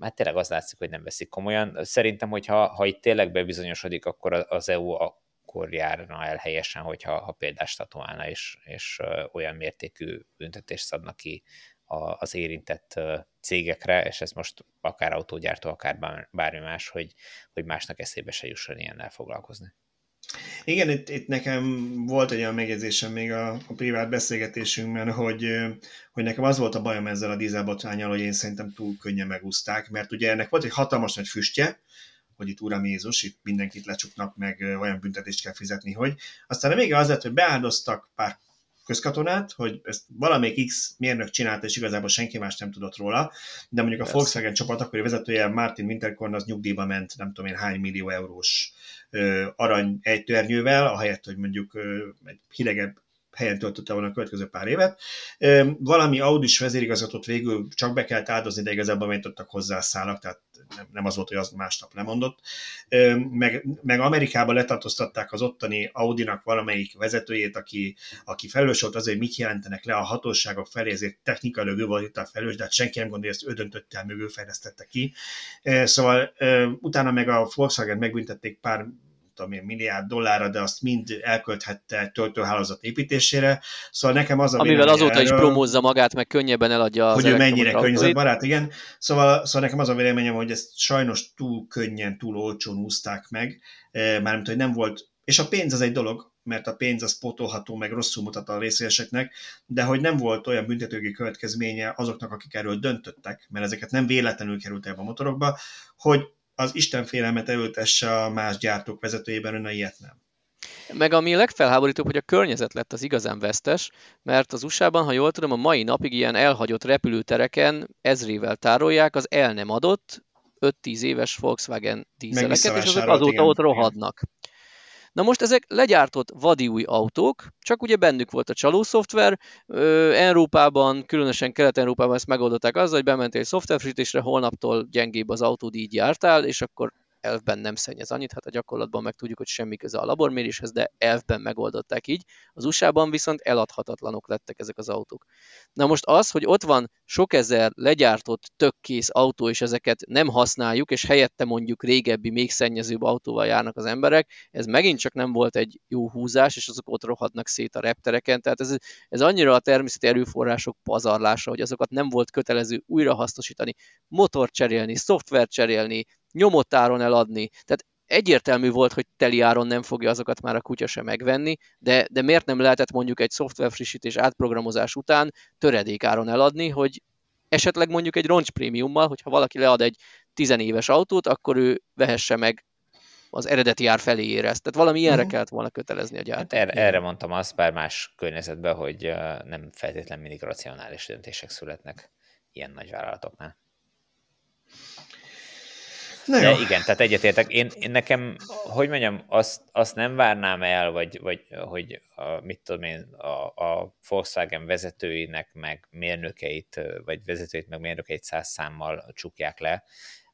Hát tényleg az látszik, hogy nem veszik komolyan. Szerintem, hogy ha, ha itt tényleg bebizonyosodik, akkor az EU akkor járna el helyesen, hogyha ha példást tatuálna, és, és olyan mértékű büntetést szabna ki az érintett cégekre, és ez most akár autógyártó, akár bármi más, hogy, hogy másnak eszébe se jusson ilyennel foglalkozni. Igen, itt, itt nekem volt egy olyan megjegyzésem még a, a privát beszélgetésünkben, hogy, hogy nekem az volt a bajom ezzel a dízelbotrányal, hogy én szerintem túl könnyen megúzták, mert ugye ennek volt egy hatalmas nagy füstje, hogy itt Uram Jézus, itt mindenkit lecsuknak, meg olyan büntetést kell fizetni, hogy. Aztán vége az lett, hogy beáldoztak pár közkatonát, hogy ezt valamelyik X mérnök csinálta, és igazából senki más nem tudott róla, de mondjuk a Volkswagen csapat akkori vezetője Martin Winterkorn az nyugdíjba ment, nem tudom én hány millió eurós ö, arany ejtőernyővel, ahelyett, hogy mondjuk ö, egy hidegebb helyen töltötte volna a következő pár évet. Valami Audis vezérigazgatót végül csak be kellett áldozni, de igazából megtudtak hozzá a szálak, tehát nem, az volt, hogy az másnap lemondott. Meg, meg Amerikában letartóztatták az ottani Audinak valamelyik vezetőjét, aki, aki felelős volt azért, hogy mit jelentenek le a hatóságok felé, ezért technikailag ő volt a felelős, de hát senki nem gondolja, hogy ezt ő döntötte el, ő fejlesztette ki. Szóval utána meg a Volkswagen megbüntették pár tudom én, milliárd dollárra, de azt mind elkölthette töltőhálózat építésére. Szóval nekem az a Amivel azóta erről, is promózza magát, meg könnyebben eladja az Hogy ő mennyire környezetbarát, igen. Szóval, szóval nekem az a véleményem, hogy ezt sajnos túl könnyen, túl olcsón úzták meg, eh, mármint, hogy nem volt, és a pénz az egy dolog, mert a pénz az pótolható, meg rosszul mutat a részéseknek, de hogy nem volt olyan büntetőgi következménye azoknak, akik erről döntöttek, mert ezeket nem véletlenül került ebbe a motorokba, hogy az Isten félelmet elültesse a más gyártók vezetőjében, ön ilyet nem. Meg ami legfelháborítóbb, hogy a környezet lett az igazán vesztes, mert az USA-ban, ha jól tudom, a mai napig ilyen elhagyott repülőtereken ezrével tárolják az el nem adott 5-10 éves Volkswagen dízeleket, és azok azóta igen, ott rohadnak. Igen. Na most ezek legyártott vadi új autók, csak ugye bennük volt a csaló szoftver. Európában, különösen Kelet-Európában ezt megoldották azzal, hogy bementél szoftverfrissítésre, holnaptól gyengébb az autód, így jártál, és akkor elfben nem szennyez annyit, hát a gyakorlatban meg tudjuk, hogy semmi köze a laborméréshez, de elfben megoldották így. Az USA-ban viszont eladhatatlanok lettek ezek az autók. Na most az, hogy ott van sok ezer legyártott tökkész autó, és ezeket nem használjuk, és helyette mondjuk régebbi, még szennyezőbb autóval járnak az emberek, ez megint csak nem volt egy jó húzás, és azok ott rohadnak szét a reptereken, tehát ez, ez annyira a természeti erőforrások pazarlása, hogy azokat nem volt kötelező újrahasznosítani, motor cserélni, szoftver cserélni, nyomott áron eladni. Tehát egyértelmű volt, hogy teli áron nem fogja azokat már a kutya sem megvenni, de, de miért nem lehetett mondjuk egy szoftverfrissítés átprogramozás után töredék áron eladni, hogy esetleg mondjuk egy roncs prémiummal, hogyha valaki lead egy tizenéves autót, akkor ő vehesse meg az eredeti ár felé érez. Tehát valami ilyenre uh-huh. kellett volna kötelezni a gyártót. Hát erre, erre mondtam azt, bár más környezetben, hogy nem feltétlenül mindig racionális döntések születnek ilyen nagy vállalatoknál. Na De jó. igen, tehát egyetértek. Én, én nekem, hogy mondjam, azt, azt nem várnám el, vagy, vagy hogy a, mit tudom én, a, a Volkswagen vezetőinek, meg mérnökeit, vagy vezetőit, meg mérnökeit száz számmal csukják le,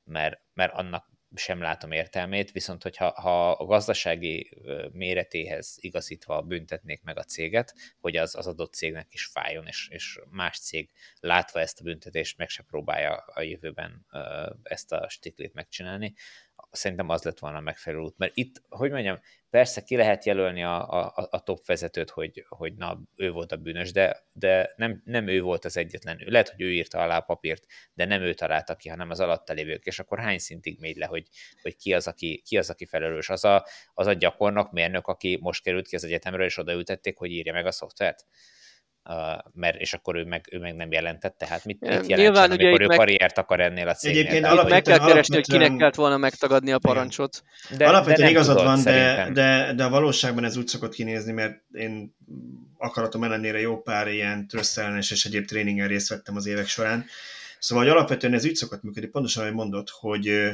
mert, mert annak sem látom értelmét, viszont hogyha ha a gazdasági méretéhez igazítva büntetnék meg a céget, hogy az, az adott cégnek is fájjon, és, és más cég látva ezt a büntetést meg se próbálja a jövőben ezt a stiklét megcsinálni, szerintem az lett volna a megfelelő út. Mert itt, hogy mondjam, persze ki lehet jelölni a, a, a top vezetőt, hogy, hogy na, ő volt a bűnös, de, de nem, nem ő volt az egyetlen. Lehet, hogy ő írta alá a papírt, de nem ő találta ki, hanem az alatta lévők. És akkor hány szintig megy le, hogy, hogy ki, az, aki, ki az, aki felelős? Az a, az a gyakornok, mérnök, aki most került ki az egyetemről, és odaültették, hogy írja meg a szoftvert? Mert, és akkor ő meg, ő meg nem jelentette, hát mit, mit jelentsen, Nyilván, amikor ugye ő meg... karriert akar ennél a cégnél? Egyébként alapvetően, meg kell keresni, hogy kinek kellett volna megtagadni a parancsot. De, alapvetően de igazad tudod, van, de, de, de a valóságban ez úgy szokott kinézni, mert én akaratom ellenére jó pár ilyen trösszellenes és egyéb tréningen részt vettem az évek során. Szóval hogy alapvetően ez úgy szokott működni, pontosan, ahogy mondod, hogy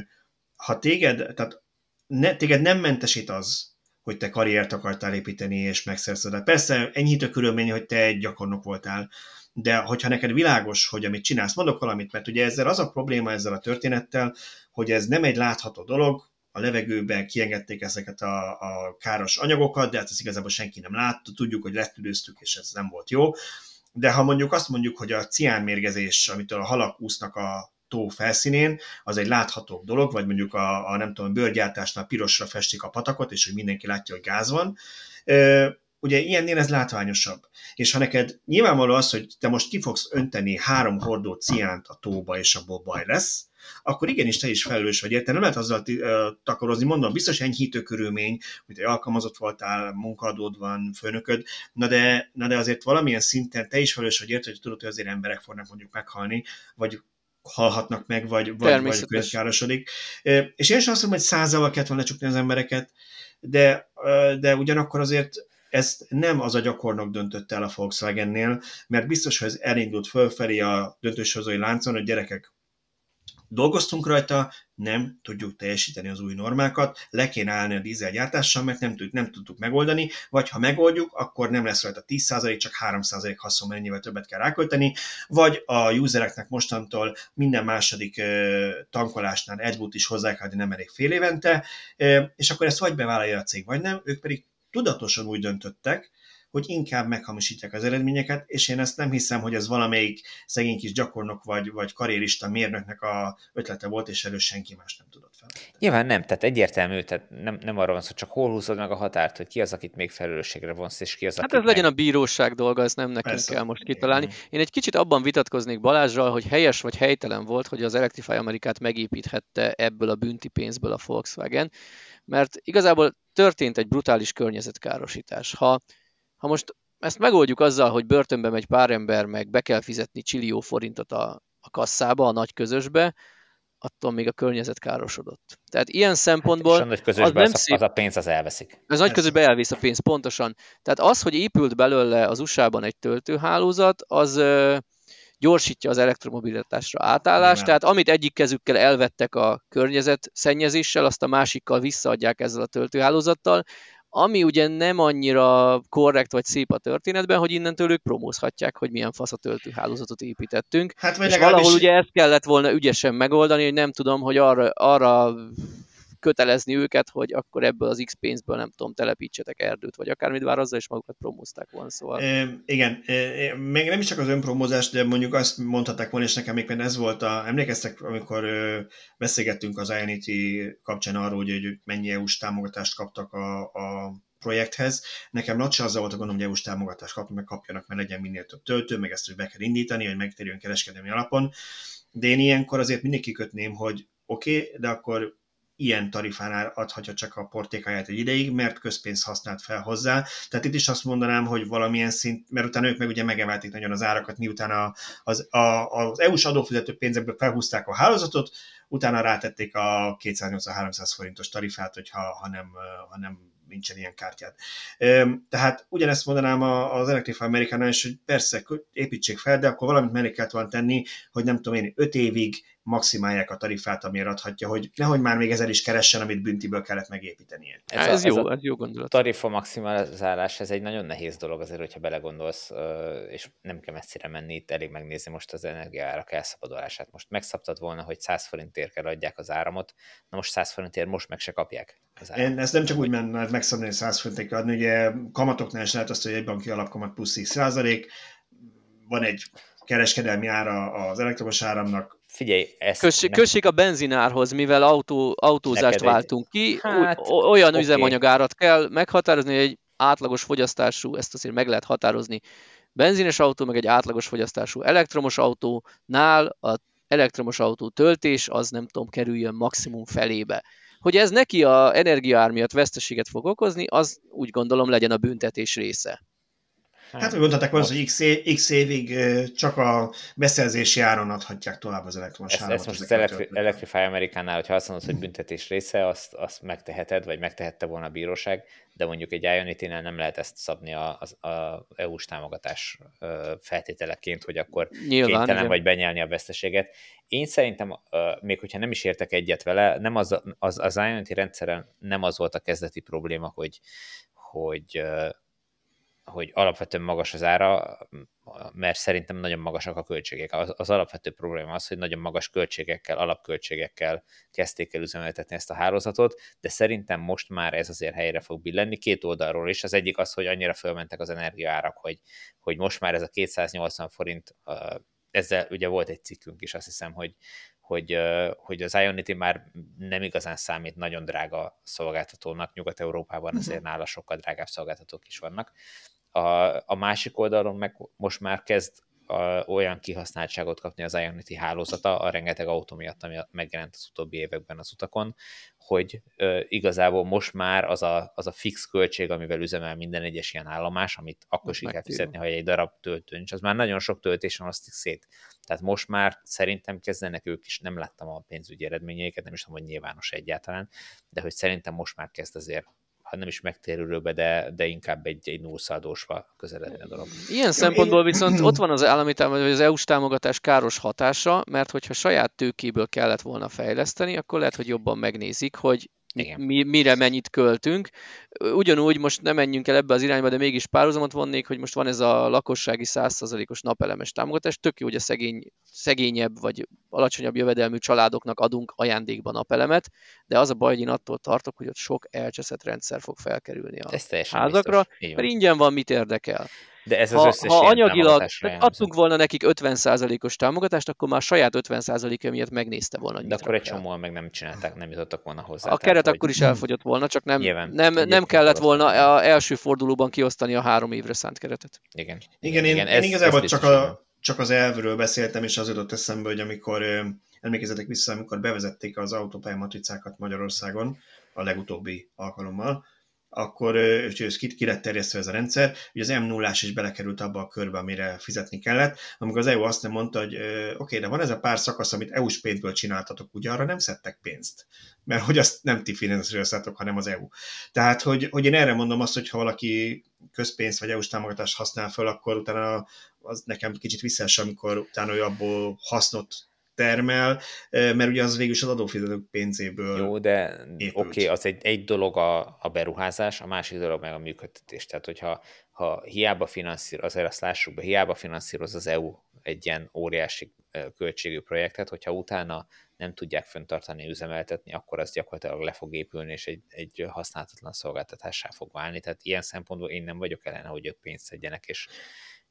ha téged, tehát ne, téged nem mentesít az, hogy te karriert akartál építeni és megszerzed. Persze enyhítő körülmény, hogy te egy gyakornok voltál, de hogyha neked világos, hogy amit csinálsz, mondok valamit, mert ugye ezzel az a probléma ezzel a történettel, hogy ez nem egy látható dolog, a levegőben kiengedték ezeket a, a káros anyagokat, de hát ezt igazából senki nem látta, tudjuk, hogy letüdőztük, és ez nem volt jó. De ha mondjuk azt mondjuk, hogy a ciánmérgezés, amitől a halak úsznak a tó felszínén, az egy látható dolog, vagy mondjuk a, a nem tudom, bőrgyártásnál pirosra festik a patakot, és hogy mindenki látja, hogy gáz van. ugye ilyennél ez látványosabb. És ha neked nyilvánvaló az, hogy te most ki fogsz önteni három hordó ciánt a tóba, és abból baj lesz, akkor igenis te is felelős vagy érte. Nem lehet azzal takarozni, mondom, biztos enyhítő körülmény, hogy egy alkalmazott voltál, munkadód van, főnököd, na de, na de azért valamilyen szinten te is felelős vagy érte, hogy tudod, hogy azért emberek fognak mondjuk meghalni, vagy halhatnak meg, vagy, vagy, vagy könyvkárosodik. És én is azt mondom, hogy százával kellett volna lecsukni az embereket, de, de ugyanakkor azért ezt nem az a gyakornok döntött el a Volkswagennél, mert biztos, hogy ez elindult fölfelé a döntőshozói láncon, hogy gyerekek, dolgoztunk rajta, nem tudjuk teljesíteni az új normákat, le kéne állni a dízelgyártással, mert nem, tud, nem tudtuk megoldani, vagy ha megoldjuk, akkor nem lesz rajta 10%, csak 3% haszon, mert ennyivel többet kell rákölteni, vagy a usereknek mostantól minden második tankolásnál AdBoot is hozzá kell, nem elég fél évente, és akkor ezt vagy bevállalja a cég, vagy nem, ők pedig tudatosan úgy döntöttek, hogy inkább meghamisítják az eredményeket, és én ezt nem hiszem, hogy ez valamelyik szegény kis gyakornok vagy, vagy karrierista mérnöknek a ötlete volt, és erről senki más nem tudott fel. Nyilván nem, tehát egyértelmű, tehát nem, nem arról van szó, csak hol húzod meg a határt, hogy ki az, akit még felelősségre vonsz, és ki az, Hát ez meg... legyen a bíróság dolga, ez nem nekünk Persze. kell most kitalálni. Én egy kicsit abban vitatkoznék Balázsral, hogy helyes vagy helytelen volt, hogy az Electrify Amerikát megépíthette ebből a bünti pénzből a Volkswagen, mert igazából történt egy brutális környezetkárosítás. Ha ha most ezt megoldjuk azzal, hogy börtönbe megy pár ember, meg be kell fizetni csillió forintot a, a kasszába, a nagy közösbe, attól még a környezet károsodott. Tehát ilyen szempontból... Hát, és a nagy közösbe az, az, szép, az a pénz az elveszik. Az nagy közösbe elvész a pénz, pontosan. Tehát az, hogy épült belőle az USA-ban egy töltőhálózat, az ö, gyorsítja az elektromobilitásra átállást, Igen. tehát amit egyik kezükkel elvettek a környezet szennyezéssel, azt a másikkal visszaadják ezzel a töltőhálózattal, ami ugye nem annyira korrekt vagy szép a történetben, hogy innentől ők promózhatják, hogy milyen fasz a töltőhálózatot építettünk. Hát, és valahol ugye ezt kellett volna ügyesen megoldani, hogy nem tudom, hogy arra, arra kötelezni őket, hogy akkor ebből az X pénzből nem tudom, telepítsetek erdőt, vagy akármit, bár azzal is magukat promózták volna, szóval. E, igen, e, még nem is csak az önpromózás, de mondjuk azt mondhatták volna, és nekem még ez volt a, emlékeztek, amikor beszélgettünk az Ionity kapcsán arról, hogy, hogy mennyi EU-s támogatást kaptak a, a projekthez. Nekem nagy azzal volt a gondom, hogy EU-s támogatást kapnak, meg kapjanak, mert legyen minél több töltő, meg ezt hogy be kell indítani, hogy megtérjön kereskedelmi alapon. De én ilyenkor azért mindig kikötném, hogy oké, okay, de akkor ilyen tarifánál adhatja csak a portékáját egy ideig, mert közpénz használt fel hozzá. Tehát itt is azt mondanám, hogy valamilyen szint, mert utána ők meg ugye megemelték nagyon az árakat, miután a, az, a, az EU-s adófizető pénzekből felhúzták a hálózatot, utána rátették a 280-300 forintos tarifát, hogyha ha nem, ha nem nincsen ilyen kártyád. Tehát ugyanezt mondanám az Electrify Amerikánál is, hogy persze építsék fel, de akkor valamit mellé kellett volna tenni, hogy nem tudom én, 5 évig maximálják a tarifát, amire adhatja, hogy nehogy már még ezer is keressen, amit büntiből kellett megépítenie. Ez, ez, a, ez jó, ez jó gondolat. Tarifa maximalizálás, ez egy nagyon nehéz dolog azért, hogyha belegondolsz, és nem kell messzire menni, itt elég megnézni most az energiaárak elszabadulását. Most megszabtad volna, hogy 100 forintért kell adják az áramot, na most 100 forintért most meg se kapják. Az Én ezt nem csak úgy menne megszabni, hogy 100 forintért adni, ugye kamatoknál is lehet azt, hogy egy banki alapkamat plusz 10 százalék, van egy kereskedelmi ára az elektromos áramnak, Figyelj, ezt... Kössék, nem... kössék a benzinárhoz, mivel autó, autózást Neked váltunk egy... ki, hát, olyan okay. üzemanyagárat kell meghatározni, hogy egy átlagos fogyasztású, ezt azért meg lehet határozni, benzines autó, meg egy átlagos fogyasztású elektromos autónál a elektromos autó töltés az nem tudom, kerüljön maximum felébe. Hogy ez neki a energiaár miatt veszteséget fog okozni, az úgy gondolom legyen a büntetés része. Hát, hát mondhatták volna, hogy x, x évig csak a beszerzési áron adhatják tovább az elektromos ezt, Ezt most az Electri- Electrify Amerikánál, hogyha azt mondod, hogy büntetés része, azt, azt megteheted, vagy megtehette volna a bíróság, de mondjuk egy ionity nem lehet ezt szabni az, a EU-s támogatás feltételeként, hogy akkor Nyilván, kénytelen igen. vagy benyelni a veszteséget. Én szerintem, még hogyha nem is értek egyet vele, nem az, az, az Ionity rendszeren nem az volt a kezdeti probléma, hogy, hogy hogy alapvetően magas az ára, mert szerintem nagyon magasak a költségek. Az, az alapvető probléma az, hogy nagyon magas költségekkel, alapköltségekkel kezdték el üzemeltetni ezt a hálózatot, de szerintem most már ez azért helyre fog billenni két oldalról is. Az egyik az, hogy annyira fölmentek az energiaárak, hogy, hogy most már ez a 280 forint ezzel ugye volt egy cikkünk is, azt hiszem, hogy, hogy, hogy az Ionity már nem igazán számít nagyon drága szolgáltatónak, Nyugat-Európában uh-huh. azért nála sokkal drágább szolgáltatók is vannak. A, a másik oldalon meg most már kezd a, olyan kihasználtságot kapni az Ionity hálózata a rengeteg autó miatt, ami megjelent az utóbbi években az utakon, hogy ö, igazából most már az a, az a fix költség, amivel üzemel minden egyes ilyen állomás, amit akkor is kell fizetni, ha egy darab töltő nincs, az már nagyon sok töltésen osztik szét. Tehát most már szerintem kezdenek ők is, nem láttam a pénzügyi eredményeiket, nem is tudom, hogy nyilvános egyáltalán, de hogy szerintem most már kezd azért ha nem is megtérülőbe, de, de inkább egy, egy nullszaldósva közeledni a dolog. Ilyen szempontból viszont ott van az állami támogatás, vagy az EU-s támogatás káros hatása, mert hogyha saját tőkéből kellett volna fejleszteni, akkor lehet, hogy jobban megnézik, hogy igen. Mi, mire mennyit költünk. Ugyanúgy most nem menjünk el ebbe az irányba, de mégis párhuzamot vonnék, hogy most van ez a lakossági 100%-os napelemes támogatás. Tök jó, hogy a szegény, szegényebb vagy alacsonyabb jövedelmű családoknak adunk ajándékba napelemet, de az a baj, hogy én attól tartok, hogy ott sok elcseszett rendszer fog felkerülni a házakra, mert ingyen van, mit érdekel. De ez az ha, összes ha anyagilag adtunk volna nekik 50%-os támogatást, akkor már saját 50%-e miatt megnézte volna. De akkor egy csomóan meg nem csinálták, nem jutottak volna hozzá. A keret akkor is elfogyott volna, csak nem, Nyilván, nem, nem kellett volna a első fordulóban kiosztani a három évre szánt keretet. Igen. Igen, én, igen, én ez, igazából ez csak, a, csak az elvről beszéltem, és az jutott eszembe, hogy amikor emlékezetek vissza, amikor bevezették az autópályamatricákat Magyarországon a legutóbbi alkalommal, akkor ez ki lett terjesztve ez a rendszer, hogy az m 0 is belekerült abba a körbe, amire fizetni kellett, amikor az EU azt nem mondta, hogy oké, okay, de van ez a pár szakasz, amit EU-s pénzből csináltatok, ugye arra nem szedtek pénzt, mert hogy azt nem ti finanszíroztátok, hanem az EU. Tehát, hogy, hogy én erre mondom azt, hogy ha valaki közpénzt vagy EU-s támogatást használ föl, akkor utána az nekem kicsit visszaes, amikor utána ő abból hasznot termel, mert ugye az végül is az adófizetők pénzéből Jó, de oké, okay, az egy, egy dolog a, a beruházás, a másik dolog meg a működtetés. Tehát, hogyha ha hiába finanszíroz, azért azt lássuk be, hiába finanszíroz az EU egy ilyen óriási költségű projektet, hogyha utána nem tudják föntartani, üzemeltetni, akkor az gyakorlatilag le fog épülni, és egy, egy használhatatlan szolgáltatássá fog válni. Tehát ilyen szempontból én nem vagyok ellene, hogy ők pénzt szedjenek, és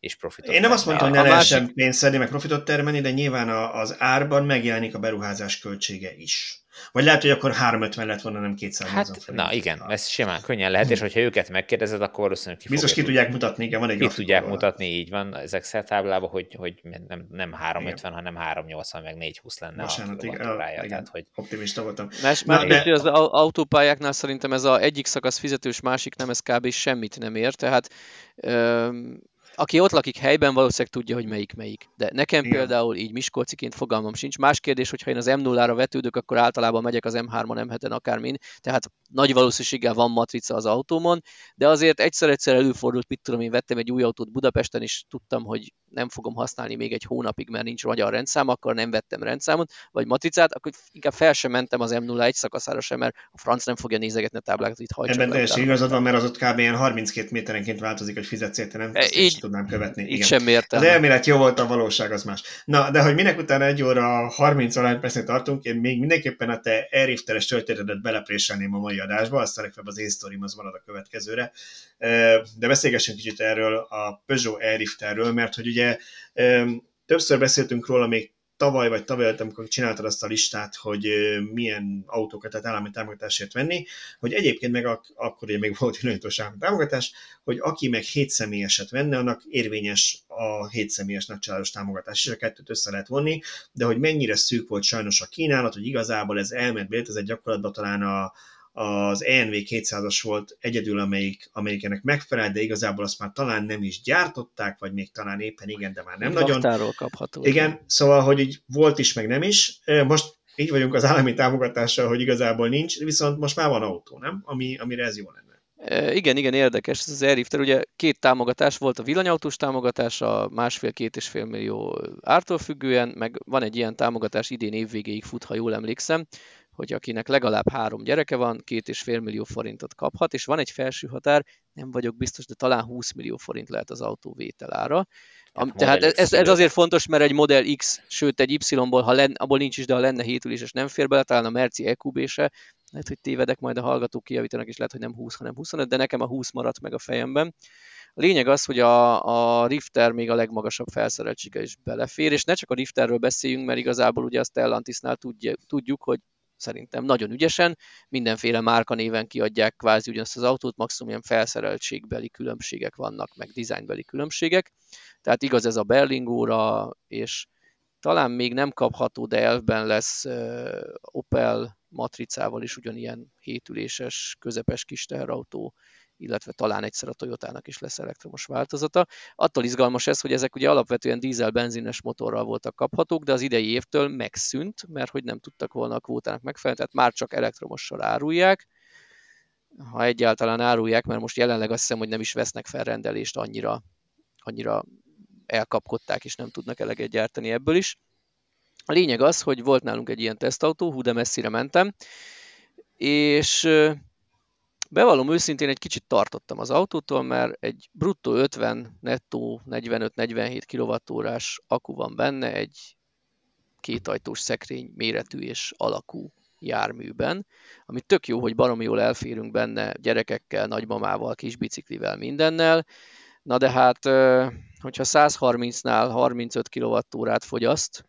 és profitot Én nem azt mondtam, hogy ne lehessen másik... pénzt szedni, meg profitot termelni, de nyilván a, az árban megjelenik a beruházás költsége is. Vagy lehet, hogy akkor 350 lett volna, nem 200 hát, Na igen, ez simán könnyen lehet, és hogyha őket megkérdezed, akkor valószínűleg ki Biztos ki tudják mutatni, igen, van egy Ki tudják volna. mutatni, így van, az Excel táblában, hogy, hogy nem, nem 350, igen. hanem 380, meg 420 lenne Bocsánat, a igen, igen, tehát, hogy... optimista voltam. Más, Na, de... az autópályáknál szerintem ez a egyik szakasz fizetős, másik nem, ez kb. semmit nem ér, tehát öm, aki ott lakik helyben, valószínűleg tudja, hogy melyik melyik. De nekem Igen. például így Miskolciként fogalmam sincs. Más kérdés, hogyha én az M0-ra vetődök, akkor általában megyek az M3-on, M7-en, akármin. Tehát nagy valószínűséggel van matrica az autómon, de azért egyszer-egyszer előfordult, mit tudom, én vettem egy új autót Budapesten, és tudtam, hogy nem fogom használni még egy hónapig, mert nincs magyar rendszám, akkor nem vettem rendszámot, vagy matricát, akkor inkább fel sem mentem az M01 szakaszára sem, mert a franc nem fogja nézegetni a táblákat, itt hajtsak. Ebben teljesen igazad van, mert az ott kb. 32 méterenként változik, hogy fizetsz érte, nem? Ezt így, tudnám követni. Így Igen. sem értem. Az elmélet jó volt, a valóság az más. Na, de hogy minek utána egy óra 30 alány percet tartunk, én még mindenképpen a te elrifteres történetet belepréselném a mai adásba, aztán legfeljebb az én az marad a következőre. De beszélgessünk kicsit erről a Peugeot Airifterről, mert hogy ugye többször beszéltünk róla még tavaly vagy tavaly előtt, amikor csináltad azt a listát, hogy milyen autókat tehát állami támogatásért venni, hogy egyébként meg ak- akkor ugye még volt irányítós állami támogatás, hogy aki meg 7 személyeset venne, annak érvényes a 7 személyes nagycsaládos támogatás, és a kettőt össze lehet vonni, de hogy mennyire szűk volt sajnos a kínálat, hogy igazából ez elment, egy gyakorlatban talán a, az ENV 200-as volt egyedül, amelyik, amelyik ennek megfelel, de igazából azt már talán nem is gyártották, vagy még talán éppen igen, de már nem nagyon. kapható. Igen, szóval, hogy így volt is, meg nem is. Most így vagyunk az állami támogatással, hogy igazából nincs, viszont most már van autó, nem? Ami, amire ez jó lenne. Igen, igen, érdekes. Ez az Airlifter, ugye két támogatás volt, a villanyautós támogatás, a másfél-két és fél millió ártól függően, meg van egy ilyen támogatás, idén évvégéig fut, ha jól emlékszem, hogy akinek legalább három gyereke van, két és fél millió forintot kaphat, és van egy felső határ, nem vagyok biztos, de talán 20 millió forint lehet az autó vételára. Hát tehát ez, ez azért fontos, mert egy Model X, sőt egy Y-ból, ha lenne, abból nincs is, de ha lenne hétüléses nem fér bele, talán a Merci EQB-se, lehet, hogy tévedek, majd a hallgatók kijavítanak, és lehet, hogy nem 20, hanem 25, de nekem a 20 maradt meg a fejemben. A lényeg az, hogy a, a Rifter még a legmagasabb felszereltsége is belefér, és ne csak a Rifterről beszéljünk, mert igazából ugye a Stellantisnál tudjuk, hogy szerintem nagyon ügyesen, mindenféle márkanéven kiadják kvázi ugyanazt az autót, maximum ilyen felszereltségbeli különbségek vannak, meg dizájnbeli különbségek. Tehát igaz ez a Berlingóra, és talán még nem kapható, de elvben lesz Opel matricával is ugyanilyen hétüléses, közepes kis teherautó, illetve talán egyszer a Toyotának is lesz elektromos változata. Attól izgalmas ez, hogy ezek ugye alapvetően dízel-benzines motorral voltak kaphatók, de az idei évtől megszűnt, mert hogy nem tudtak volna a kvótának megfelelni, tehát már csak elektromossal árulják, ha egyáltalán árulják, mert most jelenleg azt hiszem, hogy nem is vesznek fel rendelést annyira, annyira elkapkodták, és nem tudnak eleget gyártani ebből is. A lényeg az, hogy volt nálunk egy ilyen tesztautó, hú de messzire mentem, és Bevallom őszintén, egy kicsit tartottam az autótól, mert egy bruttó 50, nettó 45-47 kWh-órás akku van benne egy kétajtós szekrény méretű és alakú járműben, ami tök jó, hogy baromi jól elférünk benne gyerekekkel, nagymamával, kis biciklivel, mindennel. Na de hát, hogyha 130-nál 35 kWh-át fogyaszt,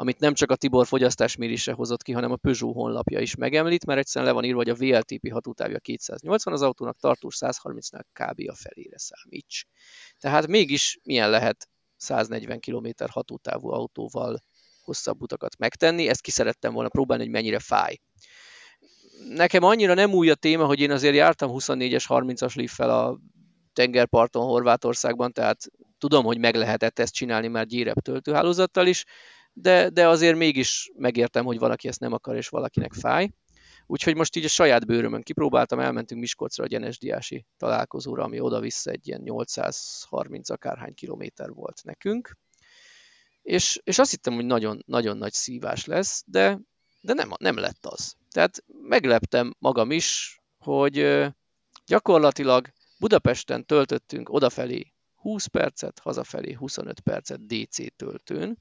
amit nem csak a Tibor fogyasztásmérése hozott ki, hanem a Peugeot honlapja is megemlít, mert egyszerűen le van írva, hogy a VLTP hatótávja 280 az autónak, tartós 130-nál kb. a felére számíts. Tehát mégis milyen lehet 140 km hatótávú autóval hosszabb utakat megtenni, ezt ki szerettem volna próbálni, hogy mennyire fáj. Nekem annyira nem új a téma, hogy én azért jártam 24-es, 30-as liffel a tengerparton Horvátországban, tehát tudom, hogy meg lehetett ezt csinálni már gyérebb töltőhálózattal is, de, de azért mégis megértem, hogy valaki ezt nem akar, és valakinek fáj. Úgyhogy most így a saját bőrömön kipróbáltam, elmentünk Miskolcra a Gyenesdiási találkozóra, ami oda-vissza egy ilyen 830 akárhány kilométer volt nekünk. És, és azt hittem, hogy nagyon, nagyon nagy szívás lesz, de, de nem, nem lett az. Tehát megleptem magam is, hogy gyakorlatilag Budapesten töltöttünk odafelé 20 percet, hazafelé 25 percet DC töltőn,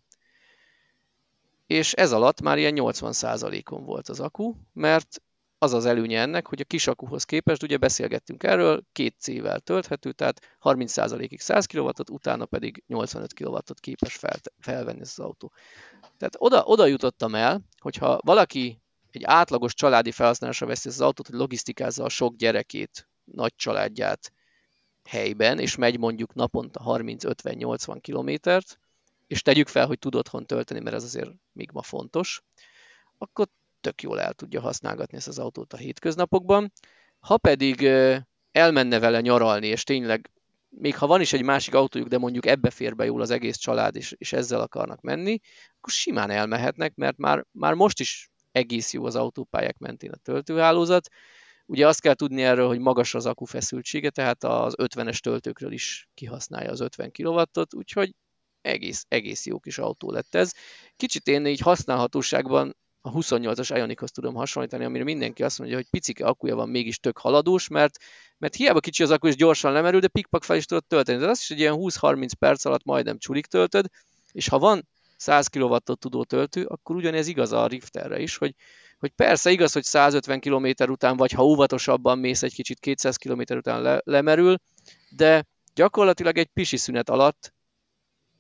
és ez alatt már ilyen 80%-on volt az akku, mert az az előnye ennek, hogy a kis akuhoz képest, ugye beszélgettünk erről, két C-vel tölthető, tehát 30%-ig 100 kw utána pedig 85 kW-ot képes fel, felvenni ez az autó. Tehát oda, oda jutottam el, hogyha valaki egy átlagos családi felhasználásra veszi az autót, hogy logisztikázza a sok gyerekét, nagy családját helyben, és megy mondjuk naponta 30-50-80 kilométert, és tegyük fel, hogy tud otthon tölteni, mert ez azért még ma fontos, akkor tök jól el tudja használgatni ezt az autót a hétköznapokban. Ha pedig elmenne vele nyaralni, és tényleg még ha van is egy másik autójuk, de mondjuk ebbe fér be jól az egész család, és, és ezzel akarnak menni, akkor simán elmehetnek, mert már, már most is egész jó az autópályák mentén a töltőhálózat. Ugye azt kell tudni erről, hogy magas az akufeszültsége, tehát az 50-es töltőkről is kihasználja az 50 kW-ot, úgyhogy egész, egész jó kis autó lett ez. Kicsit én így használhatóságban a 28-as Ionichoz tudom hasonlítani, amire mindenki azt mondja, hogy picike akkuja van, mégis tök haladós, mert, mert hiába kicsi az akku, és gyorsan lemerül, de pikpak fel is tudod tölteni. De az is egy ilyen 20-30 perc alatt majdnem csulik töltöd, és ha van 100 kw tudó töltő, akkor ugyanez igaz a Rifterre is, hogy, hogy persze igaz, hogy 150 km után, vagy ha óvatosabban mész egy kicsit 200 km után le, lemerül, de gyakorlatilag egy pisi szünet alatt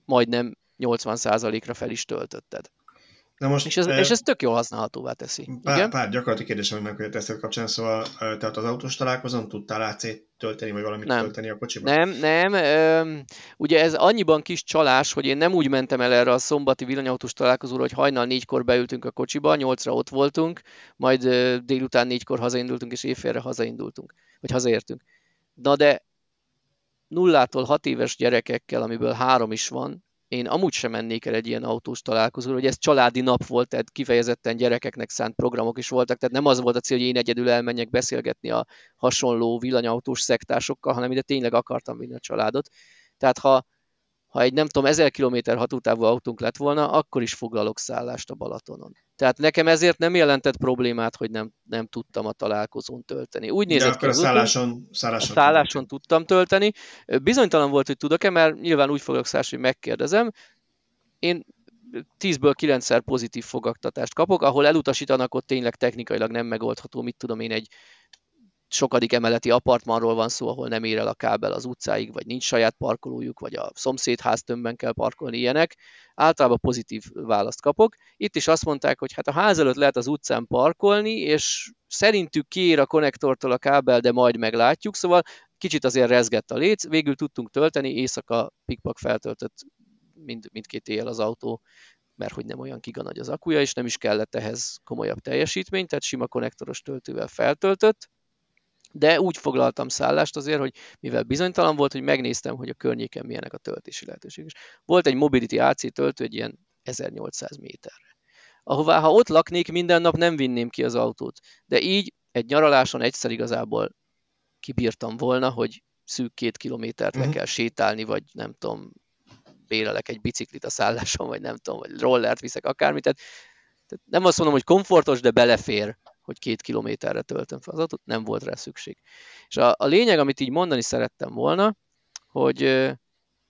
majdnem 80%-ra fel is töltötted. Na most, és, ez, e, és ez tök jól használhatóvá teszi. Pár, Igen? pár gyakorlati kérdés, ami megkövet ezt kapcsán, szóval tehát az autós találkozón tudtál ac tölteni, vagy valamit nem. tölteni a kocsiban? Nem, nem. Ö, ugye ez annyiban kis csalás, hogy én nem úgy mentem el erre a szombati villanyautós találkozóra, hogy hajnal négykor beültünk a kocsiba, nyolcra ott voltunk, majd délután négykor hazaindultunk, és évfélre hazaindultunk, vagy hazaértünk. Na de nullától hat éves gyerekekkel, amiből három is van, én amúgy sem mennék el egy ilyen autós találkozóra, hogy ez családi nap volt, tehát kifejezetten gyerekeknek szánt programok is voltak, tehát nem az volt a cél, hogy én egyedül elmenjek beszélgetni a hasonló villanyautós szektásokkal, hanem ide tényleg akartam vinni a családot. Tehát ha, ha egy nem tudom, 1000 km hatótávú autónk lett volna, akkor is foglalok szállást a Balatonon. Tehát nekem ezért nem jelentett problémát, hogy nem, nem tudtam a találkozón tölteni. Úgy nézett ki, a szálláson, szálláson, a szálláson tudtam tölteni. Bizonytalan volt, hogy tudok-e, mert nyilván úgy fogok szállni, hogy megkérdezem. Én 10-ből 9-szer pozitív fogadtatást kapok, ahol elutasítanak, ott tényleg technikailag nem megoldható, mit tudom én, egy sokadik emeleti apartmanról van szó, ahol nem ér el a kábel az utcáig, vagy nincs saját parkolójuk, vagy a szomszédház tömbben kell parkolni ilyenek. Általában pozitív választ kapok. Itt is azt mondták, hogy hát a ház előtt lehet az utcán parkolni, és szerintük kiér a konnektortól a kábel, de majd meglátjuk, szóval kicsit azért rezgett a léc, végül tudtunk tölteni, éjszaka pikpak feltöltött mind, mindkét éjjel az autó, mert hogy nem olyan giga nagy az akuja, és nem is kellett ehhez komolyabb teljesítmény, tehát sima konnektoros töltővel feltöltött de úgy foglaltam szállást azért, hogy mivel bizonytalan volt, hogy megnéztem, hogy a környéken milyenek a töltési lehetőségek. Volt egy Mobility AC töltő egy ilyen 1800 méterre. Ahová, ha ott laknék, minden nap nem vinném ki az autót. De így egy nyaraláson egyszer igazából kibírtam volna, hogy szűk két kilométert le mhm. kell sétálni, vagy nem tudom, bérelek egy biciklit a szálláson, vagy nem tudom, vagy rollert viszek, akármit. Tehát, tehát nem azt mondom, hogy komfortos, de belefér hogy két kilométerre töltöm fel az autót, nem volt rá szükség. És a, a lényeg, amit így mondani szerettem volna, hogy ö,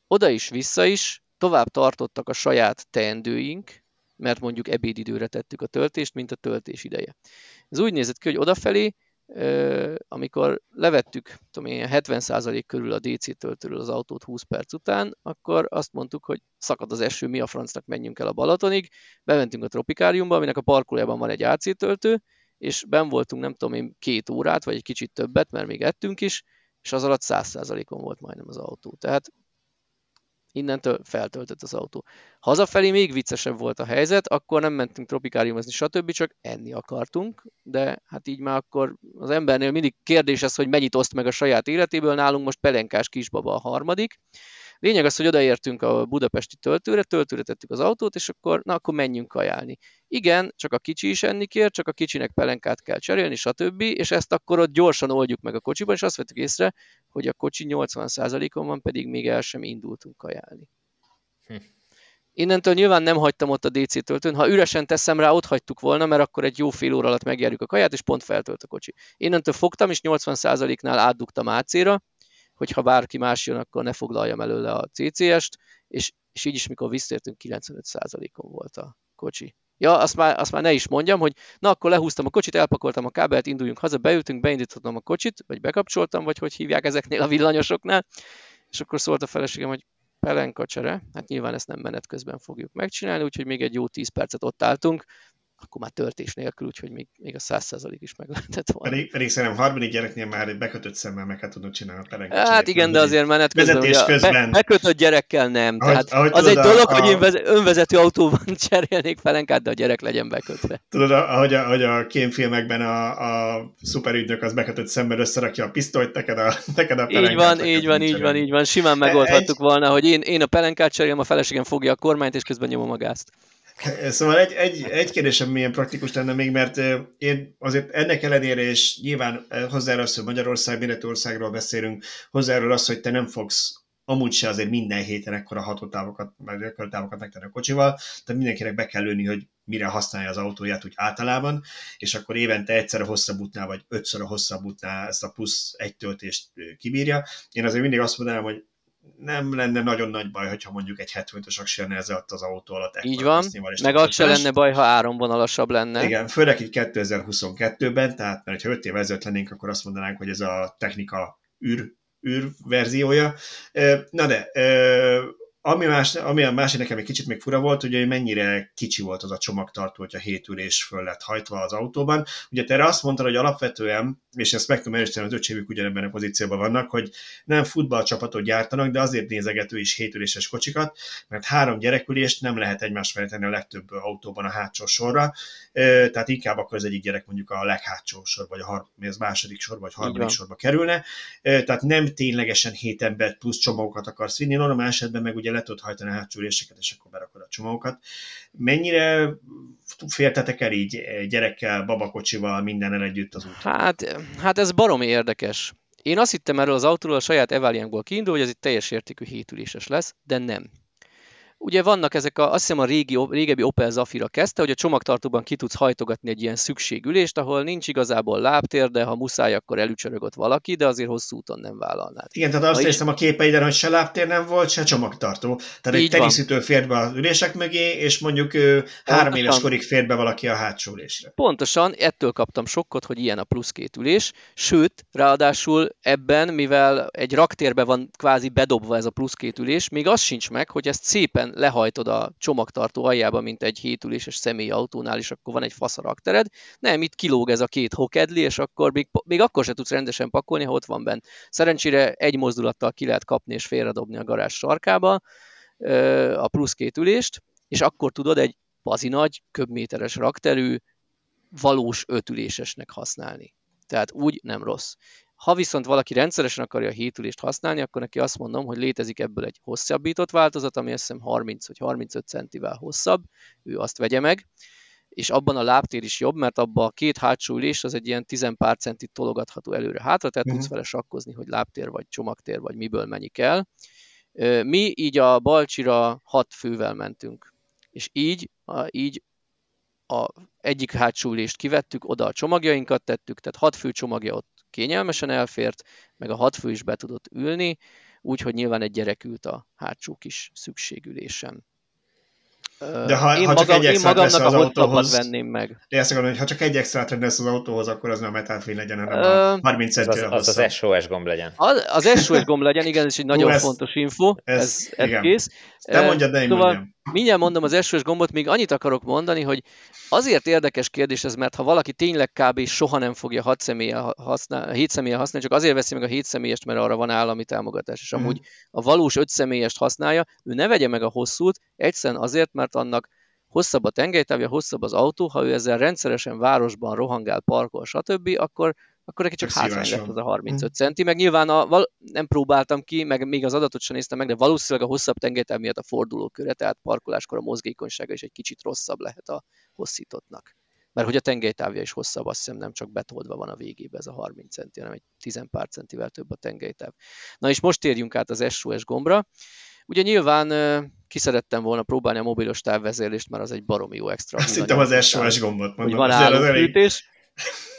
oda is, vissza is tovább tartottak a saját teendőink, mert mondjuk ebédidőre tettük a töltést, mint a töltés ideje. Ez úgy nézett ki, hogy odafelé, ö, amikor levettük tudom én, 70% körül a DC töltőről az autót 20 perc után, akkor azt mondtuk, hogy szakad az eső, mi a francnak menjünk el a Balatonig, bementünk a Tropikáriumba, aminek a parkolójában van egy AC töltő, és ben voltunk nem tudom én két órát, vagy egy kicsit többet, mert még ettünk is, és az alatt 100%-on volt majdnem az autó. Tehát innentől feltöltött az autó. Hazafelé még viccesebb volt a helyzet, akkor nem mentünk tropikáriumozni, stb., csak enni akartunk, de hát így már akkor az embernél mindig kérdés ez, hogy mennyit oszt meg a saját életéből, nálunk most pelenkás kisbaba a harmadik, Lényeg az, hogy odaértünk a budapesti töltőre, töltőre tettük az autót, és akkor, na, akkor menjünk kajálni. Igen, csak a kicsi is enni kér, csak a kicsinek pelenkát kell cserélni, stb. És ezt akkor ott gyorsan oldjuk meg a kocsiban, és azt vettük észre, hogy a kocsi 80%-on van, pedig még el sem indultunk kajálni. Hm. Innentől nyilván nem hagytam ott a DC töltőn. Ha üresen teszem rá, ott hagytuk volna, mert akkor egy jó fél óra alatt megjárjuk a kaját, és pont feltölt a kocsi. Innentől fogtam, és 80%-nál átdugtam AC-ra, hogyha bárki más jön, akkor ne foglaljam előle a CCS-t, és, és így is, mikor visszatértünk, 95%-on volt a kocsi. Ja, azt már, azt már ne is mondjam, hogy na akkor lehúztam a kocsit, elpakoltam a kábelt, induljunk haza, beültünk, beindítottam a kocsit, vagy bekapcsoltam, vagy hogy hívják ezeknél a villanyosoknál, és akkor szólt a feleségem, hogy pelenkacsere, hát nyilván ezt nem menet közben fogjuk megcsinálni, úgyhogy még egy jó 10 percet ott álltunk, akkor már töltés nélkül, úgyhogy még, még a 100% is meg lehetett volna. Pedig, pedig szerintem harmadik gyereknél már bekötött szemmel meg kell tudod csinálni a pelenket. Hát igen, de azért menet közben, vezetés közben. Be, bekötött gyerekkel nem. Ahogy, Tehát ahogy az tudod, egy dolog, a, hogy én önvezető autóban cserélnék pelenkát, de a gyerek legyen bekötve. Tudod, ahogy a, ahogy a kémfilmekben a, a szuperügynök az bekötött szemben összerakja a pisztolyt, neked a, neked a pelenkát. Így van, így van, így van, így van. Simán megoldhattuk egy... volna, hogy én, én a pelenkát cserélem, a feleségem fogja a kormányt, és közben nyomom a gázt. Szóval egy, egy, egy kérdésem milyen praktikus lenne még, mert én azért ennek ellenére, és nyilván hozzáról az, hogy Magyarország, méretországról beszélünk, hozzáról az, hogy te nem fogsz amúgy se azért minden héten ekkora hatótávokat, meg távokat megtenni a kocsival, tehát mindenkinek be kell lőni, hogy mire használja az autóját úgy általában, és akkor évente egyszer a hosszabb útnál, vagy ötször a hosszabb útnál ezt a plusz egy töltést kibírja. Én azért mindig azt mondanám, hogy nem lenne nagyon nagy baj, hogyha mondjuk egy 75-ös aksi ott az autó alatt. Így van, meg az se lenne baj, ha áramvonalasabb lenne. Igen, főleg így 2022-ben, tehát mert ha 5 év ezelőtt lennénk, akkor azt mondanánk, hogy ez a technika űr, űr verziója. Na de, ami, más, ami a másik nekem egy kicsit még fura volt, ugye, hogy mennyire kicsi volt az a csomagtartó, hogyha hét ülés föl lett hajtva az autóban. Ugye te erre azt mondtad, hogy alapvetően, és ezt meg tudom erősíteni, az öcsémük ugyanebben a pozícióban vannak, hogy nem futballcsapatot gyártanak, de azért nézegető is hétüléses kocsikat, mert három gyerekülést nem lehet egymás mellett tenni a legtöbb autóban a hátsó sorra, tehát inkább akkor az egyik gyerek mondjuk a leghátsó sor, vagy a har- az második sor, vagy harmadik sorba kerülne. Tehát nem ténylegesen hét embert plusz csomagokat akarsz vinni, normál esetben meg ugye le tudod hajtani a hátsó üléseket, és akkor berakod a csomagokat. Mennyire féltetek el így gyerekkel, babakocsival, mindennel együtt az út? Hát, hát ez baromi érdekes. Én azt hittem erről az autóról a saját Evaliankból kiindul, hogy ez egy teljes értékű hétüléses lesz, de nem. Ugye vannak ezek, a, azt hiszem a régi, régebbi Opel Zafira kezdte, hogy a csomagtartóban ki tudsz hajtogatni egy ilyen szükségülést, ahol nincs igazából lábtér, de ha muszáj, akkor elücsörög ott valaki, de azért hosszú úton nem vállalnád. Igen, tehát azt néztem a képeiden, hogy se lábtér nem volt, se csomagtartó. Tehát egy teniszítő fért be a ülések mögé, és mondjuk ő, három éves korig fért be valaki a hátsó ülésre. Pontosan, ettől kaptam sokkot, hogy ilyen a plusz két ülés, sőt, ráadásul ebben, mivel egy raktérbe van kvázi bedobva ez a plusz két ülés, még az sincs meg, hogy ezt szépen lehajtod a csomagtartó aljába, mint egy hétüléses személyautónál, és akkor van egy fasz a raktered. Nem, itt kilóg ez a két hokedli, és akkor még, még akkor se tudsz rendesen pakolni, ha ott van bent. Szerencsére egy mozdulattal ki lehet kapni és félredobni a garázs sarkába a plusz két ülést, és akkor tudod egy bazi nagy, köbméteres rakterű, valós ötülésesnek használni. Tehát úgy nem rossz. Ha viszont valaki rendszeresen akarja a hétülést használni, akkor neki azt mondom, hogy létezik ebből egy hosszabbított változat, ami azt hiszem 30 vagy 35 centivel hosszabb, ő azt vegye meg, és abban a lábtér is jobb, mert abban a két hátsó ülés az egy ilyen 10 pár centit tologatható előre-hátra, tehát uh-huh. tudsz vele sakkozni, hogy lábtér vagy csomagtér vagy miből mennyi kell. Mi így a Balcsira hat fővel mentünk, és így, a, így a egyik hátsó ülést kivettük, oda a csomagjainkat tettük, tehát hat fő csomagja ott kényelmesen elfért, meg a hat fő is be tudott ülni, úgyhogy nyilván egy gyerek ült a hátsó kis szükségülésen. De ha, én, ha csak magam, egy én magamnak a autóhoz, venném meg. De ezt akarom, hogy ha csak egy extra lesz az autóhoz, akkor az nem a metálfény legyen, hanem uh, a 30 centi az, az, az SOS gomb legyen. Az, az SOS gomb legyen, igen, ez egy nagyon ez, fontos info. Ez, ez, ez kész. Te mondjad, de én szóval, mondjam. Mindjárt mondom az SOS gombot, még annyit akarok mondani, hogy azért érdekes kérdés ez, mert ha valaki tényleg kb. soha nem fogja hat személye használ, 7 személye használni, csak azért veszi meg a 7 személyest, mert arra van állami támogatás, és amúgy a valós 5 személyest használja, ő ne vegye meg a hosszút, egyszerűen azért, mert annak hosszabb a tengelytávja, hosszabb az autó, ha ő ezzel rendszeresen városban rohangál, parkol, stb., akkor akkor neki csak hátrány lett az a 35 centi, meg nyilván a, nem próbáltam ki, meg még az adatot sem néztem meg, de valószínűleg a hosszabb tengelytáv miatt a fordulóköre, tehát parkoláskor a mozgékonysága is egy kicsit rosszabb lehet a hosszítottnak. Mert hogy a tengelytávja is hosszabb, azt hiszem nem csak betoldva van a végébe ez a 30 centi, hanem egy 10 pár centivel több a tengelytáv. Na és most térjünk át az SOS gombra. Ugye nyilván ki szerettem volna próbálni a mobilos távvezérlést, mert az egy baromi jó extra. Azt hittem az SOS gombot mondom. Hogy van állófűtés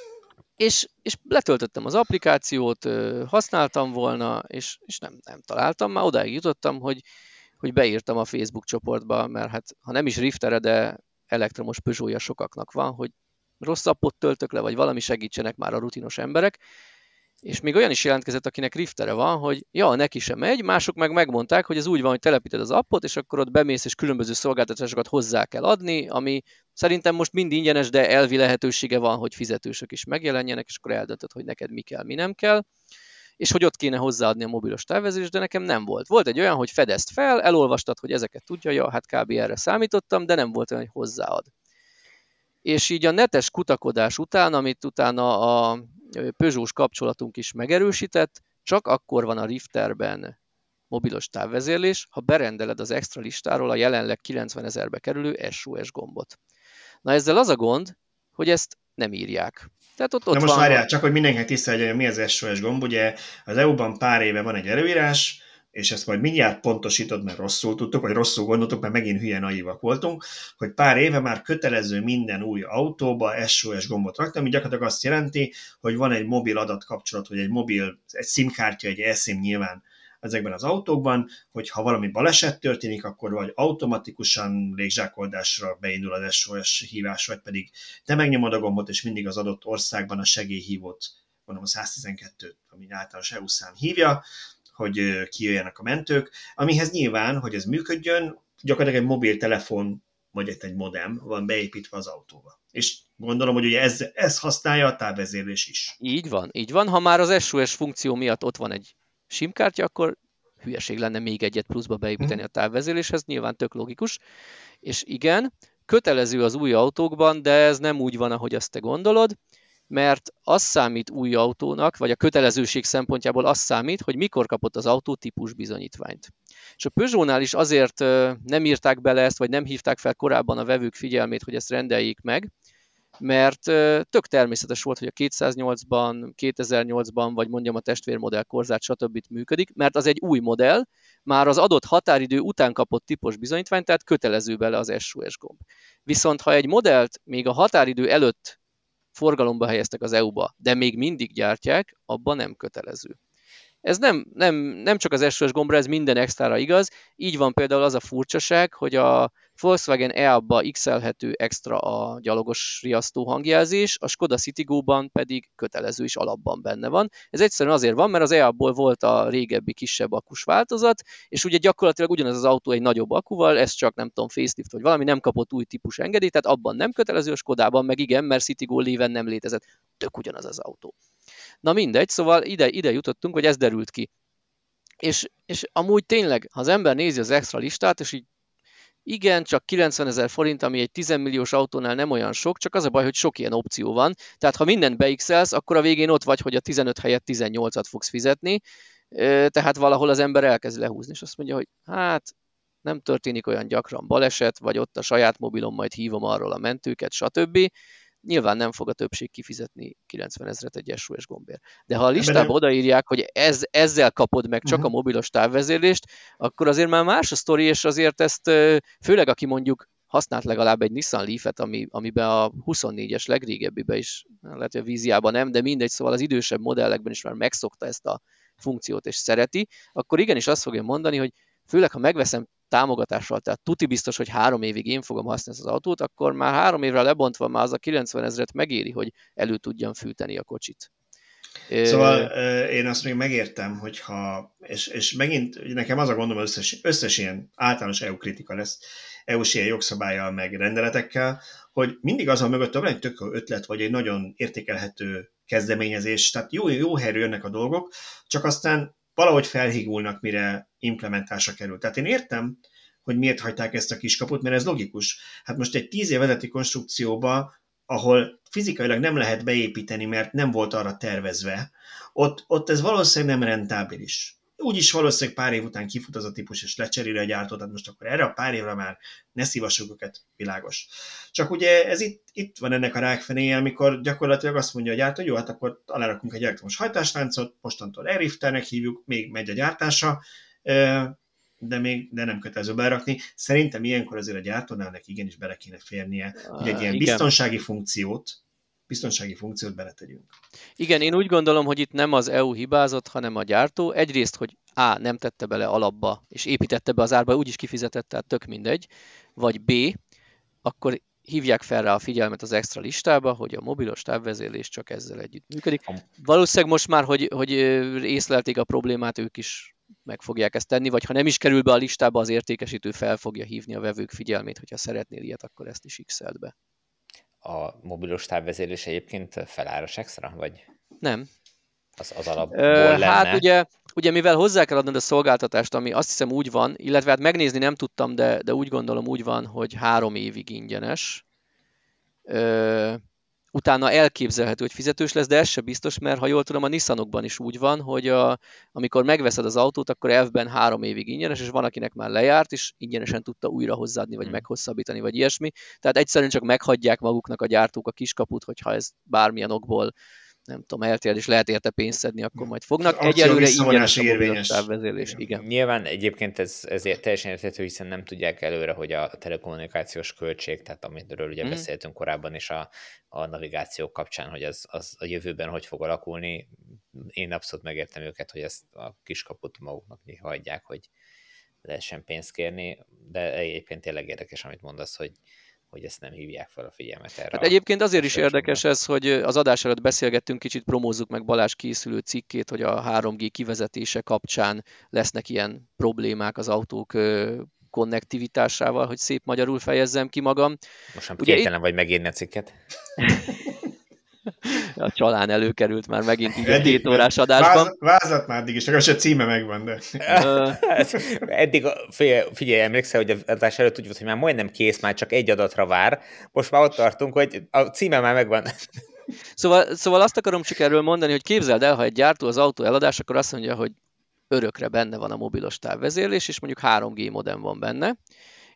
és, és letöltöttem az applikációt, használtam volna, és, és nem, nem találtam. Már odáig jutottam, hogy, hogy beírtam a Facebook csoportba, mert hát ha nem is Riftere, de elektromos Peugeotja sokaknak van, hogy rossz appot töltök le, vagy valami segítsenek már a rutinos emberek, és még olyan is jelentkezett, akinek riftere van, hogy ja, neki sem megy, mások meg megmondták, hogy ez úgy van, hogy telepíted az appot, és akkor ott bemész, és különböző szolgáltatásokat hozzá kell adni, ami szerintem most mind ingyenes, de elvi lehetősége van, hogy fizetősök is megjelenjenek, és akkor eldöntöd, hogy neked mi kell, mi nem kell és hogy ott kéne hozzáadni a mobilos távvezést, de nekem nem volt. Volt egy olyan, hogy fedezt fel, elolvastad, hogy ezeket tudja, ja, hát kb. erre számítottam, de nem volt olyan, hogy hozzáad. És így a netes kutakodás után, amit utána a Peugeot-s kapcsolatunk is megerősített, csak akkor van a Rifterben mobilos távvezérlés, ha berendeled az extra listáról a jelenleg 90 ezerbe kerülő SOS gombot. Na ezzel az a gond, hogy ezt nem írják. Tehát ott, ott Na most van, várjál, csak hogy mindenkinek tiszta legyen, mi az SOS gomb. Ugye az EU-ban pár éve van egy előírás, és ezt majd mindjárt pontosítod, mert rosszul tudtuk, vagy rosszul gondoltuk, mert megint hülye naívak voltunk, hogy pár éve már kötelező minden új autóba SOS gombot rakni, ami gyakorlatilag azt jelenti, hogy van egy mobil adatkapcsolat, vagy egy mobil, egy SIM kártya, egy eSIM nyilván ezekben az autókban, hogy ha valami baleset történik, akkor vagy automatikusan légzsákoldásra beindul az SOS hívás, vagy pedig te megnyomod a gombot, és mindig az adott országban a segélyhívót, mondom a 112-t, ami általános EU szám hívja, hogy kijöjjenek a mentők, amihez nyilván, hogy ez működjön, gyakorlatilag egy mobiltelefon vagy egy modem van beépítve az autóba. És gondolom, hogy ugye ez, ez használja a távvezérlés is. Így van, így van. Ha már az SOS funkció miatt ott van egy simkártya, akkor hülyeség lenne még egyet pluszba beépíteni hmm. a távvezérléshez, nyilván tök logikus. És igen, kötelező az új autókban, de ez nem úgy van, ahogy azt te gondolod mert az számít új autónak, vagy a kötelezőség szempontjából az számít, hogy mikor kapott az autó típus bizonyítványt. És a Peugeot-nál is azért nem írták bele ezt, vagy nem hívták fel korábban a vevők figyelmét, hogy ezt rendeljék meg, mert tök természetes volt, hogy a 208-ban, 2008-ban, vagy mondjam a testvérmodell korzát, stb. működik, mert az egy új modell, már az adott határidő után kapott típus bizonyítvány, tehát kötelező bele az SOS gomb. Viszont ha egy modellt még a határidő előtt forgalomba helyeztek az EU-ba, de még mindig gyártják, abban nem kötelező. Ez nem, nem, nem csak az SOS gombra, ez minden extrára igaz. Így van például az a furcsaság, hogy a Volkswagen EA-ba XL-hető extra a gyalogos riasztó hangjelzés, a Skoda Citigo-ban pedig kötelező is alapban benne van. Ez egyszerűen azért van, mert az EA-ból volt a régebbi kisebb akus változat, és ugye gyakorlatilag ugyanaz az autó egy nagyobb akuval, ez csak nem tudom, facelift vagy valami, nem kapott új típus engedélyt, tehát abban nem kötelező, a Skodában meg igen, mert Citigo léven nem létezett. Tök ugyanaz az autó. Na mindegy, szóval ide, ide jutottunk, hogy ez derült ki. És, és amúgy tényleg, ha az ember nézi az extra listát, és így igen, csak 90 ezer forint, ami egy 10 milliós autónál nem olyan sok, csak az a baj, hogy sok ilyen opció van. Tehát ha mindent beixelsz, akkor a végén ott vagy, hogy a 15 helyett 18-at fogsz fizetni, tehát valahol az ember elkezd lehúzni, és azt mondja, hogy hát nem történik olyan gyakran baleset, vagy ott a saját mobilom majd hívom arról a mentőket, stb nyilván nem fog a többség kifizetni 90 ezeret egy SOS gombért. De ha a listába odaírják, hogy ez, ezzel kapod meg csak uh-huh. a mobilos távvezérlést, akkor azért már más a sztori, és azért ezt főleg aki mondjuk használt legalább egy Nissan Leaf-et, ami, amiben a 24-es legrégebbiben is, lehet, hogy a víziában nem, de mindegy, szóval az idősebb modellekben is már megszokta ezt a funkciót és szereti, akkor igenis azt fogja mondani, hogy főleg ha megveszem támogatással, tehát tuti biztos, hogy három évig én fogom használni az autót, akkor már három évre lebontva már az a 90 ezeret megéri, hogy elő tudjam fűteni a kocsit. Szóval én azt még megértem, hogyha, és, és megint nekem az a gondom, összes, összes ilyen általános EU kritika lesz, EU-s ilyen jogszabályjal, meg rendeletekkel, hogy mindig az a mögött, hogy egy tök ötlet, vagy egy nagyon értékelhető kezdeményezés, tehát jó, jó helyről jönnek a dolgok, csak aztán valahogy felhigulnak, mire implementásra kerül. Tehát én értem, hogy miért hagyták ezt a kiskaput, mert ez logikus. Hát most egy tíz év konstrukcióba, ahol fizikailag nem lehet beépíteni, mert nem volt arra tervezve, ott, ott ez valószínűleg nem rentábilis úgyis valószínűleg pár év után kifut az a típus, és lecseréli a gyártót, tehát most akkor erre a pár évre már ne szívassuk őket, világos. Csak ugye ez itt, itt van ennek a rákfenéje, amikor gyakorlatilag azt mondja a gyártó, jó, hát akkor alárakunk egy elektromos hajtásláncot, mostantól Airifternek hívjuk, még megy a gyártása, de még de nem kötelező berakni. Szerintem ilyenkor azért a gyártónál neki igenis bele kéne férnie, hogy egy ilyen Igen. biztonsági funkciót, biztonsági funkciót beletegyünk. Igen, én úgy gondolom, hogy itt nem az EU hibázott, hanem a gyártó. Egyrészt, hogy A. nem tette bele alapba, és építette be az árba, úgyis kifizetett, tehát tök mindegy. Vagy B. akkor hívják fel rá a figyelmet az extra listába, hogy a mobilos távvezérlés csak ezzel együtt működik. Valószínűleg most már, hogy, hogy észlelték a problémát, ők is meg fogják ezt tenni, vagy ha nem is kerül be a listába, az értékesítő fel fogja hívni a vevők figyelmét, hogyha szeretnél ilyet, akkor ezt is x be a mobilos távvezérlés egyébként feláras extra, vagy? Nem. Az, az alapból Ö, lenne. Hát ugye, ugye mivel hozzá kell adnod a szolgáltatást, ami azt hiszem úgy van, illetve hát megnézni nem tudtam, de, de úgy gondolom úgy van, hogy három évig ingyenes. Ö, utána elképzelhető, hogy fizetős lesz, de ez se biztos, mert ha jól tudom, a Nissanokban is úgy van, hogy a, amikor megveszed az autót, akkor elvben három évig ingyenes, és van, akinek már lejárt, és ingyenesen tudta újra hozzáadni, vagy hmm. meghosszabbítani, vagy ilyesmi. Tehát egyszerűen csak meghagyják maguknak a gyártók a kiskaput, hogyha ez bármilyen okból nem tudom, eltér, és lehet érte pénzt szedni, akkor majd fognak. Egyelőre ingyenes a mobilos távvezérlés. Igen. Nyilván egyébként ez, ez teljesen érthető, hiszen nem tudják előre, hogy a telekommunikációs költség, tehát amiről ugye mm. beszéltünk korábban is a, a navigáció kapcsán, hogy az, az a jövőben hogy fog alakulni. Én abszolút megértem őket, hogy ezt a kiskaput maguknak hagyják, hogy lehessen pénzt kérni, de egyébként tényleg érdekes, amit mondasz, hogy, hogy ezt nem hívják fel a figyelmet erre. Hát egyébként azért is érdekes ez, hogy az adás előtt beszélgettünk, kicsit promózzuk meg Balázs készülő cikkét, hogy a 3G kivezetése kapcsán lesznek ilyen problémák az autók konnektivitásával, hogy szép magyarul fejezzem ki magam. Most nem itt... vagy megírni a cikket. a csalán előkerült már megint így a két órás adásban. Váz, vázat már addig is, csak a címe megvan, de... Eddig, figyelj, figyelj, emlékszel, hogy az adás előtt úgy volt, hogy már majdnem kész, már csak egy adatra vár. Most már ott tartunk, hogy a címe már megvan. Szóval, szóval azt akarom csak erről mondani, hogy képzeld el, ha egy gyártó az autó eladás, akkor azt mondja, hogy örökre benne van a mobilos távvezérlés, és mondjuk 3G modem van benne,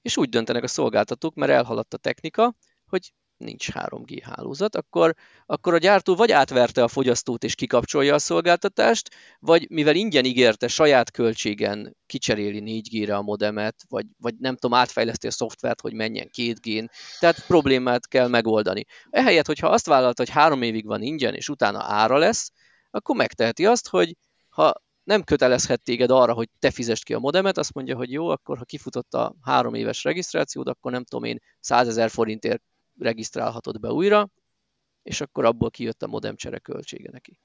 és úgy döntenek a szolgáltatók, mert elhaladt a technika, hogy nincs 3G hálózat, akkor, akkor a gyártó vagy átverte a fogyasztót és kikapcsolja a szolgáltatást, vagy mivel ingyen ígérte saját költségen kicseréli 4G-re a modemet, vagy, vagy nem tudom, átfejleszti a szoftvert, hogy menjen 2G-n, tehát problémát kell megoldani. Ehelyett, hogyha azt vállalta, hogy három évig van ingyen, és utána ára lesz, akkor megteheti azt, hogy ha nem kötelezhet téged arra, hogy te fizest ki a modemet, azt mondja, hogy jó, akkor ha kifutott a három éves regisztrációd, akkor nem tudom én, 100 ezer forintért regisztrálhatod be újra, és akkor abból kijött a modem csere költsége neki.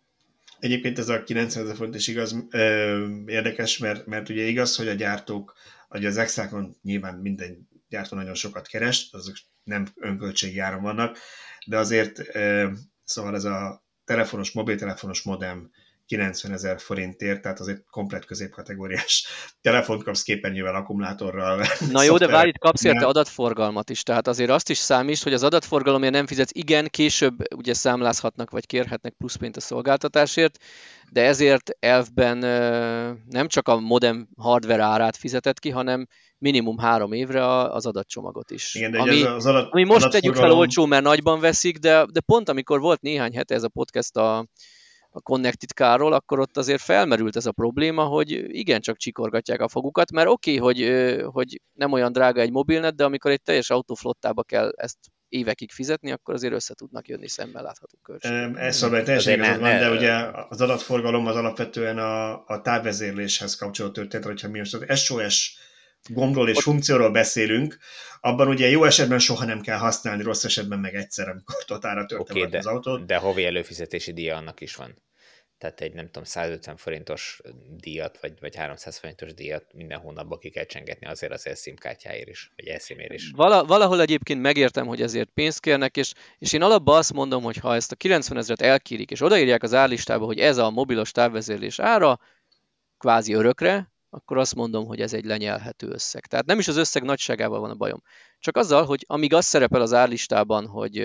Egyébként ez a 90 ezer forint is igaz, ö, érdekes, mert, mert ugye igaz, hogy a gyártók, ugye az exákon nyilván minden gyártó nagyon sokat keres, azok nem önköltségi áron vannak, de azért, ö, szóval ez a telefonos, mobiltelefonos modem 90 ezer forintért, tehát azért komplet középkategóriás telefont kapsz képernyővel, akkumulátorral. Na jó, de várj, itt kapsz érte adatforgalmat is, tehát azért azt is számíts, hogy az adatforgalomért nem fizetsz, igen, később ugye számlázhatnak, vagy kérhetnek pluszpént a szolgáltatásért, de ezért elfben nem csak a modem hardware árát fizetett ki, hanem minimum három évre az adatcsomagot is. Igen, de ami, az adat, ami most tegyük fel olcsó, mert nagyban veszik, de, de pont amikor volt néhány hete ez a podcast a, a Connected Car-ról, akkor ott azért felmerült ez a probléma, hogy igencsak csikorgatják a fogukat, mert oké, okay, hogy, hogy nem olyan drága egy mobilnet, de amikor egy teljes autóflottába kell ezt évekig fizetni, akkor azért össze tudnak jönni szemmel látható költségek. Ez szóval teljesen igazad van, de ugye az adatforgalom az alapvetően a, a távvezérléshez kapcsolódó történet, hogyha mi most az SOS gombról és funkcióról beszélünk, abban ugye jó esetben soha nem kell használni, rossz esetben meg egyszer, amikor totára törte okay, de, az autót. De havi előfizetési díja annak is van tehát egy nem tudom, 150 forintos díjat, vagy, vagy 300 forintos díjat minden hónapban ki kell csengetni azért az elszímkártyáért is, vagy elszímér is. Vala, valahol egyébként megértem, hogy ezért pénzt kérnek, és, és én alapban azt mondom, hogy ha ezt a 90 ezeret elkérik, és odaírják az árlistába, hogy ez a mobilos távvezérlés ára, kvázi örökre, akkor azt mondom, hogy ez egy lenyelhető összeg. Tehát nem is az összeg nagyságával van a bajom. Csak azzal, hogy amíg az szerepel az árlistában, hogy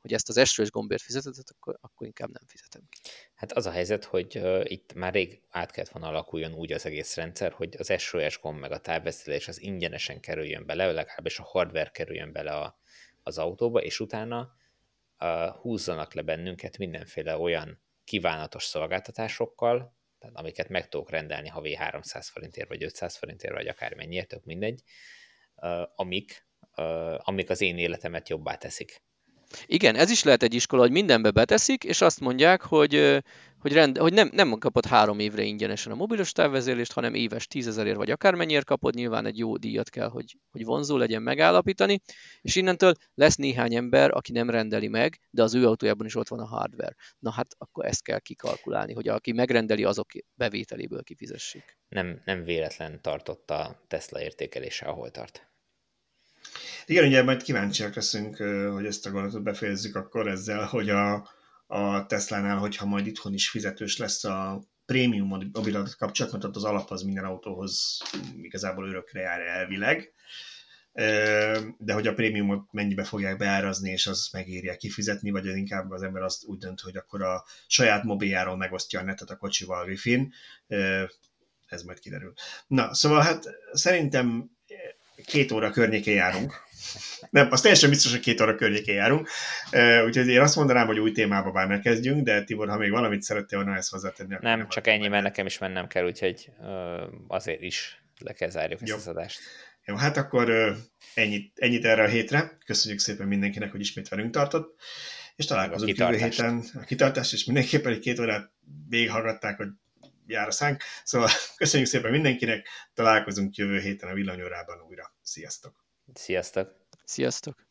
hogy ezt az SOS gombért fizetett, akkor, akkor inkább nem fizetem ki. Hát az a helyzet, hogy uh, itt már rég át kellett volna alakuljon úgy az egész rendszer, hogy az SOS gomb meg a távbeszélés az ingyenesen kerüljön bele, legalábbis a hardware kerüljön bele a, az autóba, és utána uh, húzzanak le bennünket mindenféle olyan kívánatos szolgáltatásokkal, tehát amiket meg tudok rendelni havi 300 forintért, vagy 500 forintért, vagy akár mennyiért, tök mindegy, amik, amik az én életemet jobbá teszik. Igen, ez is lehet egy iskola, hogy mindenbe beteszik, és azt mondják, hogy, hogy, rend, hogy nem, nem kapod három évre ingyenesen a mobilos távvezérlést, hanem éves tízezerért vagy akármennyiért kapod, nyilván egy jó díjat kell, hogy, hogy vonzó legyen megállapítani, és innentől lesz néhány ember, aki nem rendeli meg, de az ő autójában is ott van a hardware. Na hát akkor ezt kell kikalkulálni, hogy aki megrendeli, azok bevételéből kifizessék. Nem, nem véletlen tartott a Tesla értékelése, ahol tart. Igen, ugye majd kíváncsiak leszünk, hogy ezt a gondolatot befejezzük akkor ezzel, hogy a, a Tesla-nál, hogyha majd itthon is fizetős lesz a prémium mobilat kapcsolat, mert ott az alap az minden autóhoz igazából örökre jár elvileg, de hogy a prémiumot mennyibe fogják beárazni, és az megérje kifizetni, vagy az inkább az ember azt úgy dönt, hogy akkor a saját mobiljáról megosztja a netet a kocsival wifi-n, ez majd kiderül. Na, szóval hát szerintem két óra környékén járunk. Nem, az teljesen biztos, hogy két óra környékén járunk. Úgyhogy én azt mondanám, hogy új témába bár ne kezdjünk, de Tibor, ha még valamit szerettél volna ezt hozzátenni. Nem, nem csak ennyi, mert nekem is mennem kell, úgyhogy azért is le kell zárjuk ezt az adást. Jó, hát akkor ennyit, ennyit erre a hétre. Köszönjük szépen mindenkinek, hogy ismét velünk tartott. És találkozunk jövő héten. A kitartást, és mindenképpen egy két órát végighallgatták, hogy jár a szánk. Szóval köszönjük szépen mindenkinek, találkozunk jövő héten a villanyórában újra. Sziasztok! Sziasztok! Sziasztok!